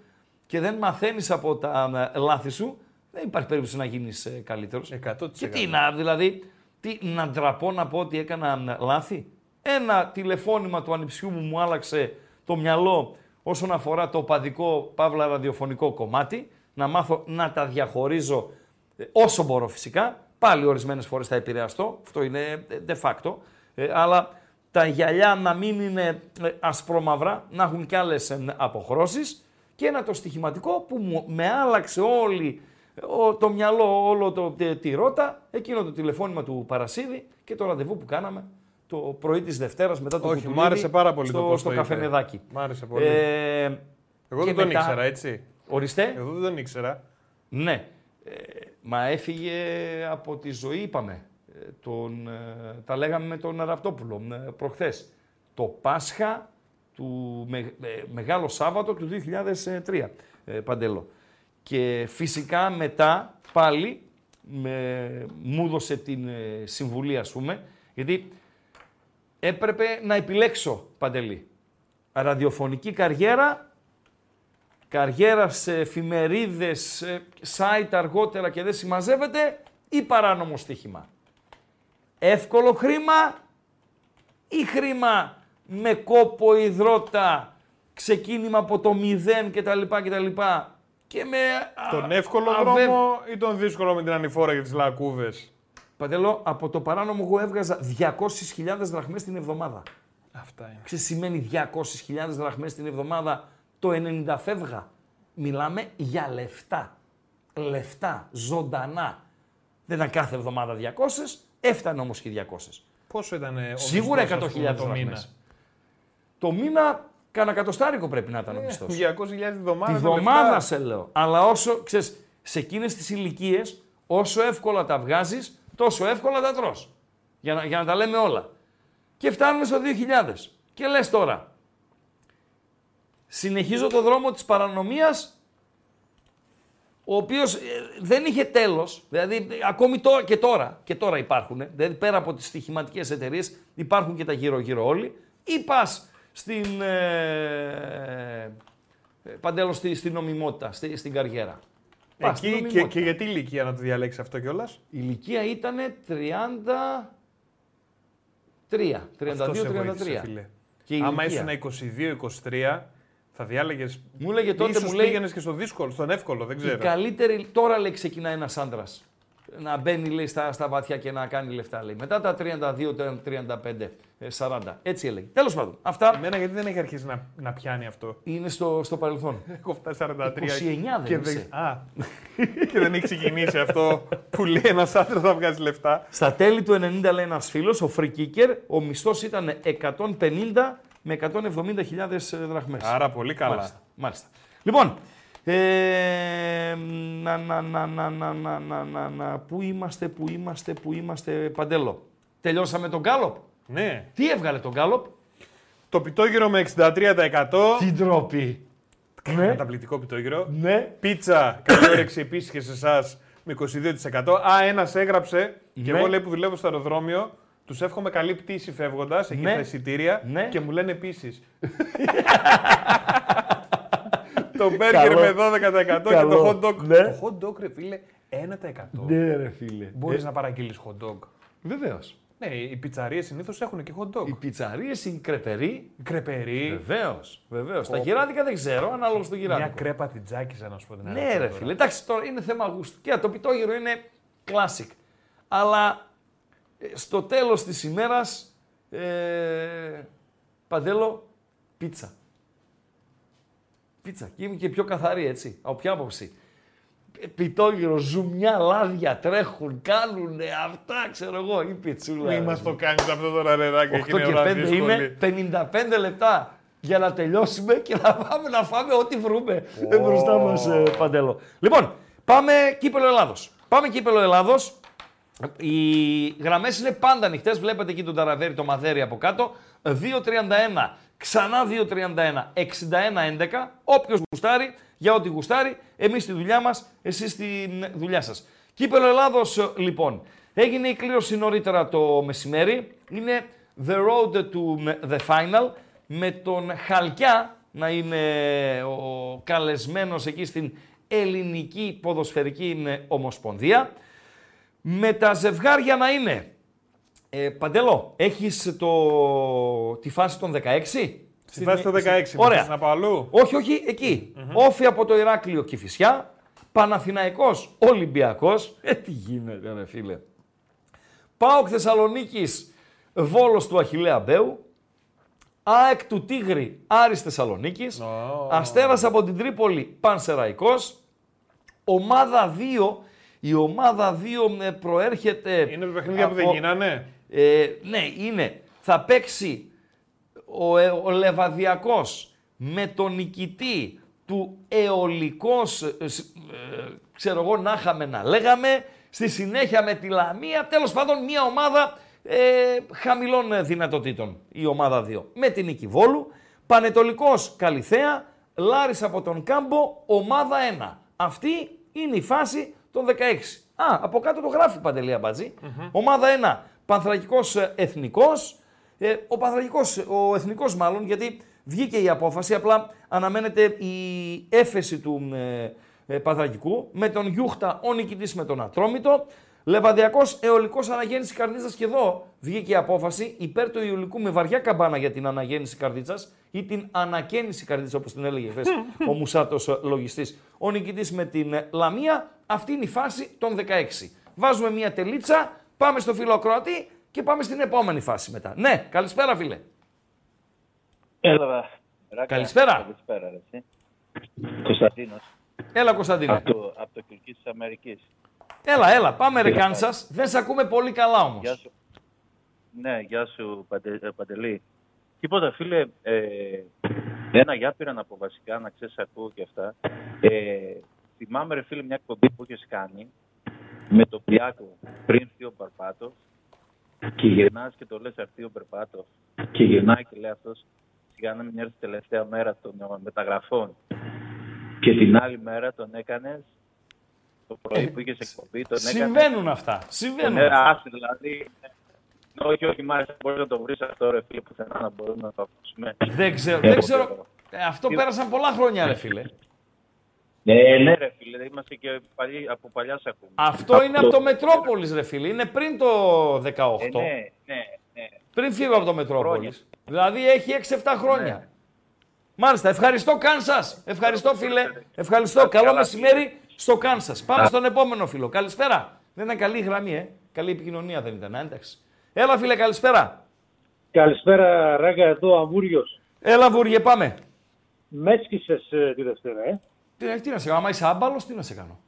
και δεν μαθαίνεις από τα ε, λάθη σου, δεν υπάρχει περίπτωση να γίνεις ε, καλύτερος. 100%. Και τι να, δηλαδή, τι, να ντραπώ να πω ότι έκανα ε, λάθη. Ένα τηλεφώνημα του ανιψιού μου μου άλλαξε το μυαλό όσον αφορά το παδικό παύλα ραδιοφωνικό κομμάτι. Να μάθω να τα διαχωρίζω ε, όσο μπορώ φυσικά. Πάλι ορισμένες φορές θα επηρεαστώ. Αυτό είναι ε, de facto. Ε, αλλά τα γυαλιά να μην είναι ε, ασπρόμαυρα, να έχουν κι άλλες ε, αποχρώσεις. Και ένα το στοιχηματικό που μου, με άλλαξε όλη ο- το μυαλό, όλο το, τε- τη ρότα, εκείνο το τηλεφώνημα του Παρασίδη και το ραντεβού που κάναμε το πρωί της Δευτέρας μετά το Όχι, κουτουλίδι μου άρεσε πάρα πολύ στο, το πώς στο το είπε. καφενεδάκι. Μ' άρεσε πολύ. Ε, Εγώ και δεν τον μετά- ήξερα, έτσι. Ορίστε. Εγώ δεν τον ήξερα. Ναι. Ε, μα έφυγε από τη ζωή, είπαμε. Ε, τον, ε, τα λέγαμε με τον Ραπτόπουλο ε, προχθές. το Πάσχα του με, ε, Μεγάλο Σάββατο του 2003, ε, Παντέλο. Και φυσικά μετά πάλι με, μου έδωσε την ε, συμβουλή ας πούμε, γιατί έπρεπε να επιλέξω, Παντελή, ραδιοφωνική καριέρα, καριέρας σε εφημερίδες, σε site αργότερα και δεν συμμαζεύεται ή παράνομο στοίχημα. Εύκολο χρήμα ή χρήμα με κόπο υδρότα, ξεκίνημα από το μηδέν κτλ. κτλ και με... Τον εύκολο αβε- δρόμο ή τον δύσκολο με την ανηφόρα και τις λακκούβες; Παντελώ, από το παράνομο εγώ έβγαζα 200.000 δραχμές την εβδομάδα. Αυτά είναι. Ξέρεις, σημαίνει 200.000 δραχμές την εβδομάδα, το 90 φεύγα. Μιλάμε για λεφτά. Λεφτά, ζωντανά. Δεν ήταν κάθε εβδομάδα 200, έφτανε όμως και 200. Πόσο ήταν ο Σίγουρα μισθός, 100.000 ας πούμε, το μήνα; δραχμές. Το μήνα, κάνα κατοστάρικο πρέπει να ήταν ο μισθός. 200.000 τη βδομάδα. Τη τα βδομάδα λεφτά. σε λέω. Αλλά όσο, ξέρεις, σε εκείνες τις ηλικίες, όσο εύκολα τα βγάζεις, τόσο εύκολα τα τρως. Για να, για να τα λέμε όλα. Και φτάνουμε στο 2000. Και λες τώρα, συνεχίζω το δρόμο της παρανομίας, ο οποίος ε, δεν είχε τέλος, δηλαδή ε, ακόμη τώρα και τώρα, και τώρα υπάρχουν, δηλαδή πέρα από τις στοιχηματικές εταιρείες υπάρχουν και τα γύρω-γύρω όλοι, ή πας στην, ε, ε, παντέλο στη, στην νομιμότητα, στη, στην καριέρα. Πας στην Εκεί και, νομιμότητα. και γιατί ηλικία να το διαλέξεις αυτό κιόλας; Η ηλικία ήταν 32-33. Και η Άμα ηλικία. ήσουν 22-23, θα διάλεγες. Μου έλεγε τότε, μου λέει, πήγαινε και στο δύσκολο, στον εύκολο, δεν η ξέρω. καλύτερη, τώρα λέει ξεκινάει ένας άντρας να μπαίνει λέει, στα, στα βαθιά και να κάνει λεφτά. Λέει. Μετά τα 32, 35, 40. Έτσι έλεγε. Τέλος πάντων, αυτά Εμένα γιατί δεν έχει αρχίσει να, να πιάνει αυτό; είναι στο, στο παρελθόν. Έχω φτάσει 43. 29 δεν και είσαι. Α, και δεν έχει ξεκινήσει αυτό που λέει ένας άντρας να βγάζει λεφτά. Στα τέλη του 90 λέει ένας φίλος, ο free kicker, ο μισθός ήταν 150 με 170 χιλιάδες δραχμές. Άρα πολύ καλά. Μάλιστα. Μάλιστα. Λοιπόν, ε, να, να, να, να, να, να, να, να, να, πού είμαστε, πού είμαστε, πού είμαστε, Παντέλο. Τελειώσαμε τον Γκάλοπ; Ναι. Τι έβγαλε τον Γκάλοπ; Το πιτόγυρο με 63%. Τι ντροπή. Καταπληκτικό πιτόγυρο. Ναι. Πίτσα, καλή όρεξη επίσης και σε εσάς με 22%. Α, ένας έγραψε και Ναι. εγώ λέει που δουλεύω στο αεροδρόμιο. Τους εύχομαι καλή πτήση φεύγοντας εκεί Ναι. στα εισιτήρια Ναι. και μου λένε επίσης. το μπέργκερ Καλό. με 12% και Καλό. το hot dog. Ναι. Το hot dog, ρε φίλε, 1%. Ναι ρε φίλε. Μπορείς να παραγγείλεις hot dog. Βεβαίως. Ναι, οι πιτσαρίες συνήθως έχουν και hot dog. Οι πιτσαρίες, οι κρεπεροί. Κρεπερί. Βεβαίως. Βεβαίως. Τα γυράδικα δεν ξέρω, ανάλογα στο Μια γυράδικο. κρέπα την τζάκιζα να σου πω την Ναι, αλήθεια ρε τώρα. φίλε. Εντάξει, τώρα είναι θέμα γούστου. Και το πιτόγυρο είναι classic. Αλλά ε, στο τέλος της ημέρας, ε, παντέλο, πίτσα. Πίτσα. Και είμαι και πιο καθαρή, έτσι. Από ποια άποψη. Ε, Πιτόγυρο, ζουμιά, λάδια, τρέχουν, κάνουν αυτά, ξέρω εγώ, η πιτσούλα. Μη ρε. μας το κάνεις αυτό τώρα, ρε Ράγκα, 8 εκείνη η και ώρα 5 δύσκολη. είναι 55 λεπτά για να τελειώσουμε και να πάμε να φάμε ό,τι βρούμε oh. μπροστά μας, Παντέλο. Λοιπόν, πάμε κύπελο Ελλάδο. Πάμε κύπελο Ελλάδο. Οι γραμμές είναι πάντα ανοιχτές. Βλέπετε εκεί τον Ταραβέρι, το Μαδέρι από κάτω. 2-31, ξανά 2-31, 61-11. Όποιος γουστάρει, για ό,τι γουστάρει, εμείς στη δουλειά μας, εσείς στη δουλειά σας. Κύπελο Ελλάδος, λοιπόν. Έγινε η κλήρωση νωρίτερα το μεσημέρι. Είναι the road to the final. Με τον Χαλκιά να είναι ο καλεσμένος εκεί στην ελληνική ποδοσφαιρική ομοσπονδία. Με τα ζευγάρια να είναι. Ε, Παντελό, έχεις το, τη φάση των 16. Στη φάση το 16, Ωραία. θες να πάω αλλού; Όχι, όχι, εκεί. Όφη από το Ηράκλειο Κηφισιά. Παναθηναϊκός Ολυμπιακός. Ε, τι γίνεται ρε φίλε. ΠΑΟΚ Θεσσαλονίκης Βόλος του Αχιλέα Μπέου. ΑΕΚ του Τίγρη Άρης Θεσσαλονίκης. Αστέρας από την Τρίπολη Πανσεραϊκός. Ομάδα 2. Η ομάδα 2 ε, προέρχεται... Είναι παιχνίδια που δεν από- γίνανε; ε, ναι, είναι. Θα παίξει ο, ε, ο Λεβαδιακός με τον νικητή του Εολικός, ε, σ- ε, ξέρω εγώ, να είχαμε να λέγαμε, στη συνέχεια με τη Λαμία, τέλος πάντων μια ομάδα ε, χαμηλών ε, δυνατοτήτων η ομάδα 2. Με την νίκη Βόλου, Πανετολικός Καλιθέα, Λάρης από τον Κάμπο, ομάδα 1. Αυτή είναι η φάση των 16. Α, από κάτω το γράφει Παντελή Αμπατζή. Ομάδα 1, Πανθρακικός ε, Εθνικός. Ε, ο Πανθρακικός, ο Εθνικός μάλλον, γιατί βγήκε η απόφαση, απλά αναμένεται η έφεση του ε, ε, Πανθρακικού, με τον Γιούχτα ο νικητής με τον Ατρόμητο. Λεβαδιακός αιωλικός αναγέννηση καρδίτσας και εδώ βγήκε η απόφαση υπέρ του Ιουλικού με βαριά καμπάνα για την αναγέννηση καρδίτσας ή την ανακαίνιση καρδίτσας όπως την έλεγε χθες ο Μουσάτος λογιστής. Ο νικητής με την Λαμία. Αυτή είναι η φάση των 16. Βάζουμε μια τελίτσα, πάμε στο φιλοκρότη και πάμε στην επόμενη φάση μετά. Ναι, καλησπέρα φίλε. Έλα, Ράκα. Καλησπέρα. Καλησπέρα, ρε, εσύ. Κωνσταντίνος, Έλα Κωνσταντίνε. από το, από το Κυρκής της Αμερικής. Έλα, έλα, πάμε ρε Γεια Κάνσας. Δεν σε ακούμε πολύ καλά όμως. Γεια σου. Ναι, γεια σου, Παντε, ε, Παντελή. Τίποτα, φίλε, ε, ένα για πήραν από βασικά, να ξέρεις, ακούω και αυτά. Ε, θυμάμαι, ρε φίλε, μια εκπομπή που έχεις κάνει με τον Πιάκο πριν έρθει ο Περπάτος και γυρνάς και το λες έρθει ο Περπάτος και γυρνάει και λέει αυτός σιγά να μην έρθει τελευταία μέρα των ε, μεταγραφών και την άλλη μέρα τον έκανες το πρωί που είχες εκπομπή, τον έκανες Συμβαίνουν αυτά. Συμβαίνουν. ναι, αυτά. άσε, δηλαδή. Όχι, όχι, μάλιστα μπορείς να το βρεις αυτό, ρε φίλε, πουθενά να μπορούμε να το ακούσουμε. Δεν ξέρω. Ε, Δεν ξέρω. ποτέ. Ε, αυτό πέρασαν πολλά χρόνια, ρε φίλε. Ναι, ναι, ρε φίλε, είμαστε και παλιοί, από παλιά σε ακούμε. Αυτό είναι από το Μετρόπολης, ρε φίλε. Είναι πριν το 18. Ε, ναι, ναι, ναι. Πριν φύγω από το Μετρόπολης. Χρόνια. Δηλαδή έχει 6-7 χρόνια. Ναι. Μάλιστα. Ευχαριστώ, Κάνσας. Ευχαριστώ, φίλε. Ευχαριστώ. Καλά, Καλό καλά, μεσημέρι στο Κάνσας. Πάμε στον επόμενο φίλο. Καλησπέρα. Δεν ήταν καλή η γραμμή, ε. Καλή επικοινωνία δεν ήταν. Α, εντάξει. Έλα, φίλε, καλησπέρα. Καλησπέρα, Ράγκα, εδώ Αμβούριο. Έλα, Βούργε, πάμε. Με έσκησε τη Δευτέρα, ε. Τι, τι να σε κάνω, άμα είσαι άμπαλος, τι να σε κάνω.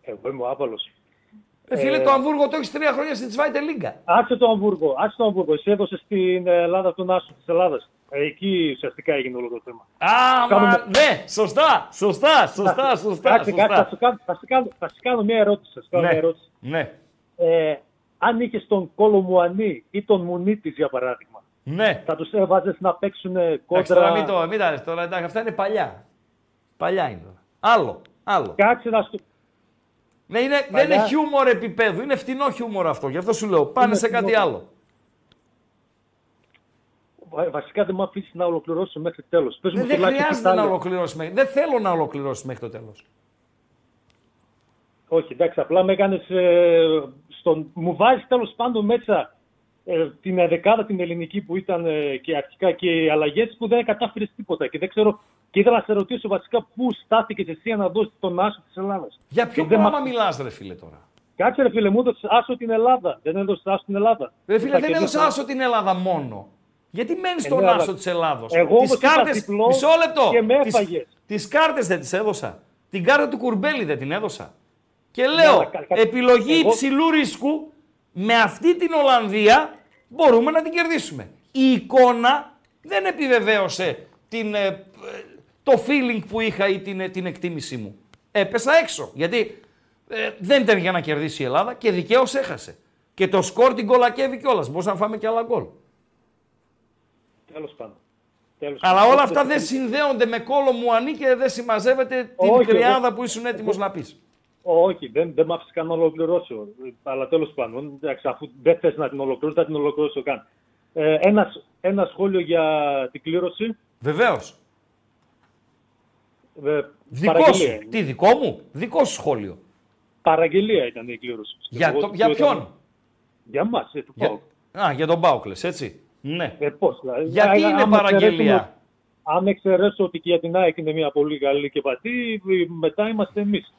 Εγώ είμαι ο άπαλο. Ε, φίλε, το Αμβούργο το έχεις τρία χρόνια στην Zweite Λίγκα. Άξε το Αμβούργο, άξε το Αμβούργο. Εσύ έδωσες στην Ελλάδα τον Άσο της Ελλάδας. Εκεί ουσιαστικά έγινε όλο το θέμα. Α, μα, Κάνουμε- ναι, σωστά, σωστά, σωστά, σωστά. Κάτσε, κάτσε, θα σωστά. σου κάνω, θα σου κάνω, θα σου κάνω μια ερώτηση. Θα σου κάνω Ναι. μια ερώτηση. Ναι, Ε, αν είχες τον Κόλο Μουανί ή τον Μουνίτης, για παράδειγμα, ναι. θα τους έβαζες να παίξουν Εντάξει, τώρα κόντρα. μην, το, μην τα λες τώρα, εντάξει, αυτά είναι παλιά. Παλιά είναι τώρα. Άλλο, άλλο. Κάτσε να σου. Ναι, είναι, δεν Παλιά. είναι χιούμορ επίπεδου, είναι φτηνό χιούμορ αυτό. Γι' αυτό σου λέω, πάνε Είναι σε κάτι φτηνό. άλλο. Βα- Βασικά δεν με αφήσεις να ολοκληρώσω μέχρι τέλος. Δεν, δεν χρειάζεται να ολοκληρώσει μέχρι. Δεν θέλω να ολοκληρώσει μέχρι το τέλος. Όχι, εντάξει, απλά με έκανες. Ε, στον... Μου βάζεις τέλος πάντων μέσα ε, την δεκάδα την ελληνική που ήταν ε, και αρχικά και οι αλλαγές που δεν κατάφερες τίποτα. Και δεν ξέρω. Και ήθελα να σε ρωτήσω βασικά πού στάθηκες εσύ να δώσεις τον άσο της Ελλάδας. Για ποιο Και δεν πράγμα μ' μιλάς, ρε φίλε τώρα; Κάτσε ρε φίλε, μου έδωσες άσο την Ελλάδα. Δεν έδωσες άσο την Ελλάδα. Ρε φίλε, Θα δεν κερδίσω- έδωσε άσο την Ελλάδα μόνο. Γιατί μένεις στον ναι, αλλά- άσο της Ελλάδος; Εγώ όμως είπα διπλό Μισό λεπτό. και με έφαγες. Τις κάρτες δεν τις έδωσα. Την κάρτα του Κουρμπέλη δεν την έδωσα. Και Ναι, λέω, αλλά κα- κα- επιλογή εγώ- υψηλού ρίσκου με αυτή την Ολλανδία μπορούμε να την κερδίσουμε. Η εικόνα δεν επιβεβαίωσε την, ε, ε, το feeling που είχα ή την, ε, την εκτίμησή μου. Έπεσα έξω. Γιατί ε, δεν ήταν για να κερδίσει η Ελλάδα και δικαίως έχασε. Και το σκορ την κολακεύει κιόλας. Μπορούσαμε να φάμε και άλλα γκολ. Τέλος πάντων. Τέλος Αλλά πάντων. όλα αυτά δεν συνδέονται με κόλο μουανί και δεν συμμαζεύεται την Όχι, κρυάδα εγώ- που ήσουν έτοιμος να πεις. Όχι, δεν, δεν μ' άφησε καν να ολοκληρώσω. Αλλά τέλος πάντων, εντάξει, αφού δεν θες να την ολοκληρώσω, θα την ολοκληρώσω καν. Ε, ένα, ένας σχόλιο για την κλήρωση. Βεβαίως. Ε, Δικό παραγγελία. σου. Τι δικό μου; Δικό σου σχόλιο. Παραγγελία ήταν η κλήρωση. Για, Εγώ το, το για ήταν- ποιον; Για μας, ε, του Για, ΠΑΟΚ. α, για τον ΠΑΟΚ λες, έτσι. Ναι. Ε, πώς, δηλαδή. Γιατί Α, είναι άμα παραγγελία; εξαιρέσουμε- Αν εξαιρέσω ότι και για την ΑΕΚ είναι μια πολύ καλή και βατή, μετά είμαστε εμείς.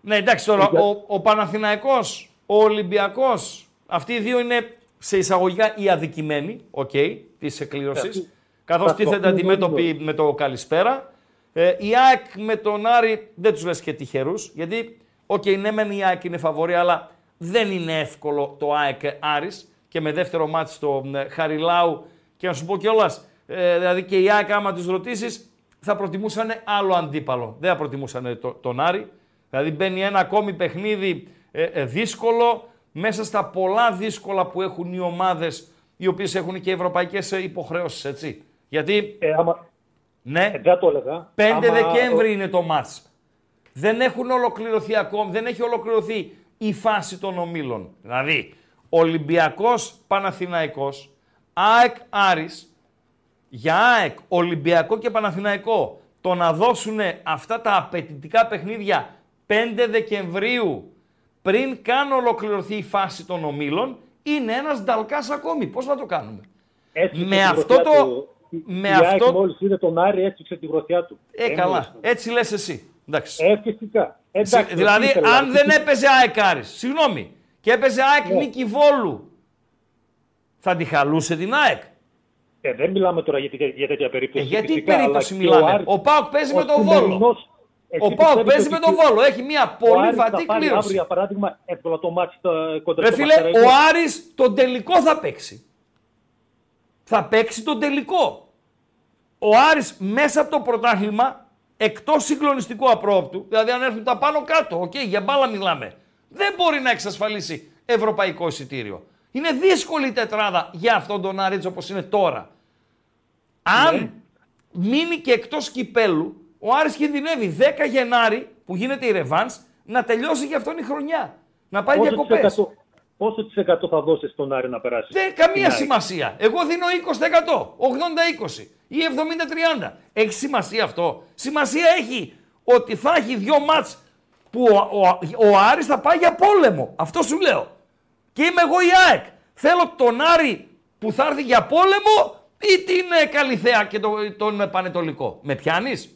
Ναι, εντάξει τώρα, Για- ο, ο Παναθηναϊκός, ο Ολυμπιακός, αυτοί οι δύο είναι σε εισαγωγικά οι αδικημένοι, οκ, της κλήρωσης, αυτοί- καθώς θα το τίθεται πούμε αντιμέτωποι όλοι. με το καλησπέρα. Ε, η ΑΕΚ με τον Άρη δεν τους λες και τυχερούς, γιατί, οκ, ναι μεν η ΑΕΚ είναι φαβορή, αλλά δεν είναι εύκολο το ΑΕΚ Άρης και με δεύτερο μάτι στο ε, Χαριλάου και να σου πω κιόλας, ε, δηλαδή και η ΑΕΚ άμα τους ρωτήσεις θα προτιμούσαν άλλο αντίπαλο, δεν θα προτιμούσαν το, τον Άρη. Δηλαδή μπαίνει ένα ακόμη παιχνίδι ε, ε, δύσκολο, μέσα στα πολλά δύσκολα που έχουν οι ομάδες οι οποίες έχουν και ευρωπαϊκές ε, υποχρεώσεις, έτσι. Γιατί, Ε, άμα, ναι, ε, δεν το έλεγα. 5 Άμα- Δεκέμβρη είναι το ματς. Δεν έχουν ολοκληρωθεί ακόμη, δεν έχει ολοκληρωθεί η φάση των ομίλων. Δηλαδή, Ολυμπιακός Παναθηναϊκός, ΑΕΚ Άρης, για ΑΕΚ, Ολυμπιακό και Παναθηναϊκό, το να δώσουν αυτά τα απαιτητικά παιχνίδια 5 Δεκεμβρίου, πριν καν ολοκληρωθεί η φάση των ομίλων, είναι ένας νταλκάς ακόμη. Πώς να το κάνουμε; Έτσι με είχε τη αυτό γροθιά το- του. Η- με η ΑΕΚ αυτό- μόλις είδε τον Άρη έσφιξε τη γροθιά του. Ε, Ε, καλά. μόλις. Έτσι λες εσύ. Εντάξει. Ε, φυσικά. Εντάξει, Συ- δηλαδή, τι ήθελα. αν δεν έπαιζε ΑΕΚ Άρης, συγγνώμη, και έπαιζε ΑΕΚ Ναι. Νίκη Βόλου, θα τη χαλούσε την ΑΕΚ. Ε, δεν μιλάμε τώρα για, τέτοια- για τέτοια Ε, περίπτωση. γιατί φυσικά, περίπτωση αλλά και μιλάμε. Άρης- Ο Πάοκ παίζει με ο τον Βόλο. σημερινός- εσύ Ο Πάοκ πιστεύεις παίζει ότι με τον Βόλο. Έχει μια ο πολύ Άρης θα βατή πάρει αύριο, κλήρωση. για παράδειγμα, εύκολα το μάτι στα- κοντά Ρε στο φίλε, ο Πανσεραϊκό. Άρης τον τελικό θα παίξει. Θα παίξει τον τελικό. Ο Άρης μέσα από το πρωτάθλημα, εκτός συγκλονιστικού απρόπτου, δηλαδή αν έρθουν τα πάνω κάτω, οκ, για μπάλα μιλάμε, δεν μπορεί να εξασφαλίσει ευρωπαϊκό εισιτήριο. Είναι δύσκολη η τετράδα για αυτόν τον Άρη έτσι όπως είναι τώρα. Αν Ναι. μείνει και εκτός κυπέλλου, ο Άρης κινδυνεύει 10 Γενάρη, που γίνεται η ρεβάνς, να τελειώσει για αυτόν η χρονιά. Να πάει Πόσο διακοπές. της εκατό- Πόσο της εκατό θα δώσεις στον Άρη να περάσει; Δεν καμία Την ΑΕΚ. σημασία. Εγώ δίνω 20%, 80-20 ή 70-30. Έχει σημασία αυτό. Σημασία έχει ότι θα έχει δύο μάτς που ο, ο, ο Άρης θα πάει για πόλεμο. Αυτό σου λέω. Και είμαι εγώ η ΑΕΚ. Θέλω τον Άρη που θα έρθει για πόλεμο ή την ε, Καλυθέα και το, τον ε, Πανετολικό. Με πιάνεις;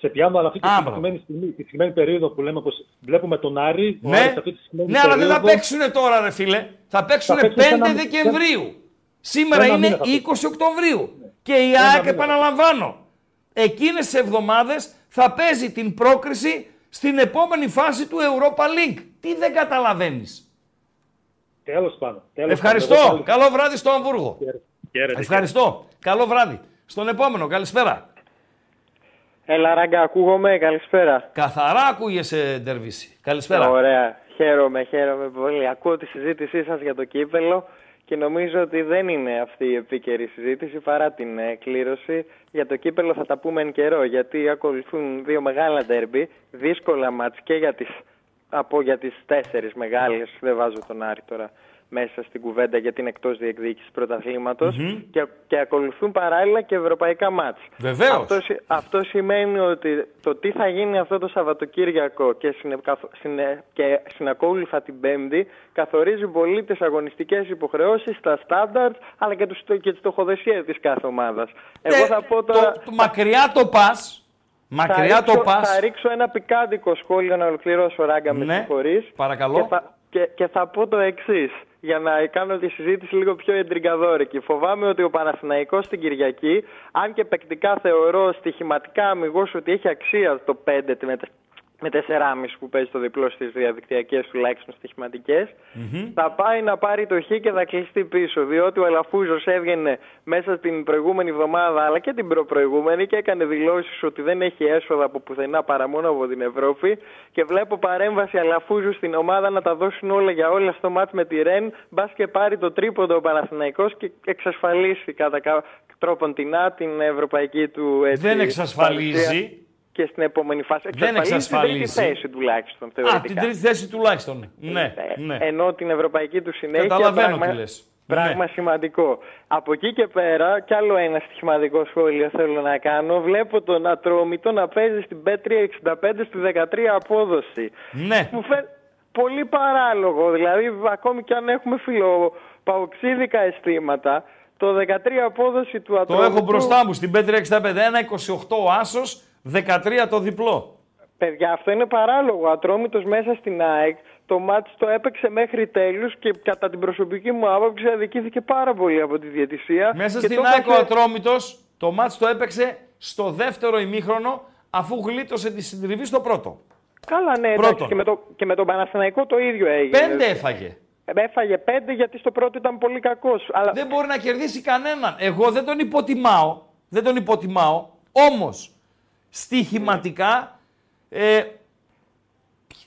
Σε πιάνω, αλλά αυτή τη Α, συγκεκριμένη στιγμή, τη συγκεκριμένη περίοδο που λέμε πως βλέπουμε τον Άρη, ο Ναι, Άρης αυτή τη συγκεκριμένη ναι αλλά δεν θα περίοδο- παίξουν τώρα ρε φίλε. Θα παίξουν Θα 5 παίξουν σε ένα- Δεκεμβρίου. Σήμερα ένα είναι μήνα θα 20 παίξουν. Οκτωβρίου. Και η Ένα ΑΕΚ μήνα. επαναλαμβάνω. Εκείνες τις εβδομάδες θα παίζει την πρόκριση στην επόμενη φάση του Europa League. Τι δεν καταλαβαίνεις; Τέλος πάντων. τέλος Ευχαριστώ. πάντων. Εγώ Καλό βράδυ στο Αμβούργο. πάλι- Χαίρετε. Ευχαριστώ. Καλό βράδυ. Στον επόμενο. Καλησπέρα. Έλα, ράγκα, ακούγομαι. Καλησπέρα. Καθαρά ακούγεσαι, Ντερβίση. Καλησπέρα. Ωραία. Χαίρομαι, χαίρομαι πολύ. Ακούω τη συζήτησή σας για το κύπελο και νομίζω ότι δεν είναι αυτή η επίκαιρη συζήτηση παρά την ε, κλήρωση. Για το κύπελο θα τα πούμε εν καιρό γιατί ακολουθούν δύο μεγάλα ντέρμπι, δύσκολα μάτς και για τις, από για τις τέσσερις μεγάλες, δεν βάζω τον Άρη τώρα μέσα στην κουβέντα γιατί είναι εκτός διεκδίκησης πρωταθλήματος, και, και ακολουθούν παράλληλα και ευρωπαϊκά μάτς. Βεβαίως. Αυτό, σι- αυτό σημαίνει ότι το τι θα γίνει αυτό το Σαββατοκύριακο και, συνε, καθ- συνε- και συνακόλουθα την Πέμπτη καθορίζει πολύ τις αγωνιστικές υποχρεώσεις, τα στάνταρτ αλλά και, τους, και τη στοχοδεσία της κάθε ομάδας. Εγώ Ε, θα πω τώρα... το, το μακριά το πας. Μακριά θα το ρίξω, πας. Θα ρίξω ένα πικάντικο σχόλιο να ολοκληρώσω ράγκα με Ναι, συγχωρείς. παρακαλώ. Και θα, και, και θα πω το εξής, για να κάνω τη συζήτηση λίγο πιο εντριγκαδόρικη. Φοβάμαι ότι ο Παναθηναϊκός στην Κυριακή, αν και παικτικά θεωρώ στοιχηματικά αμυγός ότι έχει αξία το 5 με, τε- με 4,5 που παίζει το διπλό στις διαδικτυακές τουλάχιστον στοιχηματικές, θα πάει να πάρει το χ και θα κλειστεί πίσω. Διότι ο Αλαφούζος έβγαινε μέσα στην προηγούμενη εβδομάδα αλλά και την προπροηγούμενη και έκανε δηλώσεις ότι δεν έχει έσοδα από πουθενά παρά μόνο από την Ευρώπη. Και βλέπω παρέμβαση Αλαφούζου στην ομάδα να τα δώσουν όλα για όλα στο μάτς με τη Ρεν. Μπας και πάρει το τρίποντο ο Παναθηναϊκός και εξασφαλίσει κατά κάποιο τρόπον την την ευρωπαϊκή του έτσι, Δεν παρουσία εξασφαλίζει. Και στην επόμενη φάση. Δεν Εξασφαλίζει την τρίτη εξασφαλίζει. θέση τουλάχιστον Α, θεωρητικά. την τρίτη θέση τουλάχιστον. Ναι, Ε, ναι. Ενώ την ευρωπαϊκή του συνέχεια. Καταλαβαίνω πράγμα, τι λες. Πράγμα Ναι. σημαντικό. Από εκεί και πέρα, κι άλλο ένα στοιχηματικό σχόλιο θέλω να κάνω. Βλέπω τον Ατρόμητο να παίζει στην Πέτρια 65 στη 13 απόδοση. Ναι. Μου φαίνεται πολύ παράλογο. Δηλαδή, ακόμη κι αν έχουμε φιλοπαοξίδικα αισθήματα, το 13 απόδοση του Το Ατρόμητου... έχω μπροστά μου στην 565. 1,28 ο Άσος, 13 το διπλό. Παιδιά, αυτό είναι παράλογο. Ο Ατρόμητος μέσα στην ΑΕΚ το μάτς το έπαιξε μέχρι τέλους και κατά την προσωπική μου άποψη αδικήθηκε πάρα πολύ από τη διαιτησία. Μέσα και στην το ΑΕΚ ο έχασε- Ατρόμητος το μάτς το έπαιξε στο δεύτερο ημίχρονο αφού γλίτωσε τη συντριβή στο πρώτο. Καλά, ναι, εντάξει, Πρώτον. και με, το, και με τον Παναθηναϊκό το ίδιο έγινε. Πέντε έφαγε. Ε, Έφαγε πέντε γιατί στο πρώτο ήταν πολύ κακός. Αλλά Δεν μπορεί να κερδίσει κανέναν. Εγώ δεν τον υποτιμάω. Δεν τον υποτιμάω. Όμως, στοιχηματικά ε,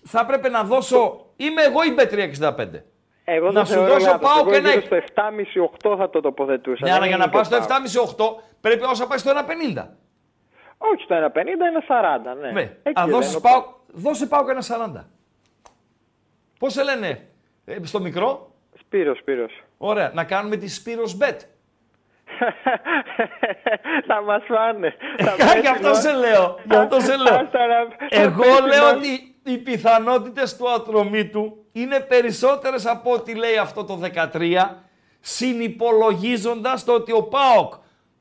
θα έπρεπε να δώσω... Είμαι εγώ η B365. Εγώ να δεν σου θεωρώ δώσω λάθος. πάω Εγώ και ένα. γύρω στο 7,5-8 θα το τοποθετούσα. Ναι, Δεν αλλά για είναι να και πας στο πάω. 7,5-8 πρέπει όσο πάει στο 1,50. Όχι, στο 1,50 είναι 40, ναι. Ναι. Εκεί Α, δεν δώσεις είναι ο πάω, δώσε πάω και ένα 40. Πώς σε λένε ε, στο μικρό; Σπύρος, Σπύρος. Ωραία. Να κάνουμε τη Σπύρος Bet. θα μας φάνε. Θα Γι' πέσει αυτό μας. σε λέω. Γι' αυτό σε λέω. Άστα να- Εγώ θα πέσει λέω μας. ότι οι πιθανότητες του ατρωμίτου είναι περισσότερες από ό,τι λέει αυτό το 13, συνυπολογίζοντας το ότι ο ΠΑΟΚ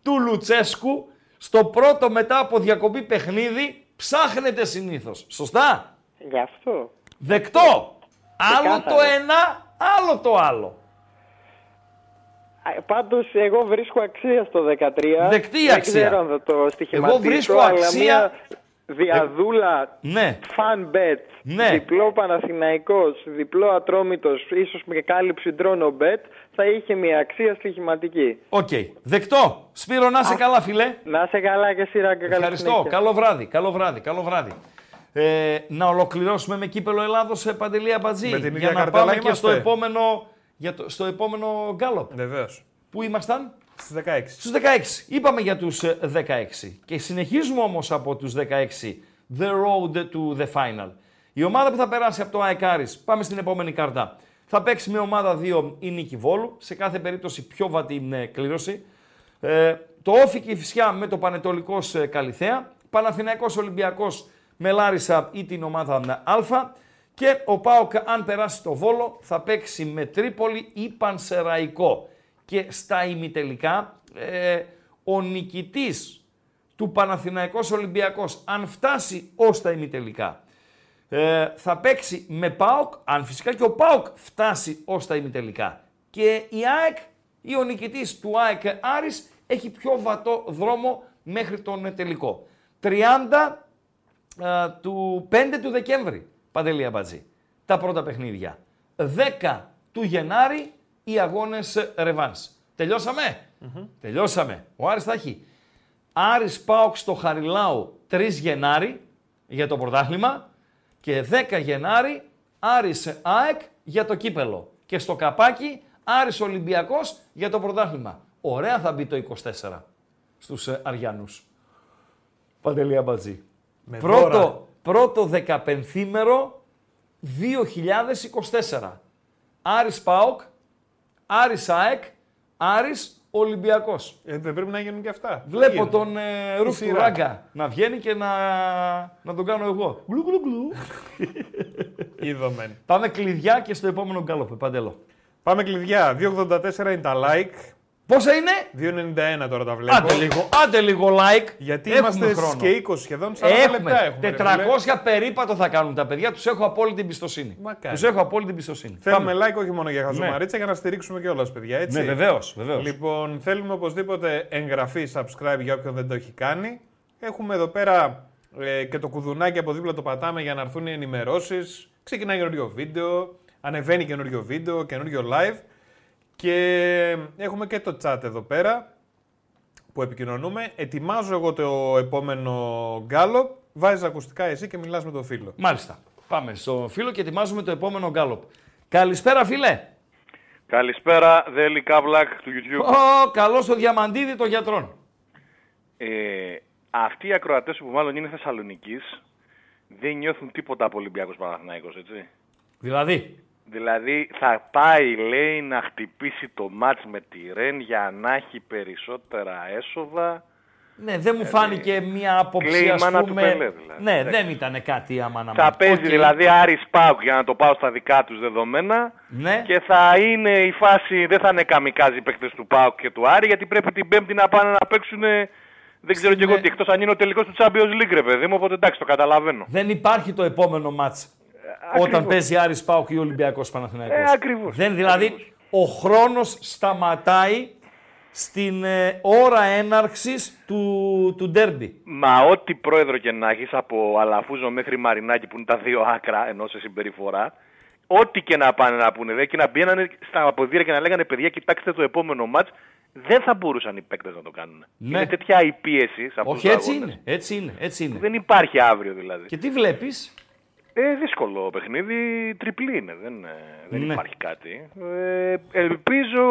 του Λουτσέσκου στο πρώτο μετά από διακοπή παιχνίδι ψάχνεται συνήθως. Σωστά; Γι' αυτό. Δεκτό. Άλλο Ξεκάθαρο. το ένα, άλλο το άλλο. Α, Πάντως εγώ βρίσκω αξία στο 13. Δεκτή Δεν αξία. ξέρω αν θα το στοιχηματίσω. Εγώ βρίσκω αλλά αξία- Μια δυαδούλα Ναι. fun bet. Ναι. Διπλό Παναθηναϊκός, διπλό Ατρόμητος, ίσως με κάλυψη draw no bet, θα είχε μια αξία στοιχηματική. Οκ. Δεκτό. Σπύρο, να είσαι καλά, φίλε. Να 'σαι καλά και σειρά και καλή Ευχαριστώ. συνέχεια. Καλό βράδυ. Καλό βράδυ. Καλό βράδυ. Ε, να ολοκληρώσουμε με κύπελο Ελλάδος σε Παντελή Αμπατζή. Με την για ίδια να καρτέλα πάμε και είμαστε. στο επόμενο, για το, στο επόμενο γκάλοπ. Βεβαίως. Πού ήμασταν; Στις 16. Στους 16. Είπαμε για τους ε, 16. Και συνεχίζουμε όμως από τους 16. The road to the final. Η ομάδα που θα περάσει από το ΑΕΚ Άρης, πάμε στην επόμενη κάρτα. Θα παίξει με ομάδα 2 η Νίκη Βόλου, σε κάθε περίπτωση πιο βατή ε, κλήρωση. Ε, το Όφη και η Φυσιά με το Πανετολικός ε, Καλιθέα. Παναθηναϊκός Ολυμπιακός με Λάρισα ή την ομάδα Α. Και ο ΠΑΟΚ αν περάσει το Βόλο θα παίξει με Τρίπολη ή Πανσεραϊκό. Και στα ημιτελικά ε, ο νικητής του Παναθηναϊκός Ολυμπιακός αν φτάσει ως τα ημιτελικά ε, θα παίξει με ΠΑΟΚ, αν φυσικά και ο ΠΑΟΚ φτάσει ως τα ημιτελικά. Και η ΑΕΚ ή ο νικητής του ΑΕΚ Άρης έχει πιο βατό δρόμο μέχρι τον ε, τελικό. 30 ε, του 5 του Δεκέμβρη, Παντελή Αμπατζή, τα πρώτα παιχνίδια. 10 του Γενάρη οι αγώνες ρεβάνς. Τελειώσαμε; Τελειώσαμε. Ο Άρης θα έχει Άρης Πάοκ στο Χαριλάου 3 Γενάρη για το πρωτάθλημα και 10 Γενάρη Άρης ΑΕΚ για το κύπελο. Και στο καπάκι Άρης Ολυμπιακός για το πρωτάθλημα. Ωραία θα μπει το 24 στους ε, Αριανούς. Παντελή Αμπατζή. Με Πρώτο, δώρα. Πρώτο δεκαπενθήμερο 2024. Άρης ΠΑΟΚ, Άρης ΑΕΚ, Άρης Ολυμπιακός. Ε, δεν πρέπει να γίνουν και αυτά. Βλέπω Γίνονται. τον ε, Ρουφ του σειρά. Ράγκα να βγαίνει και να, να τον κάνω εγώ. Γλου, γλου, γλου. Είδομεν. Πάμε κλειδιά και στο επόμενο γκάλοπ, Παντέλο. Πάμε κλειδιά. 2,84 είναι τα like. Πόσα είναι; 2,91 τώρα τα βλέπω. Άντε λίγο, άντε λίγο like. Γιατί Έχουμε είμαστε χρόνο. και 20 σχεδόν, 40 Έχουμε. λεπτά έχουμε. ρε 400 φίλε. περίπατο θα κάνουν τα παιδιά. Τους έχω απόλυτη εμπιστοσύνη. Μακάρι. Τους έχω απόλυτη εμπιστοσύνη. Θέλουμε Πάμε. like όχι μόνο για χαζομαρίτσα, για να στηρίξουμε κιόλας, παιδιά. Έτσι. Ναι, βεβαίως. Βεβαίως. Λοιπόν, θέλουμε οπωσδήποτε εγγραφή, subscribe για όποιον δεν το έχει κάνει. Έχουμε εδώ πέρα ε, και το κουδουνάκι από δίπλα το πατάμε για να έρθουν οι ενημερώσεις. Ξεκινάει καινούριο βίντεο, ανεβαίνει καινούριο βίντεο, καινούριο live. Και έχουμε και το chat εδώ πέρα που επικοινωνούμε. Ετοιμάζω εγώ το επόμενο γκάλο. Βάζεις ακουστικά εσύ και μιλάς με τον φίλο. Μάλιστα. Πάμε στο φίλο και ετοιμάζουμε το επόμενο γκάλοπ. Καλησπέρα, φίλε. Καλησπέρα, Δέλη Καβλάκ του YouTube. Ω, καλό στο διαμαντίδι των γιατρών. Ε, αυτοί οι ακροατές που μάλλον είναι Θεσσαλονικής δεν νιώθουν τίποτα από Ολυμπιακός Παναθηναϊκός, έτσι. Δηλαδή, Δηλαδή θα πάει, λέει, να χτυπήσει το ματς με τη Ρεν για να έχει περισσότερα έσοδα. ναι, δεν μου φάνηκε μία άποψη, κλαίει η ας μάνα του πούμε... Πελέ, δηλαδή. Ναι, Εντάξει. δεν ήταν κάτι άμα να Θα μην- παίζει Οκ. δηλαδή Άρης ΠΑΟΚ για να το πάω στα δικά τους δεδομένα Ναι. και θα είναι η φάση, δεν θα είναι καμικάζι οι παίκτες του ΠΑΟΚ και του Άρη γιατί πρέπει την Πέμπτη να πάνε να παίξουν δεν ξέρω κι εγώ Ναι. τι, εκτός αν είναι ο τελικός του Champions League ρε παιδί μου, οπότε εντάξει το καταλαβαίνω. Δεν υπάρχει το επόμενο μάτς ακριβώς. όταν παίζει Άρης Πάουκ ή Ολυμπιακός Παναθηναϊκός. Ε, ακριβώς. Δεν, δηλαδή, ο χρόνος σταματάει στην ε, ώρα έναρξης του, του ντέρμπι. Μα ό,τι πρόεδρο και να έχεις από Αλαφούζο μέχρι Μαρινάκη που είναι τα δύο άκρα ενώ σε συμπεριφορά, ό,τι και να πάνε να πούνε, δε, και να πηγαίνανε στα αποδίδια και να λέγανε παιδιά, κοιτάξτε το επόμενο μάτς, δεν θα μπορούσαν οι παίκτες να το κάνουν. Ναι. Είναι τέτοια η πίεση σε αυτούς Όχι, τους έτσι αγώνες. είναι. Έτσι είναι. Έτσι είναι. Δεν υπάρχει αύριο δηλαδή. Και τι βλέπεις, Ε, δύσκολο παιχνίδι, τριπλή είναι, δεν, ε, δεν Ναι. υπάρχει κάτι. Ε, ελπίζω...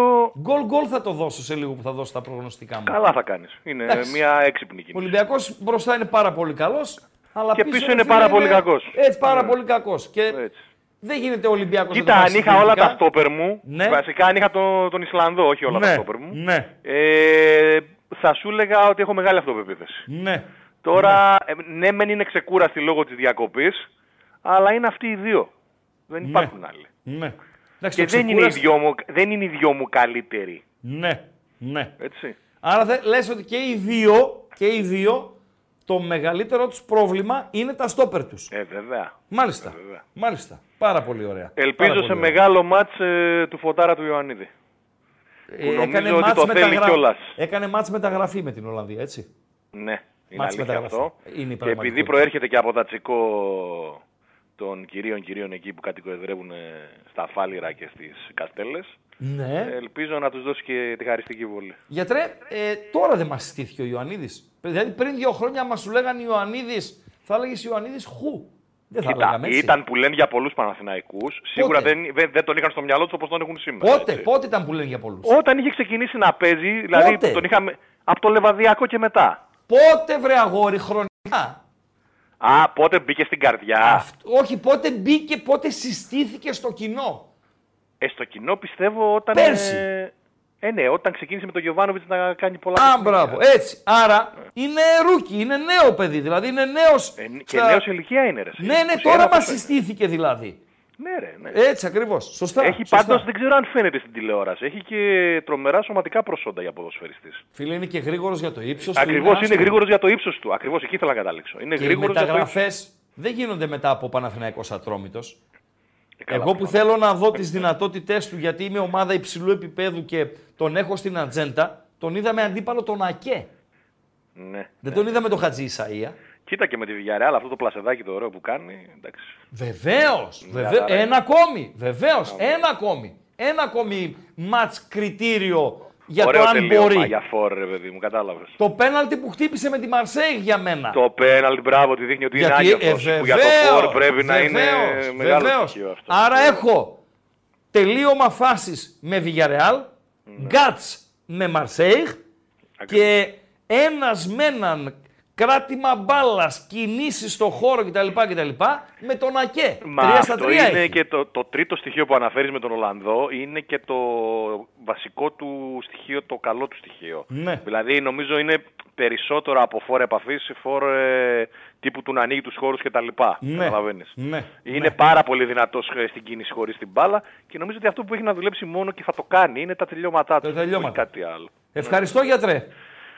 Γκολ γκολ θα το δώσω σε λίγο που θα δώσω τα προγνωστικά μου. Καλά θα κάνεις. Είναι Εντάξει. μια έξυπνη Ο κίνηση. Ολυμπιακός μπροστά είναι πάρα πολύ καλός. Αλλά Και πίσω, πίσω ρε είναι φίλε, πάρα πολύ κακός. Έτσι, πάρα Ναι. πολύ κακός. Και Έτσι. δεν γίνεται ο Ολυμπιακός Κοίτα, αν είχα όλα τα στόπερ μου, Ναι. βασικά αν είχα τον, τον Ισλανδό, όχι όλα τα Ναι, στόπερ μου, ναι, ε, θα σου έλεγα ότι έχω μεγάλη αυτοπεποίθηση. ναι. Τώρα, ε, ναι, μεν είναι ξεκούραστη λόγω της διακοπής, αλλά είναι αυτοί οι δύο. Δεν Ναι. υπάρχουν άλλοι. ναι. Εντάξει, Και το δεν είναι, οι ξεκούραστη- δυο μου, δεν είναι οι δυο μου καλύτεροι. Ναι, ναι. Έτσι. Άρα θε, λες ότι και οι δύο, και οι δύο, το μεγαλύτερο τους πρόβλημα είναι τα στόπερ τους. Ε, βέβαια. Μάλιστα. βέβαια. Μάλιστα. Πάρα πολύ ωραία. Ελπίζω Πάρα σε πολύ ωραία. μεγάλο μάτς ε, του Φωτάρα του Ιωαννίδη. Ε, που νομίζω έκανε ότι μάτς το θέλει μεταγρα- κιόλας. Έκανε μάτς μεταγραφή με την Ολλανδία, έτσι. Ναι, είναι Μάτς αλήθεια μεταγραφή. αυτό. Είναι η και επειδή πραγματικότητα. προέρχεται και από τα τσικό των κυρίων κυρίων εκεί που κατοικοεδρεύουν ε, στα Φάλιρα και στις Καστέλες, Ναι. ελπίζω να τους δώσει και τη χαριστική βολή. Γιατρέ, ε, τώρα δεν μας στήθηκε ο Ιωαννίδης. Δηλαδή πριν δύο χρόνια μας σου λέγανε Ιωαννίδης, θα έλεγες Ιωαννίδης χου; Δεν θα Κοίτα, λέγαμε έτσι. ήταν που λένε για πολλούς Παναθηναϊκούς, σίγουρα δεν, δεν, δεν τον είχαν στο μυαλό τους όπως τον έχουν σήμερα. Πότε, έτσι. πότε ήταν που λένε για πολλούς; Όταν είχε ξεκινήσει να παίζει, δηλαδή Πότε; τον είχαμε από το Λεβαδιακό και μετά. Πότε βρε αγόρι χρονικά. Α, πότε μπήκε στην καρδιά. Αυτ- όχι, πότε μπήκε, πότε συστήθηκε στο κοινό. Ε, στο κοινό πιστεύω όταν. Πέρσι. Ε, ε, ναι, όταν ξεκίνησε με τον Γιοβάνοβιτς να κάνει πολλά Α, παιχνίδια. μπράβο. Έτσι. Άρα είναι rookie, είναι νέο παιδί. Δηλαδή είναι νέος. Ε, και στα- νέος σε ηλικία είναι, ρε. Ναι, ναι, 21 τώρα μας πόσο είναι. συστήθηκε δηλαδή. Ναι, ρε. Ναι. Έτσι ακριβώς. Σωστά. Έχει σωστά. πάντως, δεν ξέρω αν φαίνεται στην τηλεόραση, έχει και τρομερά σωματικά προσόντα για ποδοσφαιριστής. Φίλε, είναι και γρήγορος για το ύψος του. Ακριβώς είναι άστο. γρήγορος για το ύψος του. Ακριβώς εκεί ήθελα να καταλήξω. Είναι Και οι γρήγορος για το ύψος. μεταγραφές δεν γίνονται μετά από Παναθηναϊκός Ατρόμητος. Ε, καλά, Εγώ που προφανώς. θέλω να δω τις δυνατότητές του γιατί είμαι ομάδα υψηλού επίπεδου και τον έχω στην ατζέντα, τον είδα με αντίπαλο τον Ακέ. Ναι. Δεν τον είδα με τον Χατζη Ισαΐα. Κοίτα και με τη Villarreal αυτό το πλασεδάκι το ωραίο που κάνει. Εντάξει. Βεβαίως. Μια Βεβαίως. χαρά είναι. Ένα ακόμη. Βεβαίως. Ένα ακόμη. Ένα ακόμη μάτς κριτήριο για Ωραίο το αν τελείωμα μπορεί. για φόρ, ρε παιδί μου, κατάλαβες. Το πέναλτι που χτύπησε με τη Μαρσέη για μένα. Το πέναλτι, μπράβο, ότι δείχνει ότι Γιατί, είναι άγιος. ε, που για το βεβαίως, φόρ πρέπει να είναι βεβαίως, μεγάλο βεβαίως. στοιχείο αυτό. Άρα έχω τελείωμα φάσης με Villarreal, Ναι. γκάτς με Μαρσέιγ και ένας με έναν κράτημα μπάλας, κινήσεις στο χώρο κτλ. κτλ με τον Ακέ. Μα τρία στα αυτό τρία είναι έχει. και το, το τρίτο στοιχείο που αναφέρεις με τον Ολλανδό είναι και το βασικό του στοιχείο, το καλό του στοιχείο. Ναι. Δηλαδή νομίζω είναι περισσότερο από φόρ επαφής σε φόρ ε, τύπου του να ανοίγει τους χώρους κτλ. Ναι. Καταλαβαίνεις. Ναι. Είναι πάρα πολύ δυνατός ε, στην κίνηση χωρίς την μπάλα και νομίζω ότι αυτό που έχει να δουλέψει μόνο και θα το κάνει είναι τα τελειώματά του. Τα τελειώματα. όχι κάτι άλλο. Ευχαριστώ γιατρέ.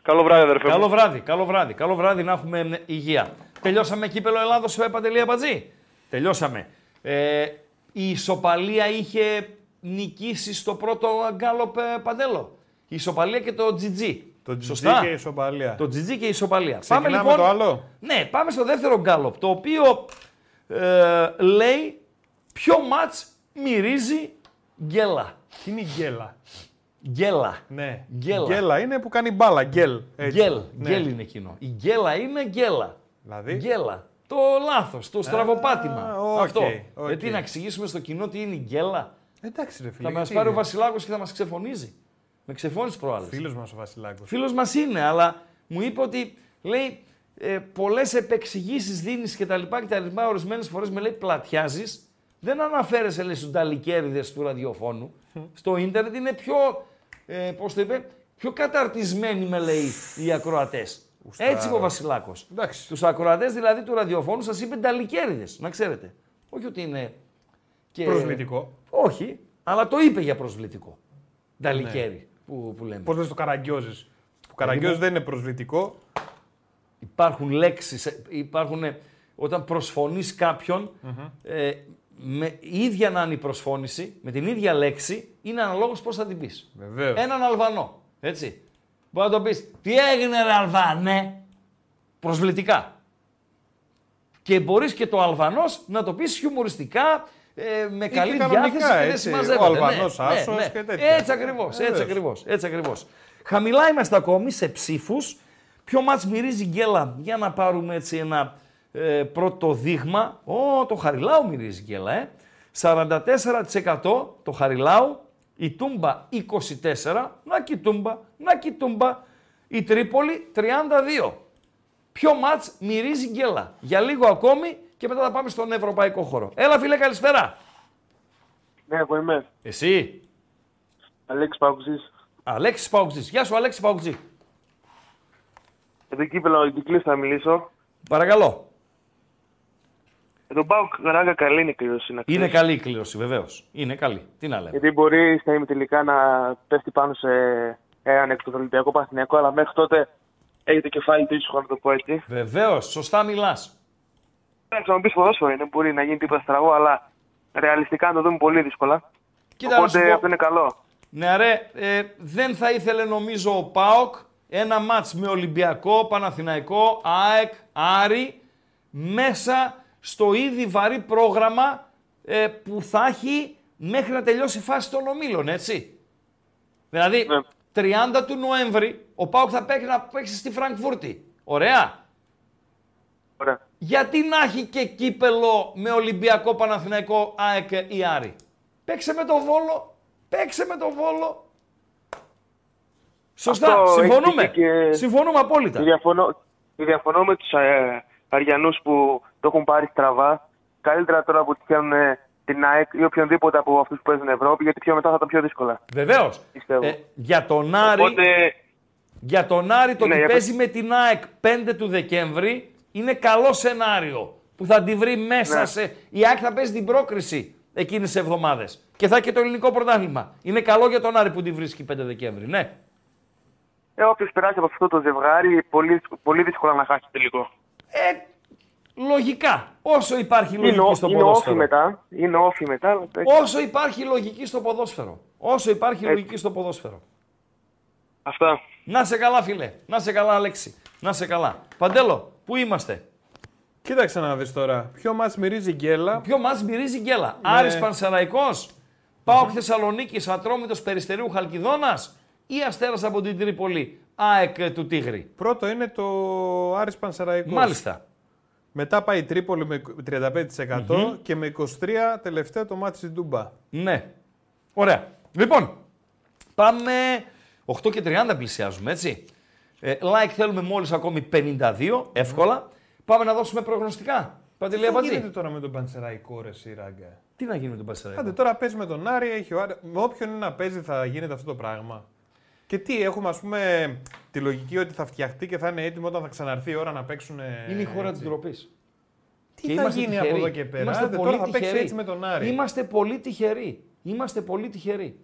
Καλό βράδυ αδερφέ μου. Καλό βράδυ, καλό βράδυ, καλό βράδυ να έχουμε ε, υγεία. Τελειώσαμε κύπελο Ελλάδος σε Παντελή Αμπατζή. Τελειώσαμε. Ε, η ισοπαλία είχε νικήσει στο πρώτο γκάλοπ ε, Παντέλο. Η ισοπαλία και το GG. Το GG Σωστά; και η ισοπαλία. Το GG και η ισοπαλία. Ξεκινάμε με το άλλο. Ναι, πάμε στο δεύτερο γκάλοπ, το οποίο ε, λέει ποιο μάτς μυρίζει γκέλα. Τι είναι η γκέλα; Γκέλα. Ναι. Γκέλα. Γκέλα είναι που κάνει μπάλα. Γκελ. έτσι. Γκελ. Ναι. Γκελ είναι εκείνο. Η γκέλα είναι γκέλα. Δηλαδή; Γκέλα. Το λάθος, το στραβοπάτημα. οκ, Αυτό. οκ. Ε, τι να εξηγήσουμε στο κοινό τι είναι η γκέλα; Εντάξει, ρε φίλε. θα μας γιατί πάρει ο είναι; Βασιλάκος και θα μας ξεφωνίζει. Με ξεφώνησε προάλλες. Φίλος μας ο Βασιλάκος. Φίλος μας είναι, αλλά μου είπε ότι λέει ε, πολλές επεξηγήσεις δίνεις και τα λοιπά και τα λοιπά. Ορισμένες φορές με λέει πλατιάζεις. Δεν αναφέρεσαι λέει στους ταλικέριδες του ραδιοφώνου. Στο ίντερνετ είναι πιο, ε, πώς το είπε, πιο καταρτισμένοι με λέει οι ακροατές. Έτσι είπε ο Βασιλάκος. Εντάξει. Τους ακροατές δηλαδή του ραδιοφώνου σας είπε ταλικέριδες, να ξέρετε. Όχι ότι είναι και... Προσβλητικό. Όχι, αλλά το είπε για προσβλητικό. Ταλικέρι που, που λέμε. Πώς λες το καραγκιόζη. Το καραγκιόζη δεν είναι προσβλητικό. Υπάρχουν λέξεις, ε, υπάρχουν, ε, όταν προσφωνείς κάποιον, ε, με η ίδια να είναι η προσφώνηση, με την ίδια λέξη, είναι αναλόγως πώς θα την πεις. Βεβαίως. Έναν Αλβανό, έτσι. Μπορεί να το πεις, τι έγινε ρε Αλβανέ, προσβλητικά. Και μπορείς και το Αλβανός να το πεις χιουμοριστικά, ε, με και καλή κανονικά, διάθεση και δεν έτσι, συμμαζεύεται. ο Αλβανός ναι, άσος ναι, ναι. και τέτοια. Έτσι ακριβώς, έτσι Βεβαίως. ακριβώς, έτσι ακριβώς. Χαμηλά είμαστε ακόμη σε ψήφους. Ποιο μάτς μυρίζει γκέλα, για να πάρουμε έτσι ένα ε, πρώτο δείγμα. Ω, το Χαριλάου μυρίζει γέλα, ε. 44% το Χαριλάου, η Τούμπα 24, να και η Τούμπα, να και η Τούμπα, η Τρίπολη 32. Ποιο μάτς μυρίζει γκέλα. Για λίγο ακόμη και μετά θα πάμε στον ευρωπαϊκό χώρο. Έλα φίλε καλησπέρα. Ναι, εγώ είμαι. Εσύ. Αλέξης Παγκουζής. Αλέξης Παουτζής. Γεια σου Αλέξη Παουτζή. Για το κύπελο Ολυμπικλή θα μιλήσω. Παρακαλώ. Για τον Πάουκ Ράγκα καλή είναι η κλήρωση. να Είναι ξέρεις. καλή η κλήρωση βεβαίως. Είναι καλή. Τι να λέμε. Γιατί μπορεί στα ημιτελικά να πέφτει πάνω σε έναν εκ του Ολυμπιακό Παθηνιακό, αλλά μέχρι τότε έχει το κεφάλι του ήσυχο, να το πω έτσι. Βεβαίως, σωστά μιλάς. Εντάξει, να μου πει ποδόσφαιρο είναι, μπορεί να γίνει τίποτα στραβό, αλλά ρεαλιστικά να το δούμε πολύ δύσκολα. Κοίτα, να σου Οπότε πω- αυτό είναι καλό. Ναι, ρε, ε, δεν θα ήθελε νομίζω ο ΠΑΟΚ ένα μάτς με Ολυμπιακό, Παναθηναϊκό, ΑΕΚ, Άρη μέσα στο ήδη βαρύ πρόγραμμα ε, που θα έχει μέχρι να τελειώσει η φάση των ομίλων, έτσι. Δηλαδή, 30 του Νοέμβρη ο ΠΑΟΚ θα παίξει να παίξει στη Φραγκφούρτη. Ωραία. Ωραία. Γιατί να έχει και κύπελο με Ολυμπιακό, Παναθηναϊκό, ΑΕΚ ή Άρη; Παίξε με το Βόλο, παίξε με το Βόλο. Σωστά, Αυτό έχει συμφωνούμε. δίκιο και- Συμφωνούμε απόλυτα. Διαφωνώ, διαφωνώ με τους ε, Αριανούς που το έχουν πάρει στραβά. Καλύτερα τώρα που τυχαίνουν ε, την ΑΕΚ ή οποιονδήποτε από αυτούς που παίζουν Ευρώπη, γιατί πιο μετά θα ήταν πιο δύσκολα. Βεβαίως. Πιστεύω. Ε, για τον Άρη, Οπότε, για τον Άρη το Ναι, ότι για παίζει με την ΑΕΚ 5 του Δεκέμβρη είναι καλό σενάριο που θα τη βρει μέσα Ναι. σε. Η ΑΕΚ θα παίζει την πρόκριση εκείνες τις εβδομάδες. Και θα έχει και το ελληνικό πρωτάθλημα. Είναι καλό για τον Άρη που τη βρίσκει 5 Δεκέμβρη. Ναι. ε, όποιος περάσει από αυτό το ζευγάρι, πολύ, πολύ δύσκολα να χάσει τελικό. Ε, λογικά. Όσο υπάρχει Είναι, λογική ό- στο είναι όφη ποδόσφαιρο. μετά. Είναι όφη μετά. αλλά εντάξει. Όσο υπάρχει λογική στο ποδόσφαιρο. Όσο υπάρχει λογική στο ποδόσφαιρο. Αυτά. Να σε καλά, φίλε. Να σε καλά, Αλέξη. Να σε καλά. Παντέλο, πού είμαστε; Κοίταξε να δεις τώρα. Ποιο μας μυρίζει γκέλα. Ποιο μας μυρίζει γκέλα. Ναι. Άρης Πανσεραϊκός, ΠΑΟΚ Θεσσαλονίκης, Ατρόμητος Περιστερίου Χαλκιδόνας ή Αστέρας από την Τρίπολη, ΑΕΚ ε, του Τίγρη. Πρώτο είναι το Άρης Πανσεραϊκός. Μάλιστα. Μετά πάει η Τρίπολη με 35% και με 23% τελευταίο το μάτι στην Τούμπα. Ναι. Ωραία. Λοιπόν, πάμε 8 και 30 πλησιάζουμε, έτσι. Ε, like θέλουμε μόλις ακόμη 52, εύκολα. Πάμε να δώσουμε προγνωστικά. Παντελή Τι γίνεται Αμπατζή. τώρα με τον Πανσεραϊκό ρε Σιράγκα. Τι να γίνει με τον Πανσεραϊκό; Άντε τώρα παίζει με τον Άρη, έχει ο Άρη. Με όποιον είναι να παίζει θα γίνεται αυτό το πράγμα. Και τι, έχουμε ας πούμε τη λογική ότι θα φτιαχτεί και θα είναι έτοιμο όταν θα ξαναρθεί η ώρα να παίξουν. Είναι η χώρα της ντροπής. Τι θα γίνει από εδώ και πέρα; Είμαστε Άντε, πολύ τώρα θα παίξει τυχεροί. έτσι με τον Άρη. Είμαστε πολύ τυχεροί. Είμαστε πολύ τυχεροί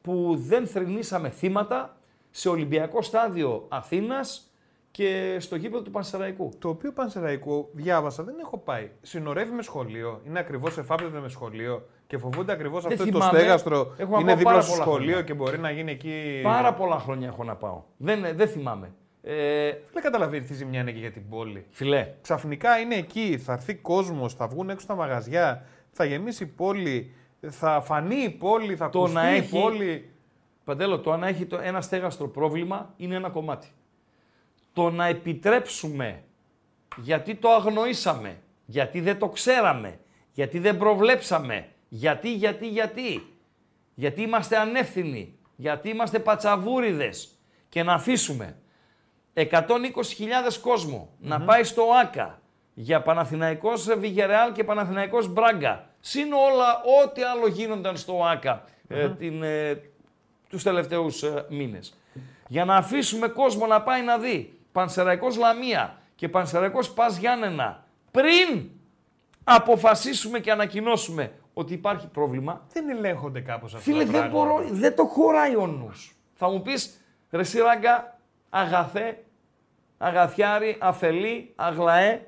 που δεν θρυνήσαμε θύματα σε Ολυμπιακό στάδιο Αθήνας και στο γήπεδο του Πανσεραϊκού. Το οποίο Πανσεραϊκό διάβασα, δεν έχω πάει. Συνορεύει με σχολείο. Είναι ακριβώς εφάπτεται με σχολείο και φοβούνται ακριβώς Δεν αυτό το θυμάμαι. στέγαστρο. Έχω να είναι πάω δίπλα πάρα στο πολλά σχολείο χρόνια. και μπορεί να γίνει εκεί. Πάρα πολλά χρόνια έχω να πάω. Δεν, δεν θυμάμαι. Ε, Δεν καταλαβαίνεις τι ζημιά είναι και για την πόλη. φιλέ, Ξαφνικά είναι εκεί, θα έρθει κόσμος, θα βγουν έξω τα μαγαζιά, θα γεμίσει η πόλη, θα φανεί η πόλη, θα Το ακουστεί να η έχει- πόλη. Παντέλο, το αν έχει το ένα στέγαστρο πρόβλημα είναι ένα κομμάτι. Το να επιτρέψουμε, γιατί το αγνοήσαμε, γιατί δεν το ξέραμε, γιατί δεν προβλέψαμε, γιατί, γιατί, γιατί, γιατί είμαστε ανεύθυνοι, γιατί είμαστε πατσαβούριδες και να αφήσουμε 120.000 κόσμο να πάει στο ΆΚΑ για Παναθηναϊκός Βιγερεάλ και Παναθηναϊκός Μπράγκα. Συν όλα ό,τι άλλο γίνονταν στο ΆΚΑ ε, την, ε, τους τελευταίους ε, μήνες. Για να αφήσουμε κόσμο να πάει να δει Πανσεραϊκός Λαμία και Πανσεραϊκός Πας Γιάννενα πριν αποφασίσουμε και ανακοινώσουμε ότι υπάρχει πρόβλημα, Δεν ελέγχονται κάπως αυτά Φίλε, τα δεν, πράγματα. μπορώ, δεν το χωράει ο νους. Θα μου πεις, ρε σύραγγα, αγαθέ, αγαθιάρη, αφελή, αγλαέ,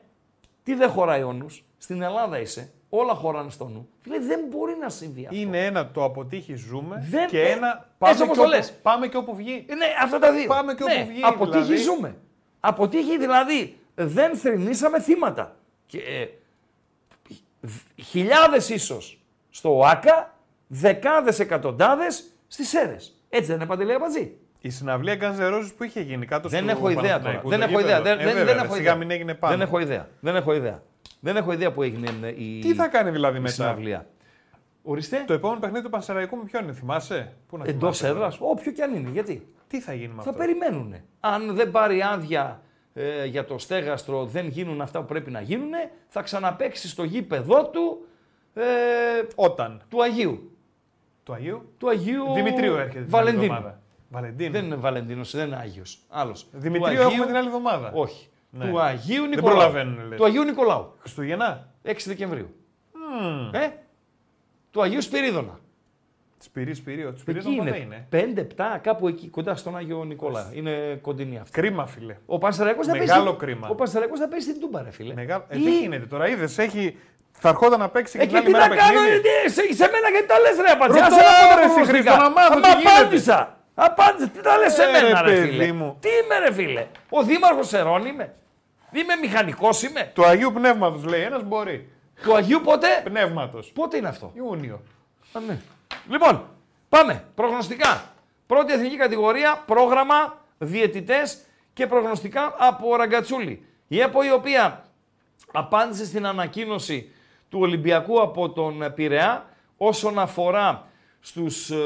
τι δεν χωράει ο νους; Στην Ελλάδα είσαι, όλα χωράνε στο νου. Φίλε, δεν μπορεί να συμβεί αυτό. Είναι ένα το αποτύχει ζούμε Δεν- και ε, ένα έτσι πάμε όπως και, το όπου, λες. πάμε και όπου βγει. Ναι, αυτά τα δύο. Πάμε και ναι, όπου βγει, Αποτύχει δηλαδή. ζούμε. Αποτύχει δηλαδή, δεν θρυνήσαμε θύματα. Και, ε, χιλιάδες ίσως στο ΆΚΑ, δεκάδες εκατοντάδες στις ΣΕΡΕΣ. Έτσι δεν είναι Παντελή Αμπατζή. Η συναυλία Guns N' Roses που είχε γίνει κάτω Δεν στο έχω ιδέα τώρα. Παναθηναϊκού, Δεν το έχω ιδέα. γήπεδο. Δεν, Ε, δεν, βέβαια, δεν έχω σιγά ιδέα. μην έγινε πάνω. Δεν έχω ιδέα. Δεν έχω ιδέα. Δεν έχω ιδέα που έγινε ε, η, Τι θα κάνει δηλαδή η μετά; συναυλία. Ορίστε. Το επόμενο παιχνίδι του Πανσεραϊκού με ποιον είναι, θυμάσαι; Πού να Εντός θυμάσαι τώρα; έδρας, όποιο και αν είναι. Γιατί; Τι θα γίνει με Θα αυτό; περιμένουν. Αν δεν πάρει άδεια ε, για το στέγαστρο, δεν γίνουν αυτά που πρέπει να γίνουν, θα ξαναπέξει στο γήπεδό του ε, Όταν; του Αγίου. Του Αγίου; Του Αγίου Δημητρίου έρχεται την άλλη Βαλεντίνου. εβδομάδα. Βαλεντίνου. Δεν είναι Βαλεντίνος, δεν είναι Άγιος. Άλλος. Δημητρίου Του Αγίου- έχουμε την άλλη εβδομάδα. Όχι. Ναι. Του Αγίου Δεν Νικολάου. προλαβαίνουν, λες. Του Αγίου Νικολάου. Χριστούγεννα; 6 Δεκεμβρίου. Μμμ. Ε; Του Αγίου Σπυρίδωνα. Σπυρί, Σπυρίο. Του Εκεί Σπυρίδων ποτέ είναι. είναι. 5-7, κάπου εκεί, κοντά στον Άγιο Νικόλα. Είναι κοντινή αυτή. Κρίμα, φίλε. Ο Πανσεραϊκός θα παίζει. Μεγάλο στην- κρίμα. Ο Πανσεραϊκός θα παίζει στην Τούμπα, ρε φίλε. Μεγάλο... Ε, Ή- δεν γίνεται τώρα. Είδες, έχει. Θα ερχόταν να παίξει και Ε, την και άλλη τι μέρα να κάνω, παιχνίδι. ε, σε, σε μένα γιατί τα λες ρε απάντηση. Ρωτάω, Άσε να πω τα ρε, εσύ, προγνωστικά. Χρήστο, να μάθω Μα τι γίνεται. απάντησα. Απάντησα. Τι τα λες σε Ε, ρε, μένα ρε παιδί φίλε. μου. Τι είμαι ρε φίλε. Ο Δήμαρχος Ερών είμαι. Είμαι μηχανικός είμαι. Του Αγίου Πνεύματος λέει ένας μπορεί. Του Αγίου πότε; Πνεύματος. Πότε είναι αυτό; Ιούνιο. Α, ναι. Λοιπόν, πάμε. Προγνωστικά. Πρώτη εθνική κατηγορία, πρόγραμμα, διαιτητές και προγνωστικά από Ραγκατσούλη. Η ΕΠΟ η οποία απάντησε στην ανακοίνωση του Ολυμπιακού από τον Πειραιά όσον αφορά στους ε,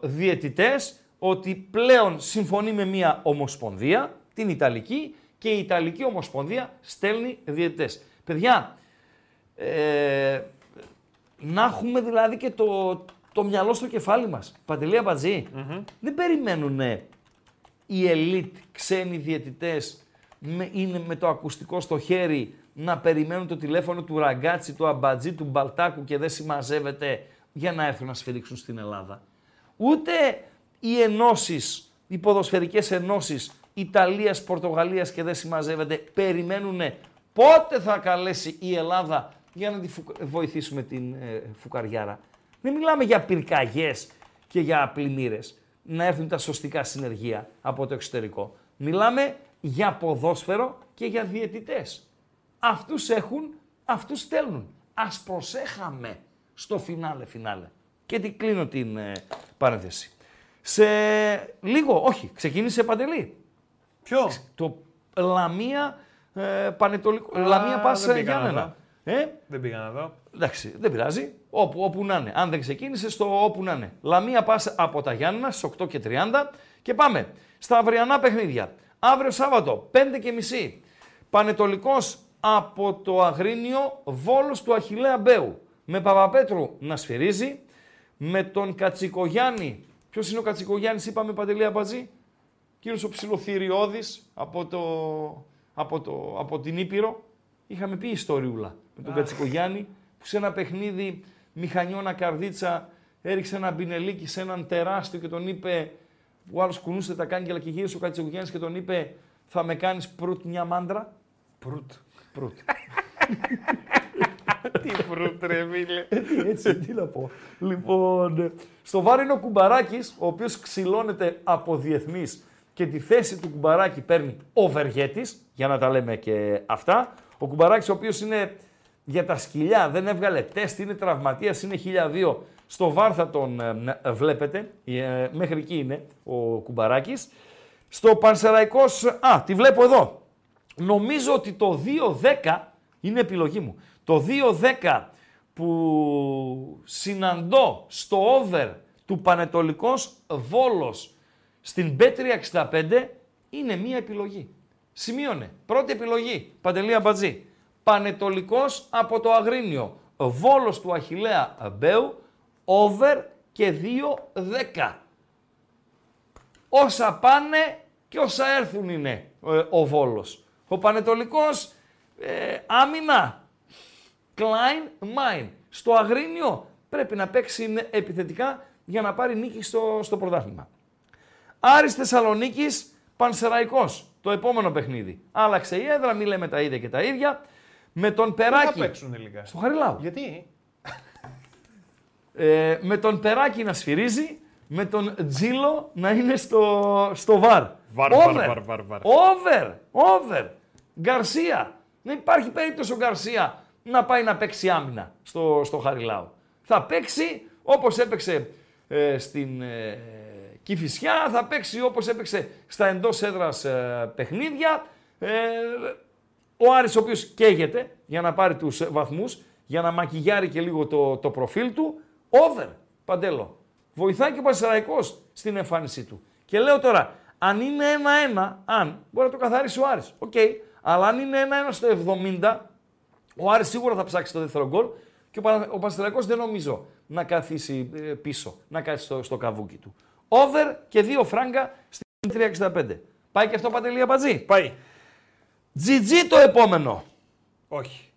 διαιτητές ότι πλέον συμφωνεί με μια ομοσπονδία, την Ιταλική, και η Ιταλική Ομοσπονδία στέλνει διαιτητές. Παιδιά, ε, να έχουμε δηλαδή και το, το μυαλό στο κεφάλι μας. Παντελή Αμπατζή, δεν περιμένουν οι ελίτ ξένοι διαιτητές με, είναι με το ακουστικό στο χέρι να περιμένουν το τηλέφωνο του ραγκάτσι, του αμπατζή, του μπαλτάκου και δεν συμμαζεύεται για να έρθουν να σφυρίξουν στην Ελλάδα. Ούτε οι ενώσεις, οι ποδοσφαιρικές ενώσεις Ιταλίας, Πορτογαλίας και δεν συμμαζεύεται, περιμένουν πότε θα καλέσει η Ελλάδα για να τη φου- βοηθήσουμε την ε, φουκαριάρα. Δεν μιλάμε για πυρκαγιές και για πλημμύρες, να έρθουν τα σωστικά συνεργεία από το εξωτερικό. Μιλάμε για ποδόσφαιρο και για διαιτητές. Αυτούς έχουν, αυτούς στέλνουν. Ας προσέχαμε στο φινάλε φινάλε. Και τι κλείνω την ε, παρένθεση. Σε λίγο, όχι, ξεκίνησε Παντελή. Ποιο; Το Λαμία ε, Πανετολικό. Λαμία πας δεν ε, πήγα να Γιάννενα. Ε, Δεν πήγα να δω. εντάξει, δεν πειράζει. Όπου, όπου να είναι. Αν δεν ξεκίνησες, στο όπου να είναι. Λαμία πας από τα Γιάννενα στις 8 και 30 και πάμε στα αυριανά παιχνίδια. Αύριο Σάββατο, 5 και μισή. Πανετολικός από το Αγρίνιο, Βόλος του Αχιλέα Μπέου. Με Παπαπέτρου να σφυρίζει. Με τον Κατσικογιάννη. Ποιος είναι ο Κατσικογιάννης, είπαμε Παντελή Αμπατζή; Κύριος ο Ψιλοθυριώδης από, το, από, το, από την Ήπειρο. Είχαμε πει ιστοριούλα με τον Κατσικογιάννη που σε ένα παιχνίδι μηχανιώνα καρδίτσα έριξε ένα μπινελίκι σε έναν τεράστιο και τον είπε που άλλος κουνούσε τα κάγκελα και γύρισε ο Κατσικογιάννης και τον είπε θα με κάνεις προύτ μια μάντρα. Προυτ. Προύτ. Τι προυτ, ρε φίλε. Έτσι, τι να πω. Λοιπόν, στο βάρ είναι ο Κουμπαράκης, ο οποίος ξυλώνεται από διεθνείς και τη θέση του Κουμπαράκη παίρνει ο Βεργέτης, για να τα λέμε και αυτά. Ο Κουμπαράκης, ο οποίος είναι για τα σκυλιά, δεν έβγαλε τεστ, είναι τραυματίας, είναι 1002. Στο βάρ θα τον ε, βλέπετε, ε, μέχρι εκεί είναι ο Κουμπαράκης. Στο Πανσεραϊκός, α, τη βλέπω εδώ. Νομίζω ότι το 2-10 είναι επιλογή μου. Το 2-10 που συναντώ στο over του Πανετολικός Βόλος στην B365 είναι μία επιλογή. Σημείωνε. Πρώτη επιλογή. Παντελή Αμπατζή. Πανετολικός από το Αγρίνιο. Βόλος του Αχιλέα Μπέου. Over και 2-10. Όσα πάνε και όσα έρθουν είναι ε, ο Βόλος. Ο Πανετολικός ε, άμυνα. Klein Mine. Στο Αγρίνιο πρέπει να παίξει επιθετικά για να πάρει νίκη στο, στο πρωτάθλημα. Άρης Θεσσαλονίκης, Πανσεραϊκός. Το επόμενο παιχνίδι. Άλλαξε η έδρα, μη λέμε τα ίδια και τα ίδια. Με τον Πού θα Περάκη. παίξουν τελικά. Στο Χαριλάου. Γιατί; Ε, με τον Περάκη να σφυρίζει, με τον Τζίλο να είναι στο, στο βαρ. Βαρ, over. βαρ, βαρ, βαρ, βαρ. Over, over. Γκαρσία. Δεν υπάρχει περίπτωση ο Γκαρσία να πάει να παίξει άμυνα στο, στο Χαριλάου. Θα παίξει όπως έπαιξε ε, στην ε, Κηφισιά θα παίξει όπως έπαιξε στα εντός έδρας ε, παιχνίδια. Ε, ο Άρης ο οποίος καίγεται για να πάρει τους ε, βαθμούς, για να μακιγιάρει και λίγο το, το προφίλ του. Over, Παντέλο. Βοηθάει και ο Πανσερραϊκός στην εμφάνισή του. Και λέω τώρα, αν είναι ένα-ένα, αν, μπορεί να το καθαρίσει ο Άρης. Οκ. Αλλά αν είναι ένα-ένα στο 70, ο Άρης σίγουρα θα ψάξει το δεύτερο γκολ και ο, Πα- ο Πανσεραϊκός δεν νομίζω να καθίσει ε, πίσω, να κάτσει στο, στο καβούκι του. Over και δύο φράγκα στην 365. Πάει και αυτό Παντελία Πατζή. Πάει. GG το επόμενο. Όχι.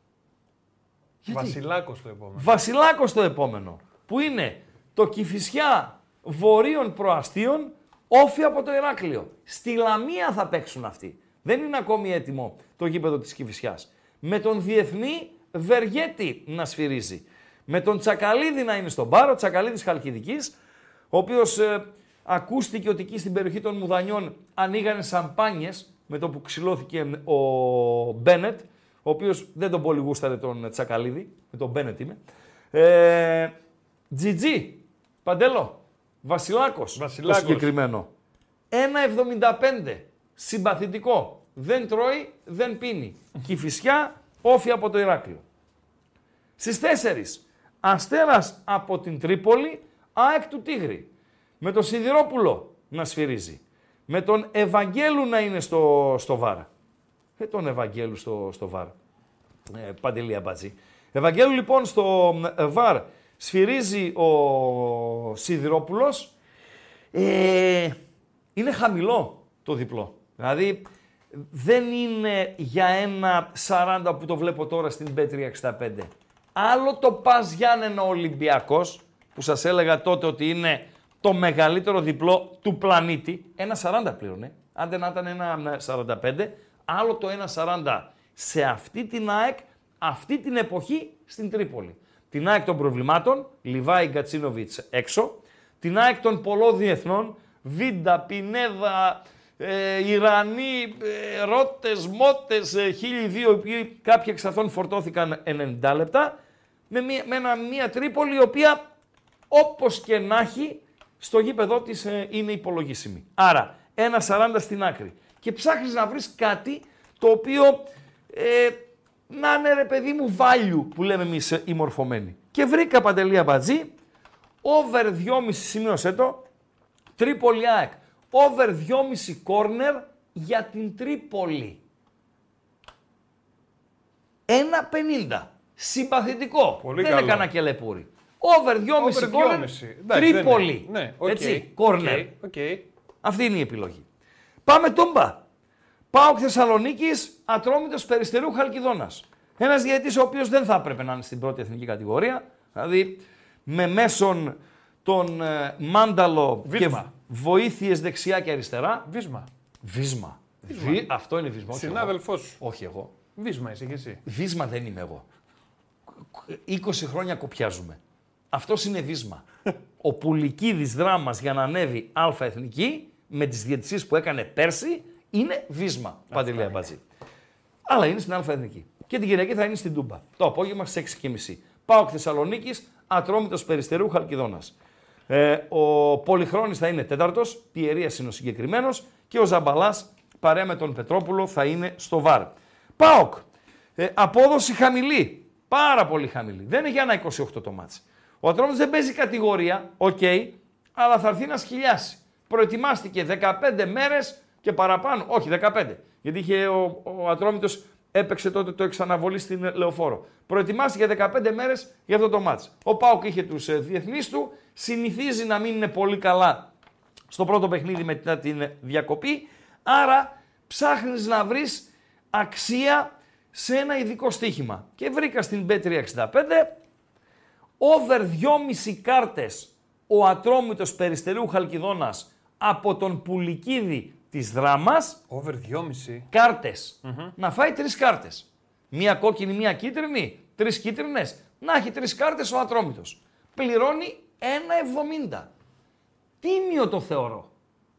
Γιατί; Βασιλάκος το επόμενο. Βασιλάκος το επόμενο. Που είναι το Κηφισιά Βορείων Προαστίων όφη από το Ηράκλειο. Στη Λαμία θα παίξουν αυτοί. Δεν είναι ακόμη έτοιμο το γήπεδο της Κηφισιάς. Με τον Διεθνή Βεργέτη να σφυρίζει. Με τον Τσακαλίδη να είναι στον πάρο, Τσακαλίδης Χαλκιδικής, ο οποίος ε, ακούστηκε ότι εκεί στην περιοχή των Μουδανιών ανοίγανε σαμπάνιες με το που ξυλώθηκε ο Μπένετ, ο οποίος δεν τον πολύ γούσταρε τον Τσακαλίδη, με τον Μπένετ είμαι. Ε, GG, Παντέλο, Βασιλάκος, Βασιλάκος. το συγκεκριμένο. 1,75, συμπαθητικό, δεν τρώει, δεν πίνει. Κηφισιά, όφη από το Ηράκλειο. Στις 4, Αστέρας από την Τρίπολη, ΑΕΚ του Τίγρη. Με τον Σιδηρόπουλο να σφυρίζει. Με τον Ευαγγέλου να είναι στο, στο βάρ. Ε, τον Ευαγγέλου στο, στο βάρ. Ε, Παντελία Μπατζή. Ευαγγέλου λοιπόν στο ε, βάρ σφυρίζει ο Σιδηρόπουλος. Ε, είναι χαμηλό το διπλό. Δηλαδή δεν είναι για ένα 40 που το βλέπω τώρα στην B365. Άλλο το Πας Γιάννενα Ολυμπιακός, που σας έλεγα τότε ότι είναι το μεγαλύτερο διπλό του πλανήτη. Ένα 40 πλήρωνε, άντε να ήταν ένα 45. Άλλο το 1,40 σε αυτή την ΑΕΚ, αυτή την εποχή στην Τρίπολη. Την ΑΕΚ των προβλημάτων, Λιβάη Γκατσίνοβιτς έξω. Την ΑΕΚ των πολλών διεθνών, Βίντα, Πινέδα, ε, Ιρανοί, ε, Ρώτες, Μότες, ε, χίλιοι δύο, οι οποίοι κάποιοι εξ αυτών φορτώθηκαν 90 λεπτά, με μια, με ένα, μια Τρίπολη η οποία όπως και να έχει στο γήπεδό της ε, είναι υπολογίσιμη. Άρα, ένα 40 στην άκρη. Και ψάχνεις να βρεις κάτι το οποίο ε, να είναι ρε παιδί μου value που λέμε εμείς ε, οι μορφωμένοι. Και βρήκα Παντελή Αμπατζή, over 2,5 σημείωσέ το, Τρίπολη ΑΕΚ. Over 2,5 corner για την Τρίπολη. 1,50. Συμπαθητικό. Πολύ Δεν καλό. έκανα και λεπούρι. Over 2,5 Over corner. 2,5. Εντάξει, Τρίπολη. δεν είναι. Ναι, οκ, Έτσι, οκ, corner. οκ. Αυτή είναι η επιλογή. Πάμε τούμπα. Πάω Θεσσαλονίκης, ατρόμητος περιστερού Χαλκιδόνας. Ένας διαιτητής ο οποίος δεν θα έπρεπε να είναι στην πρώτη εθνική κατηγορία. Δηλαδή με μέσον τον ε, Μάνταλο Βίσμα. και βοήθειες δεξιά και αριστερά. Βίσμα. Βίσμα. Βι- Αυτό είναι βίσμα. όχι εγώ. Συνάδελφός σου. Όχι εγώ. Βίσμα είσαι και εσύ. Βίσμα δεν είμαι εγώ. 20 χρόνια κοπιάζουμε. Αυτός είναι βίσμα. Ο Πουλικίδης δράμας για να ανέβει Α εθνική με τις διαιτησίες που έκανε πέρσι είναι βίσμα. Παντελία Μπατζή. Αλλά είναι στην Α εθνική. Και την Κυριακή θα είναι στην Τούμπα. Το απόγευμα στις 6.30. Πάω Θεσσαλονίκης, Ατρόμητος Περιστερού Χαλκιδόνας. Ε, ο Πολυχρόνης θα είναι τέταρτος, Πιερίας είναι ο συγκεκριμένος και ο Ζαμπαλάς παρέα με τον Πετρόπουλο θα είναι στο ΒΑΡ. ΠΑΟΚ. Ε, απόδοση χαμηλή. Πάρα πολύ χαμηλή. Δεν είναι για ένα 28 το μάτς. Ο Ατρόμητος δεν παίζει κατηγορία, οκ, αλλά θα έρθει να σκυλιάσει. Προετοιμάστηκε 15 μέρες και παραπάνω. Όχι, 15. Γιατί είχε ο, ο Ατρόμητος έπαιξε τότε το εξ αναβολής στην Λεωφόρο. Προετοιμάστηκε 15 μέρες για αυτό το μάτς. Ο Πάοκ είχε τους ε, διεθνείς του, συνηθίζει να μην είναι πολύ καλά στο πρώτο παιχνίδι μετά την διακοπή, άρα ψάχνεις να βρεις αξία σε ένα ειδικό στοίχημα. Και βρήκα στην B365 over 2,5 κάρτες ο Ατρόμητος Περιστερίου Χαλκιδόνας από τον Πουλικίδη της Δράμας, Over 2,5. κάρτες. Να φάει τρεις κάρτες. Μία κόκκινη, μία κίτρινη, τρεις κίτρινες. Να έχει τρεις κάρτες ο Ατρόμητος. Πληρώνει 1,70. Τίμιο το θεωρώ.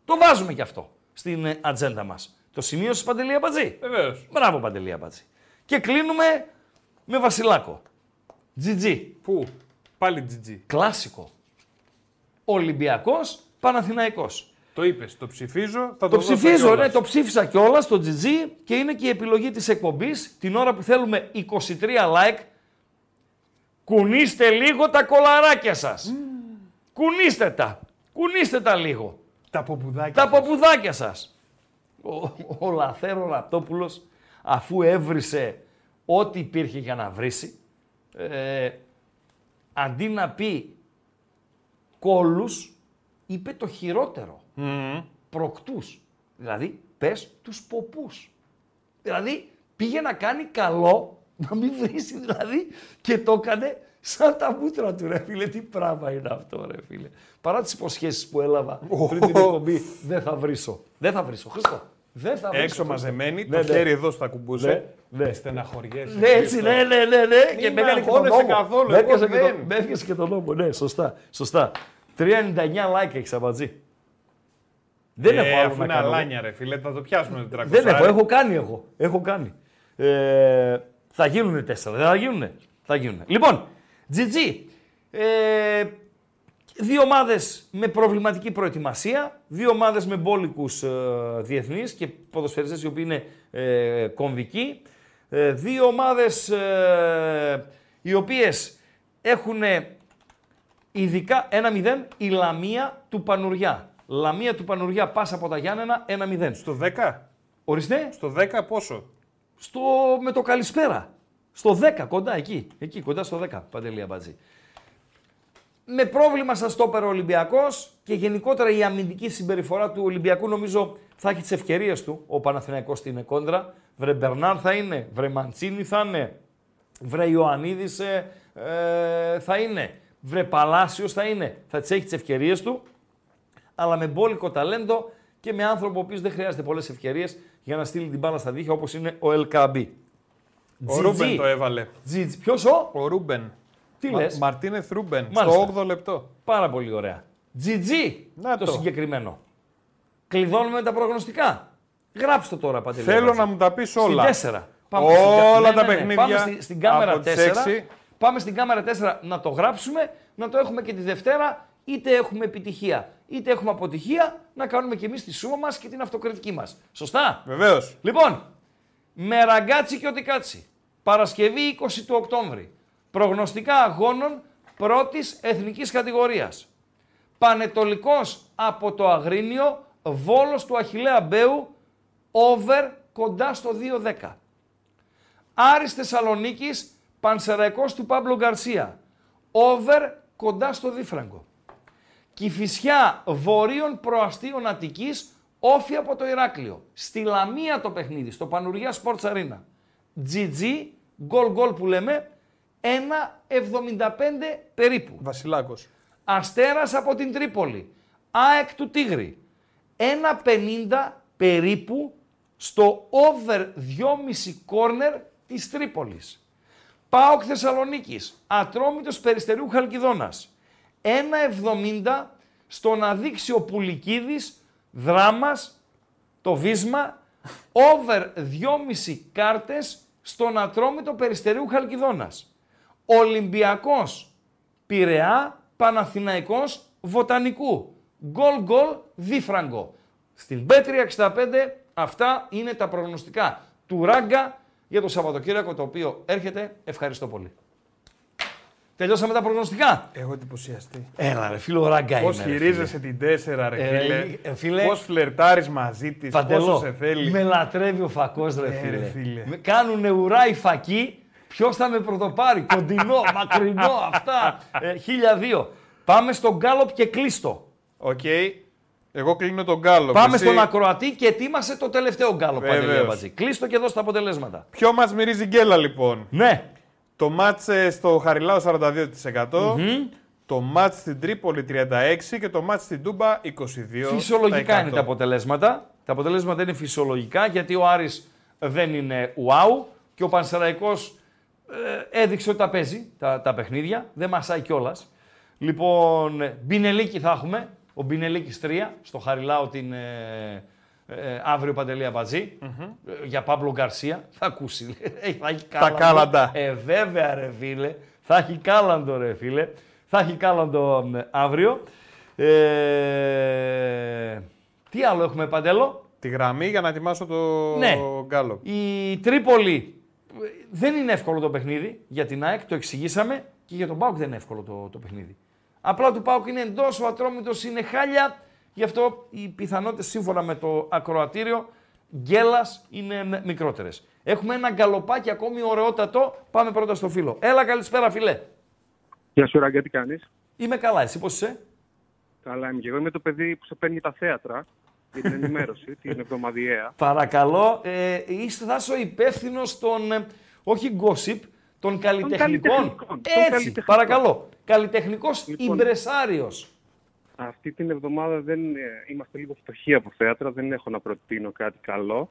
Το βάζουμε κι αυτό στην ε, ατζέντα μας. Το σημείωσε Παντελία Μπατζή; Βεβαίως. Μπράβο Παντελία Μπατζή. Και κλείνουμε με Βασιλάκο. GG. Πού; Πάλι GG. Κλάσικο. Ολυμπιακός Παναθηναϊκός. Το είπες, το ψηφίζω. Θα το, Το δώσω ψηφίζω, κιόλας. ναι, το ψήφισα κιόλας στο GG και είναι και η επιλογή της εκπομπής την ώρα που θέλουμε 23 like. Κουνήστε λίγο τα κολαράκια σας. Κουνήστε τα. Κουνήστε τα λίγο. Τα ποπουδάκια. Τα ποπουδάκια σας. Ο, ο Λαθέρο Ραπτόπουλος, αφού έβρισε ό,τι υπήρχε για να βρίσει, ε, αντί να πει κόλους, είπε το χειρότερο. Προκτούς. Δηλαδή, πες τους ποπούς. Δηλαδή, πήγε να κάνει καλό, να μην βρίσει δηλαδή, και το έκανε σαν τα μούτρα του, ρε φίλε. Τι πράγμα είναι αυτό, ρε φίλε. Παρά τις υποσχέσεις που έλαβα πριν την εκπομπή, δεν θα βρίσω. Δεν θα βρίσω. Χριστό. Δεν θα βρίσω. Έξω Χριστό. μαζεμένη, Ναι, το ναι. χέρι εδώ στα κουμπούσε. Ναι, ναι. Στεναχωριέσαι. Ναι, έτσι, Χρήστο. ναι, ναι, ναι, ναι. Μην Και με έκανε και τον αγχώνεσαι νόμο. καθόλου, Με εγώ έπιασε και, δεν. το, με έπιασε και τον νόμο, ναι, σωστά, σωστά. 3,99 like έχεις αμπατζή. Δεν Ε, έχω άλλο αφού να είναι κάνω. αλάνια, ρε φίλε, θα το πιάσουμε το 300. Δεν έχω, έχω κάνει εγώ. Έχω κάνει. Ε, θα γίνουν τέσσερα, δεν θα γίνουν. Θα γίνουν. Λοιπόν, GG. Ε, δύο ομάδες με προβληματική προετοιμασία, δύο ομάδες με μπόλικους ε, διεθνείς και ποδοσφαιριστές οι οποίοι είναι ε, κομβικοί, ε, δύο ομάδες ε, οι οποίες έχουν ειδικά 1-0 η Λαμία του Πανουριά. Λαμία του Πανουριά πάσα από τα Γιάννενα 1-0. Στο 10. Ορίστε. Στο 10 πόσο; Στο, με το καλησπέρα. Στο 10, κοντά εκεί. Εκεί, κοντά στο 10, Παντελή Αμπατζή. Με πρόβλημα στα στόπερ ο Ολυμπιακός και γενικότερα η αμυντική συμπεριφορά του Ολυμπιακού νομίζω θα έχει τις ευκαιρίες του. Ο Παναθηναϊκός στην κόντρα. Βρε Μπερνάρ θα είναι, βρε Μαντσίνη θα είναι, βρε Ιωαννίδης ε, ε, θα είναι, βρε Παλάσιος θα είναι. Θα τις έχει τις ευκαιρίες του αλλά με μπόλικο ταλέντο και με άνθρωπο ο οποίος δεν χρειάζεται πολλές ευκαιρίες για να στείλει την μπάλα στα δίχτυα όπως είναι ο Ελ Κααμπί. Ο Ρούμπεν το έβαλε. Τζιτζ. Ποιος ο; Ο Ρούμπεν. Τι Μα- λες; Μαρτίνεθ Ρούμπεν. Μάλιστα. Στο 8ο λεπτό. Πάρα πολύ ωραία. Τζιτζι Να το, το. συγκεκριμένο. Κλειδώνουμε τα προγνωστικά. Γράψτε το τώρα, Παντελή. Θέλω Αμπατζή. να μου τα πεις όλα. Στην 4. Όλα τα παιχνίδια Πάμε στη- στην κάμερα από 4. τις έξι. Πάμε στην κάμερα 4 να το γράψουμε, να το έχουμε και τη Δευτέρα, είτε έχουμε επιτυχία, είτε έχουμε αποτυχία, να κάνουμε και εμείς τη σούμα μας και την αυτοκριτική μας. Σωστά; Βεβαίως. Λοιπόν, με ραγκάτσι και οτικάτσι. Παρασκευή 20 του Οκτώβρη. Προγνωστικά αγώνων πρώτης εθνικής κατηγορίας. Πανετολικός από το Αγρίνιο, Βόλος του Αχιλέα Μπέου, over κοντά στο 2-10. Άρης Θεσσαλονίκης, Πανσεραϊκός του Παύλο Γκαρσία, over κοντά στο Δίφραγκο. Κηφισιά Βορείων Προαστίων Αττικής, όφη από το Ηράκλειο. Στη Λαμία το παιχνίδι, στο Πανουριά Sports Arena. GG, γκολ γκολ που λέμε, 1,75 περίπου. Βασιλάκος. Αστέρας από την Τρίπολη. ΑΕΚ του Τίγρη. 1,50 περίπου στο over 2,5 corner της Τρίπολης. ΠΑΟΚ Θεσσαλονίκης. Ατρόμητος Περιστερίου Χαλκιδόνας. 1,70 στον Αδίξιο Πουλικίδης. Δράμας. Το Βίσμα. Over 2,5 κάρτες στον Ατρόμητο Περιστερίου Χαλκιδόνας. Ολυμπιακός Πειραιά, Παναθηναϊκός, Βοτανικού. Γκολ γκολ, δίφραγκο. Στην B365 αυτά είναι τα προγνωστικά του Ράγκα για το Σαββατοκύριακο το οποίο έρχεται. Ευχαριστώ πολύ. Τελειώσαμε τα προγνωστικά; Έχω εντυπωσιαστεί. Έλα ρε φίλο Ράγκα Πώς είμαι, ρε, χειρίζεσαι την 4, ρε Ε, φίλε. ε, φίλε. Πώς φλερτάρεις μαζί της, Παντελό, πόσο σε θέλει. με λατρεύει ο φακός ρε Ε, φίλε. ρε, φίλε. Με κάνουνε ουρά οι φακοί, ποιος θα με πρωτοπάρει, κοντινό, μακρινό, αυτά, ε, 1002. Πάμε στον Γκάλοπ και κλείστο. Οκ. Εγώ κλείνω το γκάλοπ. Πάμε στον ακροατή και ετοίμασε το τελευταίο γκάλοπ Βεβαίως. Παντελή Αμπατζή. Κλείστο και δώσ' τα αποτελέσματα. Ποιο μας μυρίζει γκέλα λοιπόν; Ναι. Το μάτς ε, στο Χαριλάο 42%. Το μάτς στην Τρίπολη 36% και το μάτς στην Τούμπα 22%. Φυσιολογικά είναι τα αποτελέσματα. Τα αποτελέσματα είναι φυσιολογικά γιατί ο Άρης δεν είναι wow και ο Πανσεραϊκός ε, έδειξε ότι τα παίζει τα, τα παιχνίδια. Δεν μασάει κιόλας. Λοιπόν, ε, Μπινελίκη θα έχουμε. Ο Μπινελίκης 3 στο Χαριλάο την ε, ε, αύριο Παντελή Αμπατζή. Ε, για Παύλο Γκαρσία. Θα ακούσει. Ε, θα έχει κάλαντο. κάλαντα. Ε, βέβαια ρε φίλε. Θα έχει κάλαντο ρε φίλε. Θα έχει κάλαντο ε, αύριο. Ε, τι άλλο έχουμε, Παντέλο; Τη γραμμή για να ετοιμάσω το Ναι. γκάλο. Η Τρίπολη ε, δεν είναι εύκολο το παιχνίδι για την ΑΕΚ, το εξηγήσαμε και για τον Πάουκ δεν είναι εύκολο το, το παιχνίδι. Απλά του Πάουκ είναι εντός, ο Ατρόμητος είναι χάλια. Γι' αυτό οι πιθανότητες σύμφωνα με το ακροατήριο γκέλας είναι μικρότερες. Έχουμε ένα γκαλοπάκι ακόμη ωραιότατο. Πάμε πρώτα στο φίλο. Έλα, καλησπέρα, φιλέ. Γεια σου, Ραγκά, τι κάνεις; Είμαι καλά, εσύ πώς είσαι; Καλά είμαι και εγώ. Είμαι το παιδί που σε παίρνει τα θέατρα για την ενημέρωση, την εβδομαδιαία. Παρακαλώ, ε, είστε θα είσαι ο υπεύθυνος των, ε, όχι gossip, των καλλιτεχνικών. καλλιτεχνικών, των Έτσι, καλλιτεχνικών. παρακαλώ. Καλλιτεχνικός Λοιπόν. ιμπρεσάριο. Αυτή την εβδομάδα δεν ε, είμαστε λίγο φτωχοί από θέατρα, δεν έχω να προτείνω κάτι καλό.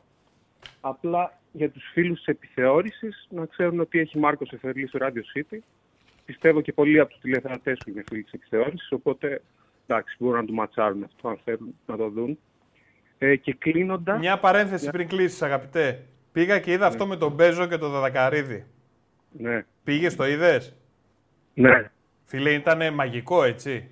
Απλά για τους φίλους της επιθεώρησης να ξέρουν ότι έχει Μάρκος Εφερλή στο Radio City. Πιστεύω και πολλοί από τους τηλεθεατές που είναι φίλοι της επιθεώρησης, οπότε εντάξει, μπορούν να του ματσάρουν αυτό αν θέλουν να το δουν. Ε, και κλείνοντα. Μια παρένθεση πριν κλείσεις, αγαπητέ. Πήγα και είδα αυτό με τον Μπέζο και τον Δαδακαρίδη. Ναι. Πήγες, το είδες; Ναι. Φίλε, ήταν μαγικό, έτσι.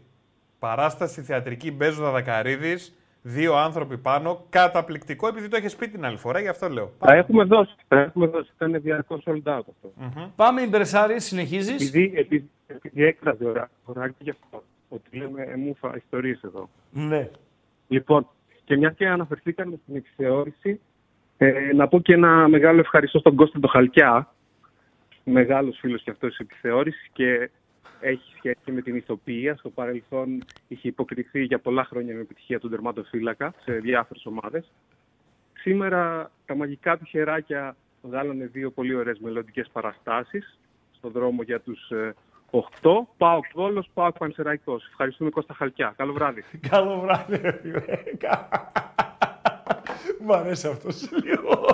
Παράσταση θεατρική Μπέζο Δαδακαρίδης. Δύο άνθρωποι πάνω. Καταπληκτικό, επειδή το έχεις πει την άλλη φορά, γι' αυτό λέω. Τα έχουμε δώσει. Τα έχουμε δώσει. Ήταν διαρκώς sold out αυτό. Πάμε ιμπρεσάριε, συνεχίζεις; Επειδή, επειδή, επειδή έκραζε ο Ρα- ο Ράγκη γι' αυτό, ότι λέμε εμούφα ιστορίες εδώ. Ναι. Λοιπόν, και μια και αναφερθήκαμε στην επιθεώρηση, ε, να πω και ένα μεγάλο ευχαριστώ στον Κώστα το Χαλκιά, μεγάλος φίλος και αυτός της επιθεώρησης και έχει σχέση με την ηθοποιία. Στο παρελθόν είχε υποκριθεί για πολλά χρόνια με επιτυχία τον τερματοφύλακα σε διάφορες ομάδες. Σήμερα τα μαγικά του χεράκια βγάλανε δύο πολύ ωραίες μελλοντικές παραστάσεις στο δρόμο για τους ε, 8. Πάω Βόλος, πάω Πανσεραϊκός. Ευχαριστούμε Κώστα Χαλκιά. Καλό βράδυ. Καλό βράδυ, ρε φίλε. Μ' αρέσει αυτός λίγο.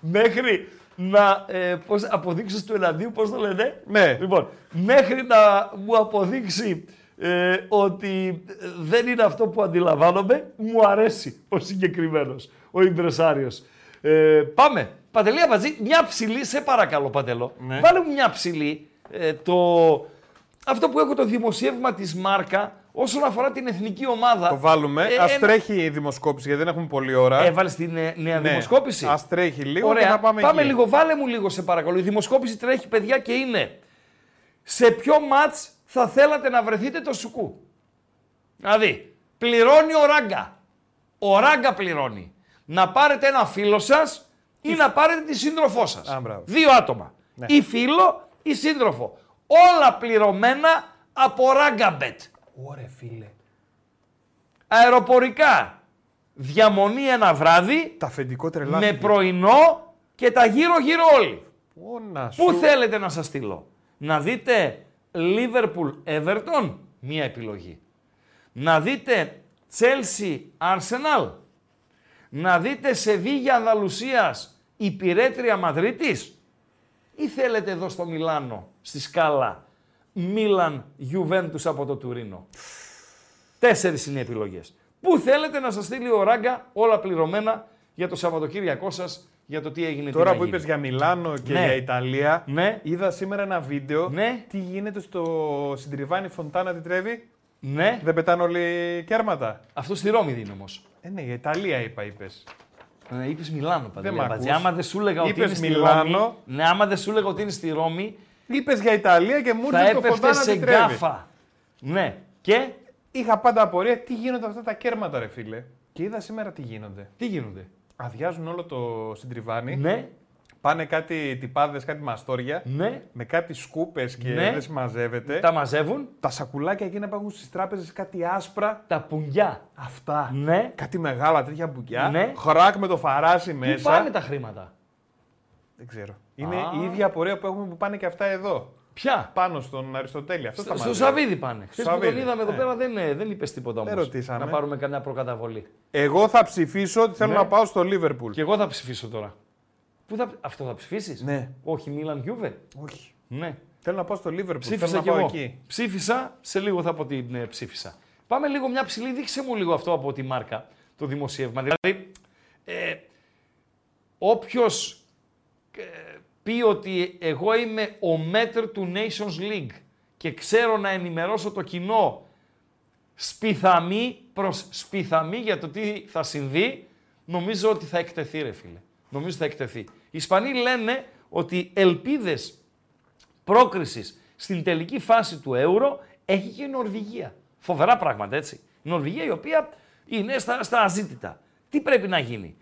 Μέχρι να ε, πώς, αποδείξεις του εναντίου, πώς το λένε; Ναι. Λοιπόν, μέχρι να μου αποδείξει ε, ότι δεν είναι αυτό που αντιλαμβάνομαι, μου αρέσει ο συγκεκριμένος, ο Ιμπρεσάριος. Ε, πάμε. Παντελή Αμπατζή, μια ψηλή, σε παρακαλώ Παντελό. Ναι. Βάλε μου μια ψηλή. Ε, το... Αυτό που έχω το δημοσίευμα της Μάρκα όσον αφορά την εθνική ομάδα. Το βάλουμε. Ε, Α ένα- τρέχει η δημοσκόπηση, γιατί δεν έχουμε πολλή ώρα. Έβαλε την ε, νέα Ναι. δημοσκόπηση; Ας τρέχει λίγο Ωραία. και θα πάμε εκεί. λίγο, βάλε μου λίγο σε παρακαλώ. Η δημοσκόπηση τρέχει παιδιά και είναι σε ποιο μάτς θα θέλατε να βρεθείτε το σουκού; Δηλαδή, πληρώνει ο Ράγκα. Ο Ράγκα πληρώνει. Να πάρετε ένα φίλο σας ή να πάρετε τη σύντροφό σας. Α, μπράβο. Δύο άτομα. Ναι. Ή φίλο ή σύντροφο. Όλα πληρωμένα από Ράγκαμπετ. Ωρε φίλε. Αεροπορικά. Διαμονή ένα βράδυ Τα αφεντικό με τρελάθηκε. πρωινό και τα γύρω-γύρω όλοι. Όνα σου. Πού θέλετε να σας στείλω; Να δείτε Liverpool Everton, μία επιλογή. Να δείτε Chelsea Arsenal; Να δείτε Σεβίγια Ανδαλουσίας Υπηρέτρια Μαδρίτης; Ή θέλετε εδώ στο Μιλάνο, στη σκάλα, Μίλαν Juventus από το Τουρίνο. Τέσσερις είναι οι επιλογές. Πού θέλετε να σας στείλει ο Ράγκα όλα πληρωμένα για το Σαββατοκύριακό σας, για το τι έγινε τι Τώρα να που γίνει. είπες για Μιλάνο και Ναι. για Ιταλία, Ναι. είδα σήμερα ένα βίντεο. Ναι. Τι γίνεται στο συντριβάνι Φοντάνα τη Τρέβη. Ναι. Δεν πετάνε όλοι κέρματα. Αυτό στη Ρώμη είναι όμως. Ε, ναι, για Ιταλία είπα, είπες. Ε, είπες Μιλάνο, Δεν μ' παντελή. ακούς. Άμα δεν σου έλεγα ότι Είπες είναι στη Μιλάνο. Ρώμη. Ναι, άμα δεν σου έλεγα ότι είναι στη Ρώμη, Είπες για Ιταλία και μου θα ήρθες το έπεφτε Φοντάνα σε τη Τρέβη. γκάφα. Ναι. Και; Είχα πάντα απορία τι γίνονται αυτά τα κέρματα, ρε φίλε. Και είδα σήμερα τι γίνονται. τι γίνονται. Αδειάζουν όλο το συντριβάνι. Ναι, Πάνε κάτι τυπάδες, κάτι μαστόρια. ναι. Με κάτι σκούπες και Ναι. δεν συμμαζεύεται. Τα μαζεύουν. Τα σακουλάκια εκείνα που έχουν στις τράπεζες κάτι άσπρα. Τα πουγιά. Αυτά. Ναι. Κάτι μεγάλα τέτοια μπουκιά. Ναι. Χράκ με το φαράσι Πού μέσα. πάνε τα χρήματα; Δεν ξέρω. Είναι Α. η ίδια απορία που έχουμε που πάνε και αυτά εδώ. Ποια; Πάνω στον Αριστοτέλη. Αυτό Στο, τα στο μαζεύει. Σαββίδι πάνε. Χθες που τον Σαββίδι. είδαμε εδώ Ε. πέρα δεν, ε, δεν είπες τίποτα Δεν όμω. ρωτήσαμε. Να πάρουμε καμιά προκαταβολή. Εγώ θα ψηφίσω ότι θέλω Ναι. να πάω στο Λίβερπουλ. Και εγώ θα ψηφίσω τώρα. Πού θα... Αυτό θα ψηφίσεις; Ναι. Όχι, Μίλαν Γιούβε; Όχι. Ναι. Θέλω να πάω στο Λίβερπουλ. Θέλω Ψήφισα να κι πάω εγώ. εκεί. Ψήφισα, σε λίγο θα πω την ε, ψήφισα. Πάμε λίγο μια ψηλή, δείξε μου λίγο αυτό από τη μάρκα, το δημοσίευμα. Δηλαδή, ε, όποιος ε, πει ότι εγώ είμαι ο μέτρ του Nations League και ξέρω να ενημερώσω το κοινό σπιθαμή προς σπιθαμή για το τι θα συμβεί, νομίζω ότι θα εκτεθεί ρε φίλε. Νομίζω ότι θα εκτεθεί. Οι Ισπανοί λένε ότι ελπίδες πρόκρισης στην τελική φάση του Euro έχει και η Νορβηγία. Φοβερά πράγματα έτσι. Η Νορβηγία η οποία είναι στα, στα αζήτητα. Τι πρέπει να γίνει;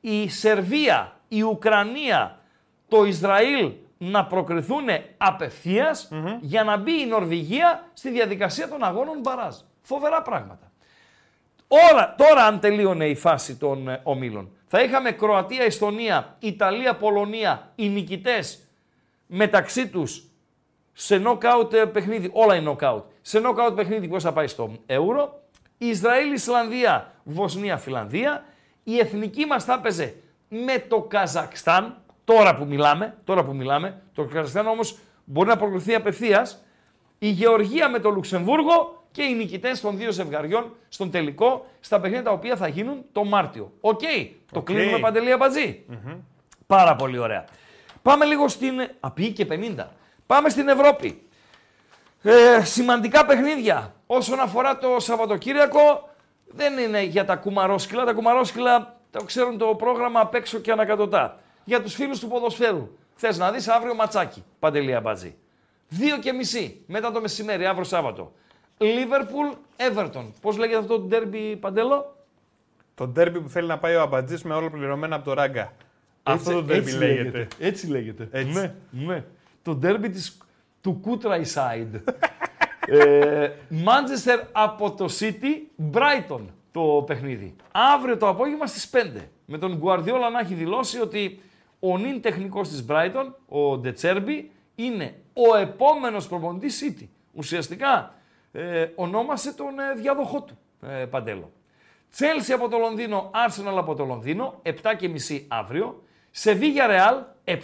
Η Σερβία, η Ουκρανία, το Ισραήλ να προκριθούν για να μπει η Νορβηγία στη διαδικασία των αγώνων μπαράζ. Φοβερά πράγματα. Όλα, τώρα αν τελείωνε η φάση των ε, ομίλων, θα είχαμε Κροατία, Εστονία, Ιταλία, Πολωνία, οι νικητές μεταξύ τους σε νοκάουτ ε, παιχνίδι, όλα είναι νοκάουτ. Σε νοκάουτ παιχνίδι πώς θα πάει στο Euro, Ισραήλ, Ισλανδία, Βοσνία, Φιλανδία. Η εθνική μας θα έπαιζε με το Καζακστάν, τώρα που μιλάμε, τώρα που μιλάμε. Το Καζακστάν όμως μπορεί να προκριθεί απευθείας. Η Γεωργία με το Λουξεμβούργο και οι νικητές των δύο ζευγαριών στον τελικό, στα παιχνίδια τα οποία θα γίνουν το Μάρτιο. Οκ, το κλείνουμε Παντελή Πάρα πολύ ωραία. Πάμε λίγο στην... Απή και 50. Πάμε στην Ευρώπη. Ε, σημαντικά παιχνίδια. Όσον αφορά το Σαββατοκύριακο, δεν είναι για τα κουμαρόσκυλα. Τα κουμαρόσκυλα το ξέρουν το πρόγραμμα απ' έξω και ανακατωτά. Για τους φίλους του ποδοσφαίρου. Θες να δεις αύριο ματσάκι, Παντελή Αμπατζή. Δύο και μισή μετά το μεσημέρι, αύριο Σάββατο. Λίβερπουλ, Everton. Πώς λέγεται αυτό το ντέρμπι, Παντέλο; Το ντέρμπι που θέλει να πάει ο Αμπατζής με όλο πληρωμένα από το ράγκα. Αυτό το ντέρμπι λέγεται. Έτσι λέγεται. Έτσι. Ναι, ναι. Το ντέρμπι της, του Countryside. ε, Manchester από το City, Brighton το παιχνίδι. Αύριο το απόγευμα στις 5. Με τον Guardiola να έχει δηλώσει ότι ο νυν τεχνικός της Brighton, ο Ντετσέρμπι, είναι ο επόμενος προπονητής City. Ουσιαστικά ε, ονόμασε τον ε, διάδοχό του, ε, Παντέλο. Τσέλσι από το Λονδίνο, Arsenal από το Λονδίνο, 7.30 αύριο. Σεβίγια Ρεάλ, 7.30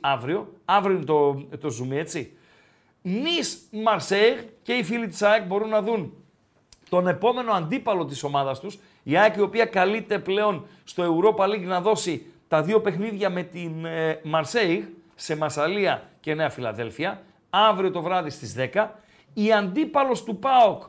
αύριο. Αύριο είναι το, το zoom, έτσι. Νις Μαρσέιγ και οι φίλοι της ΑΕΚ μπορούν να δουν τον επόμενο αντίπαλο της ομάδας τους. Η ΑΕΚ η οποία καλείται πλέον στο Europa League να δώσει τα δύο παιχνίδια με την ε, Μαρσέιγ σε Μασαλία και Νέα Φιλαδέλφια. Αύριο το βράδυ στις 10. Η αντίπαλος του ΠΑΟΚ ε,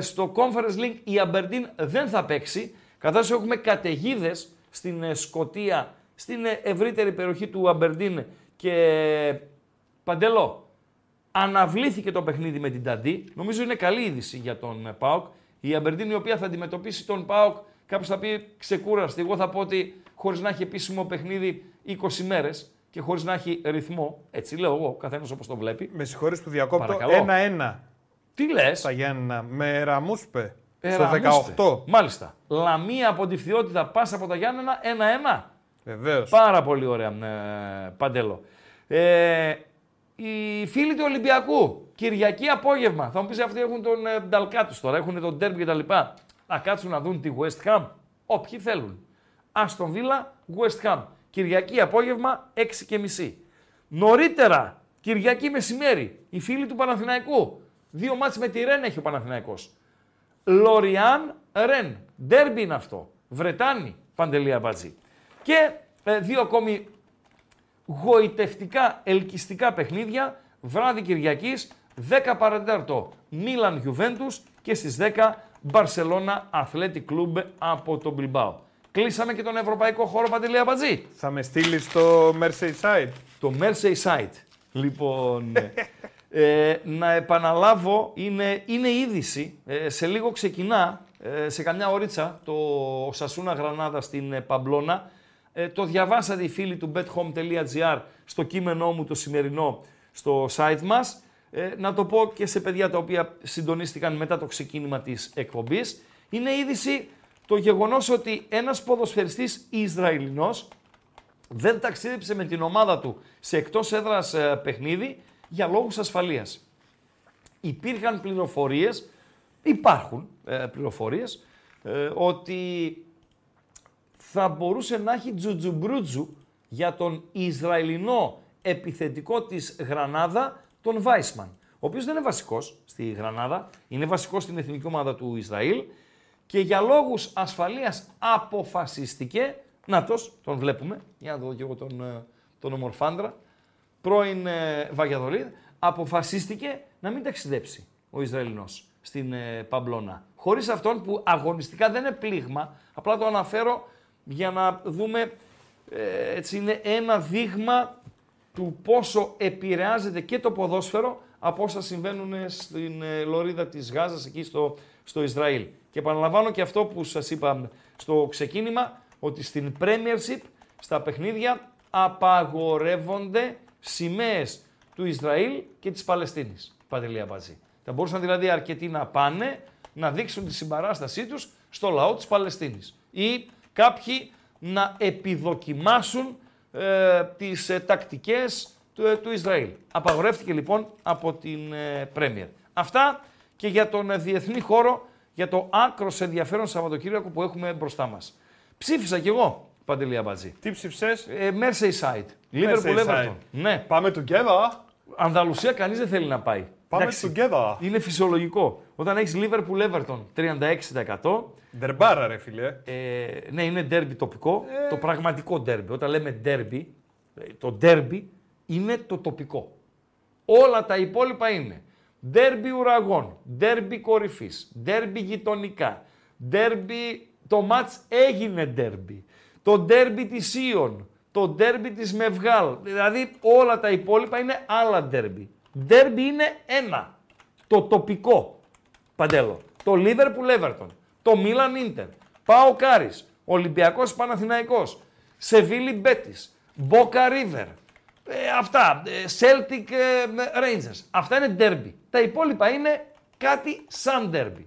στο Conference League η Αμπερντίν δεν θα παίξει. Καθώς έχουμε καταιγίδες στην ε, Σκοτία, στην ε, ευρύτερη περιοχή του Αμπερντίν και Παντελό, αναβλήθηκε το παιχνίδι με την Ταντί. Νομίζω είναι καλή είδηση για τον ε, ΠΑΟΚ. Η Αμπερντίν η οποία θα αντιμετωπίσει τον ΠΑΟΚ, κάποιος θα πει ξεκούραστη. Εγώ θα πω ότι χωρίς να έχει επίσημο παιχνίδι 20 μέρες και χωρίς να έχει ρυθμό, έτσι λέω εγώ, καθένας όπως το βλέπει. Με συγχωρείς που διακόπτω. Παρακαλώ. Ένα-ένα. Τι λες; Τα Γιάννενα με Ραμούσπε. Ε, στο Ραμούσπε. 18. Μάλιστα. Λαμία από τη φθιότητα πας από τα Γιάννενα 1-1. Βεβαίως. Πάρα πολύ ωραία, ε, Παντέλο. Ε, οι φίλοι του Ολυμπιακού, Κυριακή απόγευμα. Θα μου πεις αυτοί έχουν τον ε, Νταλκά τους τώρα, έχουν τον Ντέρμπι κτλ. Να κάτσουν να δουν τη West Ham. Όποιοι θέλουν. Άστον Βίλα, West Ham. Κυριακή απόγευμα 6.30. Νωρίτερα, Κυριακή μεσημέρι, οι φίλοι του Παναθηναϊκού. Δύο μάτς με τη Ρεν έχει ο Παναθηναϊκός. Λοριάν Ρεν. Ντέρμπι είναι αυτό. Βρετάνη, Παντελία Μπατζή. Και ε, δύο ακόμη γοητευτικά, ελκυστικά παιχνίδια. Βράδυ Κυριακής, 10 παρατέταρτο Μίλαν Γιουβέντους και στις 10 Μπαρσελώνα Athletic Club από τον Μπιλμπάο. Κλείσαμε και τον ευρωπαϊκό χώρο Παντελία Μπατζή. Θα με στείλεις στο Merseyside; Το Merseyside. Λοιπόν, ε, να επαναλάβω, είναι, είναι είδηση. Ε, σε λίγο ξεκινά, ε, σε καμιά ωρίτσα, το Σασούνα Γρανάδα στην ε, Παμπλώνα. Ε, το διαβάσατε οι φίλοι του bethome.gr στο κείμενό μου το σημερινό στο site μας. Ε, να το πω και σε παιδιά τα οποία συντονίστηκαν μετά το ξεκίνημα της εκπομπής. Είναι είδηση το γεγονός ότι ένας ποδοσφαιριστής Ισραηλινός δεν ταξίδεψε με την ομάδα του σε εκτός έδρας ε, παιχνίδι για λόγους ασφαλείας. Υπήρχαν πληροφορίες, υπάρχουν ε, πληροφορίες, ε, ότι θα μπορούσε να έχει τζουτζουμπρούτζου για τον Ισραηλινό επιθετικό της Γρανάδα, τον Βάισμαν. Ο οποίος δεν είναι βασικός στη Γρανάδα, είναι βασικός στην εθνική ομάδα του Ισραήλ και για λόγους ασφαλείας αποφασίστηκε, νάτος, τον βλέπουμε, για να δω και εγώ τον, ε, τον ομορφάντρα, πρώην ε, Βαγιαδολίδ, αποφασίστηκε να μην ταξιδέψει ο Ισραηλινός. στην ε, Παμπλώνα. Χωρίς αυτόν που αγωνιστικά δεν είναι πλήγμα, απλά το αναφέρω για να δούμε, ε, έτσι είναι ένα δείγμα του πόσο επηρεάζεται και το ποδόσφαιρο από όσα συμβαίνουν στην ε, λωρίδα της Γάζας εκεί στο, στο Ισραήλ. Και επαναλαμβάνω και αυτό που σας είπα στο ξεκίνημα, ότι στην Premiership, στα παιχνίδια, απαγορεύονται σημαίες του Ισραήλ και της Παλαιστίνης. Παντελία Μπατζή. Θα μπορούσαν δηλαδή αρκετοί να πάνε να δείξουν τη συμπαράστασή τους στο λαό της Παλαιστίνης. Ή κάποιοι να επιδοκιμάσουν ε, τις ε, τακτικές του, ε, του Ισραήλ. Απαγορεύτηκε λοιπόν από την ε, Πρέμιερ. Αυτά και για τον ε, διεθνή χώρο, για το άκρος ενδιαφέρον Σαββατοκύριακο που έχουμε μπροστά μας. Ψήφισα κι εγώ, Παντελή Αμπατζή. Τι ψήφισες; Ε, Merseyside. Liverpool Merseyside. Everton. Ναι. Πάμε together. Ανταλουσία κανείς δεν θέλει να πάει. Πάμε Εντάξει, together. Είναι φυσιολογικό. Όταν έχεις Liverpool Everton 36%, Ντερμπάρα ρε φίλε. ε, ναι, είναι derby τοπικό, το πραγματικό derby. Όταν λέμε derby, ε, το derby είναι το τοπικό. Όλα τα υπόλοιπα είναι derby ουραγών, derby κορυφής, derby γειτονικά, derby, το μάτς έγινε derby, το derby της Ιων, το derby της Μευγάλ, δηλαδή όλα τα υπόλοιπα είναι άλλα derby. Derby είναι ένα, το τοπικό, Παντέλο. Το Liverpool Everton, το Milan Inter, Πάο Κάρις, Ολυμπιακός Παναθηναϊκός, Σεβίλη Μπέτης, Boca River, ε, αυτά, ε, Celtic ε, Rangers. Αυτά είναι derby. Τα υπόλοιπα είναι κάτι σαν derby.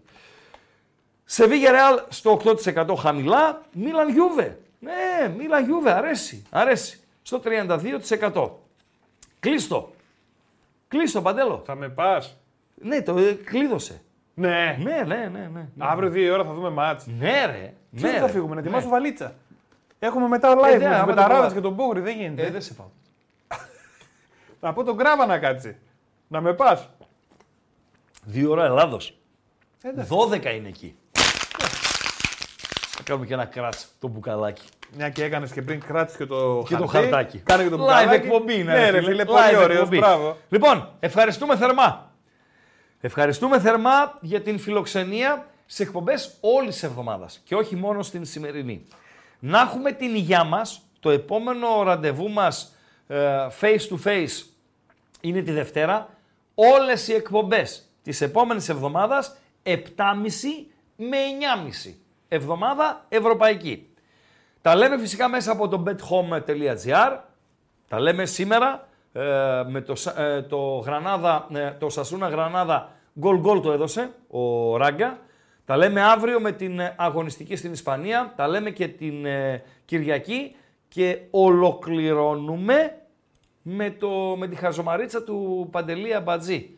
Σεβίγια Ρεάλ στο 8% χαμηλά, Μίλαν Γιούβε. Ναι, Μίλαν Γιούβε, αρέσει, αρέσει. Στο 32%. Κλείστο. Κλείστο, Παντέλο. Θα με πας. Ναι, το ε, κλείδωσε. Ναι. Ναι, ναι, ναι. ναι. Αύριο δύο η ώρα θα δούμε μάτς. Ναι, ρε. Τι ναι, ώρα θα ρε. φύγουμε, να Ναι. ετοιμάσω βαλίτσα. Έχουμε μετά live ναι, με άμα τους το μεταράδες πάω. και τον Πόγρη, δεν γίνεται. Ε, δεν σε πάω. Να πω τον Κράβα να κάτσει. Να με πας. Δύο ώρα Ελλάδος. Εντάξει. 12 είναι εκεί. Θα κάνουμε και ένα κράτς το μπουκαλάκι. Μια και έκανες και πριν κράτησε και το Και το χαρτί. χαρτάκι. Κάνε και το Live μπουκαλάκι. εκπομπή, ναι, Ναι, ρε φίλε. φίλε, Live πολύ ωραίος. εκπομπή. Μπράβο. Λοιπόν, ευχαριστούμε θερμά. Ευχαριστούμε θερμά για την φιλοξενία σε εκπομπές όλης της εβδομάδας και όχι μόνο στην σημερινή. Να έχουμε την υγειά μας, το επόμενο ραντεβού μας ε, face to face είναι τη Δευτέρα. Όλες οι εκπομπές της επόμενης εβδομάδας 7.30 με 9.30. Εβδομάδα ευρωπαϊκή. Τα λέμε φυσικά μέσα από το bethome.gr. Τα λέμε σήμερα ε, με το, Σα- ε, το, Γρανάδα, ε, το Σασούνα Γρανάδα γκολ γκολ το έδωσε ο Ράγκα. Τα λέμε αύριο με την ε, αγωνιστική στην Ισπανία. Τα λέμε και την ε, Κυριακή και ολοκληρώνουμε με, το, με τη χαζομαρίτσα του Παντελία Μπατζή.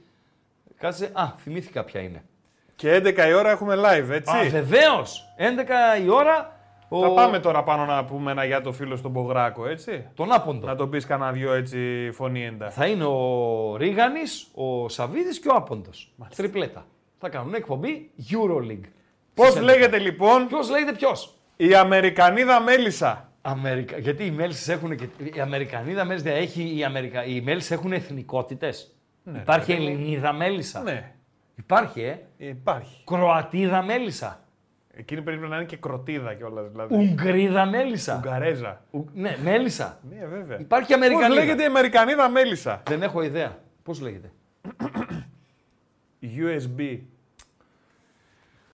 Κάτσε, α, θυμήθηκα ποια είναι. Και 11 η ώρα έχουμε live, έτσι. Α, βεβαίως! 11 η ώρα. Ο... Θα πάμε τώρα πάνω να πούμε ένα για το φίλο στον Πογράκο, έτσι. Τον Άποντο. Να τον πεις κανένα δυο έτσι φωνή έντα. Θα είναι ο Ρίγανης, ο Σαββίδης και ο Άποντος. Τριπλέτα. Θα κάνουν εκπομπή Euroleague. Πώς λέγεται λοιπόν; Ποιος λέγεται ποιος; η Αμερικανίδα Μέλισσα. Αμερικα... Γιατί οι Μέλισσες έχουν και. Η Αμερικανίδα Μέλισσα έχει. Η Αμερικα... Οι Μέλισσες έχουν εθνικότητες. Υπάρχει Ελληνίδα Μέλισσα. Ναι, Υπάρχει, ε; υπάρχει. Κροατίδα Μέλισσα. Εκείνη πρέπει να είναι και κροτίδα κιόλας. Δηλαδή. Ουγγρίδα Μέλισσα. Ουγγαρέζα. Ου- Ναι, Μέλισσα. Ναι, βέβαια. Υπάρχει Πώς Αμερικανίδα. λέγεται η Αμερικανίδα Μέλισσα; Δεν έχω ιδέα. Πώς λέγεται; USB.